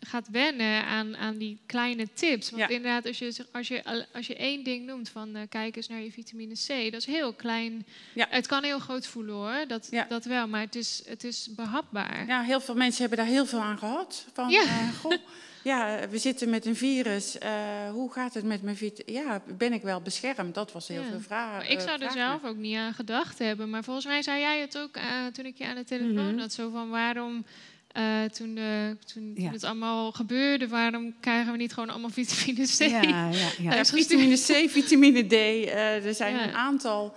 gaat wennen aan, aan die kleine tips. Want ja. inderdaad, als je, als, je, als je één ding noemt van uh, kijk eens naar je vitamine C, dat is heel klein. Ja. Het kan heel groot voelen hoor, dat, ja. dat wel, maar het is, het is behapbaar. Ja, heel veel mensen hebben daar heel veel aan gehad. Van, ja. Uh, goh, ja, we zitten met een virus. Uh, hoe gaat het met mijn vitamine? Ja, ben ik wel beschermd? Dat was heel veel vragen. Ik zou er zelf ook niet aan gedacht hebben, maar volgens mij zei jij het ook toen ik je aan de telefoon Mhm. mm -hmm. had, zo van waarom. Uh, toen, de, toen, ja. toen, het allemaal gebeurde, waarom krijgen we niet gewoon allemaal vitamine C? Ja, ja, ja. vitamine C, vitamine D. Uh, er zijn een aantal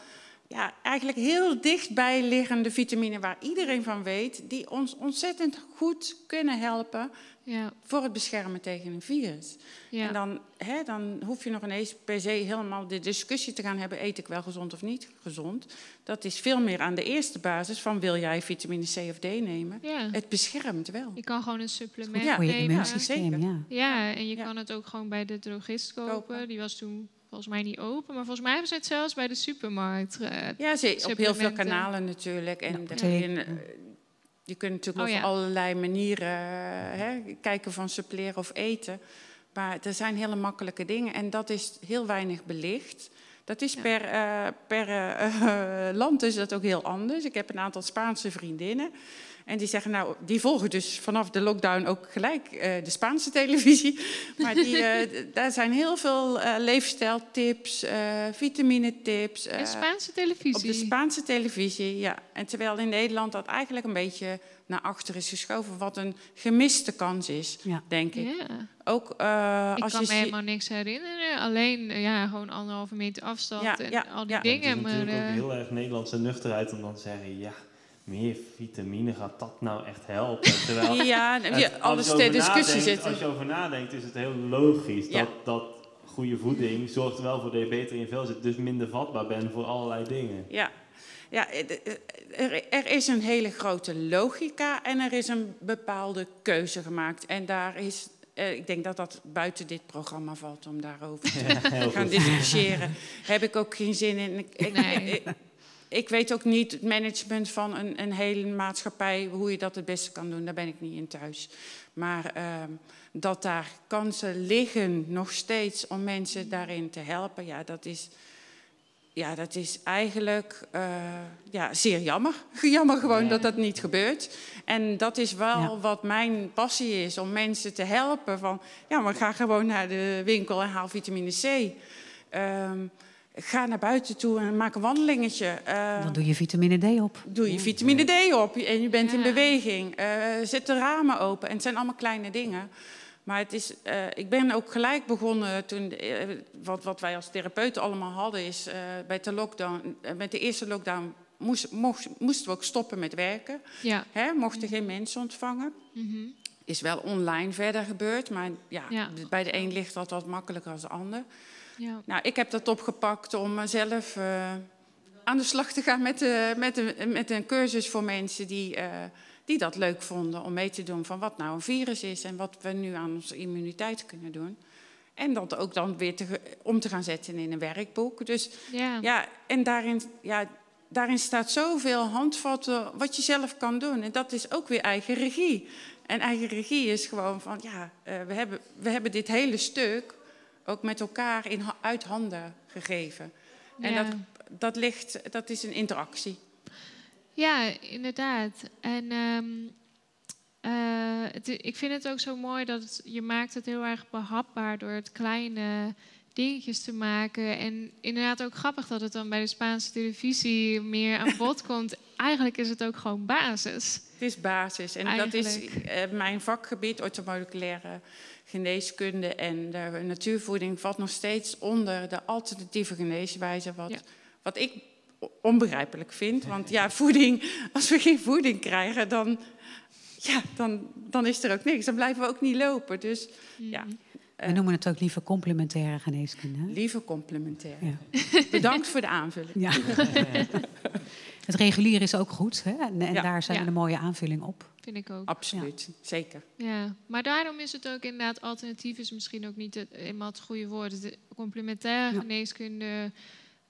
ja, eigenlijk heel dichtbij liggende vitamine waar iedereen van weet, die ons ontzettend goed kunnen helpen Ja. voor het beschermen tegen een virus. Ja. En dan, hè, dan hoef je nog ineens per se helemaal de discussie te gaan hebben: eet ik wel gezond of niet gezond? Dat is veel meer aan de eerste basis van wil jij vitamine C of D nemen? Ja. Het beschermt wel. Je kan gewoon een supplement Ja, Voor je nemen. ja. Ja, en je Ja. kan het ook gewoon bij de drogist kopen. Kopen. Die was toen volgens mij niet open, maar volgens mij hebben ze het zelfs bij de supermarkt. eh, Ja, ze, op heel veel kanalen natuurlijk. En Ja, je, kunt natuurlijk Oh, op ja. allerlei manieren eh, hè, kijken van suppleren of eten. Maar er zijn hele makkelijke dingen en dat is heel weinig belicht. Dat is Ja. per, eh, per eh, land is dat ook heel anders. Ik heb een aantal Spaanse vriendinnen. En die zeggen, nou, die volgen dus vanaf de lockdown ook gelijk eh, de Spaanse televisie. Maar die, eh, daar zijn heel veel eh, leefstijltips, eh vitaminetips. en eh, Spaanse televisie. op de Spaanse televisie, ja. En terwijl in Nederland dat eigenlijk een beetje naar achter is geschoven, wat een gemiste kans is, Ja. denk ik. Ja. Ook eh, Ik als kan je me helemaal niks herinneren. Alleen ja, gewoon anderhalve meter afstand Ja, en ja, al die ja. Het is dingen. Maar, natuurlijk ook heel erg Nederlandse nuchterheid om dan te zeggen, ja, meer vitamine, gaat dat nou echt helpen? Terwijl Ja, het- alles je ter over discussie nadenkt- zitten. Als je over nadenkt, is het heel logisch Ja. dat, dat goede voeding zorgt wel voor dat je beter in je vel zit, dus minder vatbaar bent voor allerlei dingen. Ja, ja er, er is een hele grote logica en er is een bepaalde keuze gemaakt. En daar is, eh, ik denk dat dat buiten dit programma valt om daarover te gaan discussiëren. Heb ik ook geen zin in. Ik, Nee. ik, ik weet ook niet het management van een, een hele maatschappij, hoe je dat het beste kan doen. Daar ben ik niet in thuis. Maar ehm, dat daar kansen liggen nog steeds om mensen daarin te helpen, ja, dat is, ja, dat is eigenlijk eh, ja, zeer jammer. Jammer gewoon Ja. dat dat niet gebeurt. En dat is wel Ja. wat mijn passie is, om mensen te helpen. Van, ja, maar ga gewoon naar de winkel en haal vitamine C. Ehm, ga naar buiten toe en maak een wandelingetje. Eh, Dan doe je vitamine D op. Doe je vitamine D op en je bent in beweging. Eh, zet de ramen open. En het zijn allemaal kleine dingen. Maar het is, eh, ik ben ook gelijk begonnen toen, wat, wat wij als therapeuten allemaal hadden, is eh, bij de lockdown, met de eerste lockdown moest, mocht, moesten we ook stoppen met werken. ja. Hè, mochten geen mensen ontvangen. Mhm. Is wel online verder gebeurd, maar ja, Ja. bij de een ligt dat wat makkelijker dan de ander. Ja. Nou, ik heb dat opgepakt om zelf eh, aan de slag te gaan met, de, met, een, met een cursus voor mensen die, eh, die dat leuk vonden om mee te doen van wat nou een virus is en wat we nu aan onze immuniteit kunnen doen. En dat ook dan weer te, om te gaan zetten in een werkboek. Dus ja. ja, en daarin, ja, daarin staat zoveel handvatten wat je zelf kan doen. En dat is ook weer eigen regie. En eigen regie is gewoon van, ja, eh, we, hebben, we hebben dit hele stuk ook met elkaar in, uit handen gegeven. En Ja. dat, dat, ligt, dat is een interactie. Ja, inderdaad. En ehm, eh, het, ik vind het ook zo mooi dat het- je maakt het heel erg behapbaar door het kleine dingetjes te maken. En inderdaad ook grappig dat het dan bij de Spaanse televisie meer aan bod komt. Eigenlijk is het ook gewoon basis. Het is basis. En dat is eh, mijn vakgebied, orthomoleculaire geneeskunde en de natuurvoeding valt nog steeds onder de alternatieve geneeswijze. Wat, Ja. wat ik onbegrijpelijk vind. Want ja, voeding, als we geen voeding krijgen, dan, ja, dan, dan is er ook niks. Dan blijven we ook niet lopen. Dus ja, We noemen het ook liever complementaire geneeskunde. hè? liever complementair. Ja. Bedankt voor de aanvulling. Ja. het regulier is ook goed. Hè? En, en Ja. daar zijn Ja. we een mooie aanvulling op. Vind ik ook. Absoluut, zeker. Ja, maar daarom is het ook inderdaad alternatief is misschien ook niet het, eenmaal het goede woord. De complementaire Ja. geneeskunde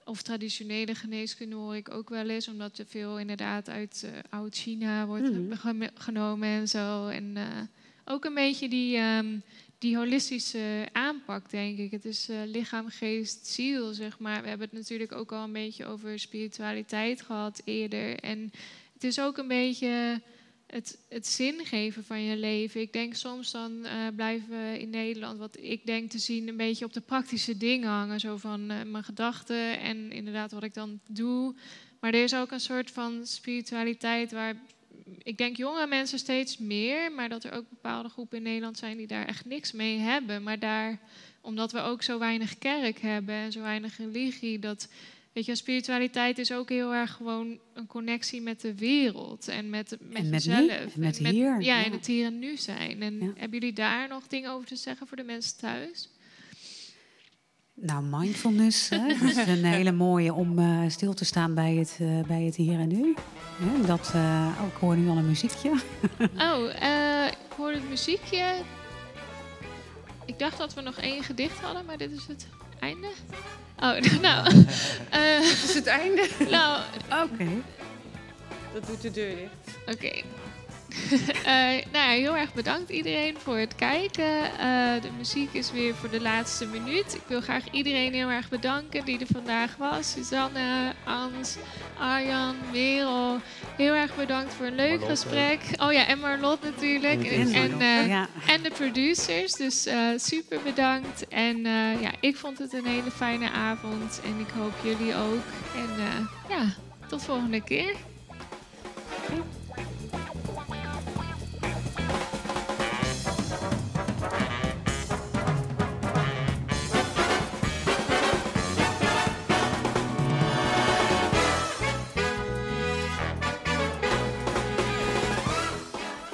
of traditionele geneeskunde hoor ik ook wel eens, omdat er veel inderdaad uit eh, oud-China wordt Mhm. ge- genomen en zo. En eh, ook een beetje die, ehm, die holistische aanpak, denk ik. Het is eh, lichaam, geest, ziel, zeg maar. We hebben het natuurlijk ook al een beetje over spiritualiteit gehad eerder. En het is ook een beetje het, het zin geven van je leven. Ik denk soms dan eh, blijven we in Nederland, wat ik denk te zien, een beetje op de praktische dingen hangen. Zo van eh, mijn gedachten en inderdaad wat ik dan doe. Maar er is ook een soort van spiritualiteit waar ik denk jonge mensen steeds meer, maar dat er ook bepaalde groepen in Nederland zijn die daar echt niks mee hebben. Maar daar, omdat we ook zo weinig kerk hebben en zo weinig religie, dat weet je, spiritualiteit is ook heel erg gewoon een connectie met de wereld en met, met, En met nu, jezelf. en met En hier, Ja, ja. en het hier en nu zijn. En Ja. hebben jullie daar nog dingen over te zeggen voor de mensen thuis? Nou, mindfulness hè, dat is een hele mooie om eh, stil te staan bij het, eh, bij het hier en nu. Hè, dat, eh, oh, ik hoor nu al een muziekje. Oh, eh, ik hoorde het muziekje. Ik dacht dat we nog één gedicht hadden, maar dit is het einde. Oh, nou. eh, Dit is het einde. nou, Oké. Dat doet de deur dicht. Oké. Eh, nou ja, heel erg bedankt iedereen voor het kijken. Eh, de muziek is weer voor de laatste minuut. Ik wil graag iedereen heel erg bedanken die er vandaag was. Suzanne, Ans, Arjan, Merel. Heel erg bedankt voor een leuk Marlotte. gesprek. Oh ja, en Marlot natuurlijk. En, en, eh, ja. en de producers. Dus eh, super bedankt. En eh, ja, ik vond het een hele fijne avond. En ik hoop jullie ook. En eh, ja, tot volgende keer.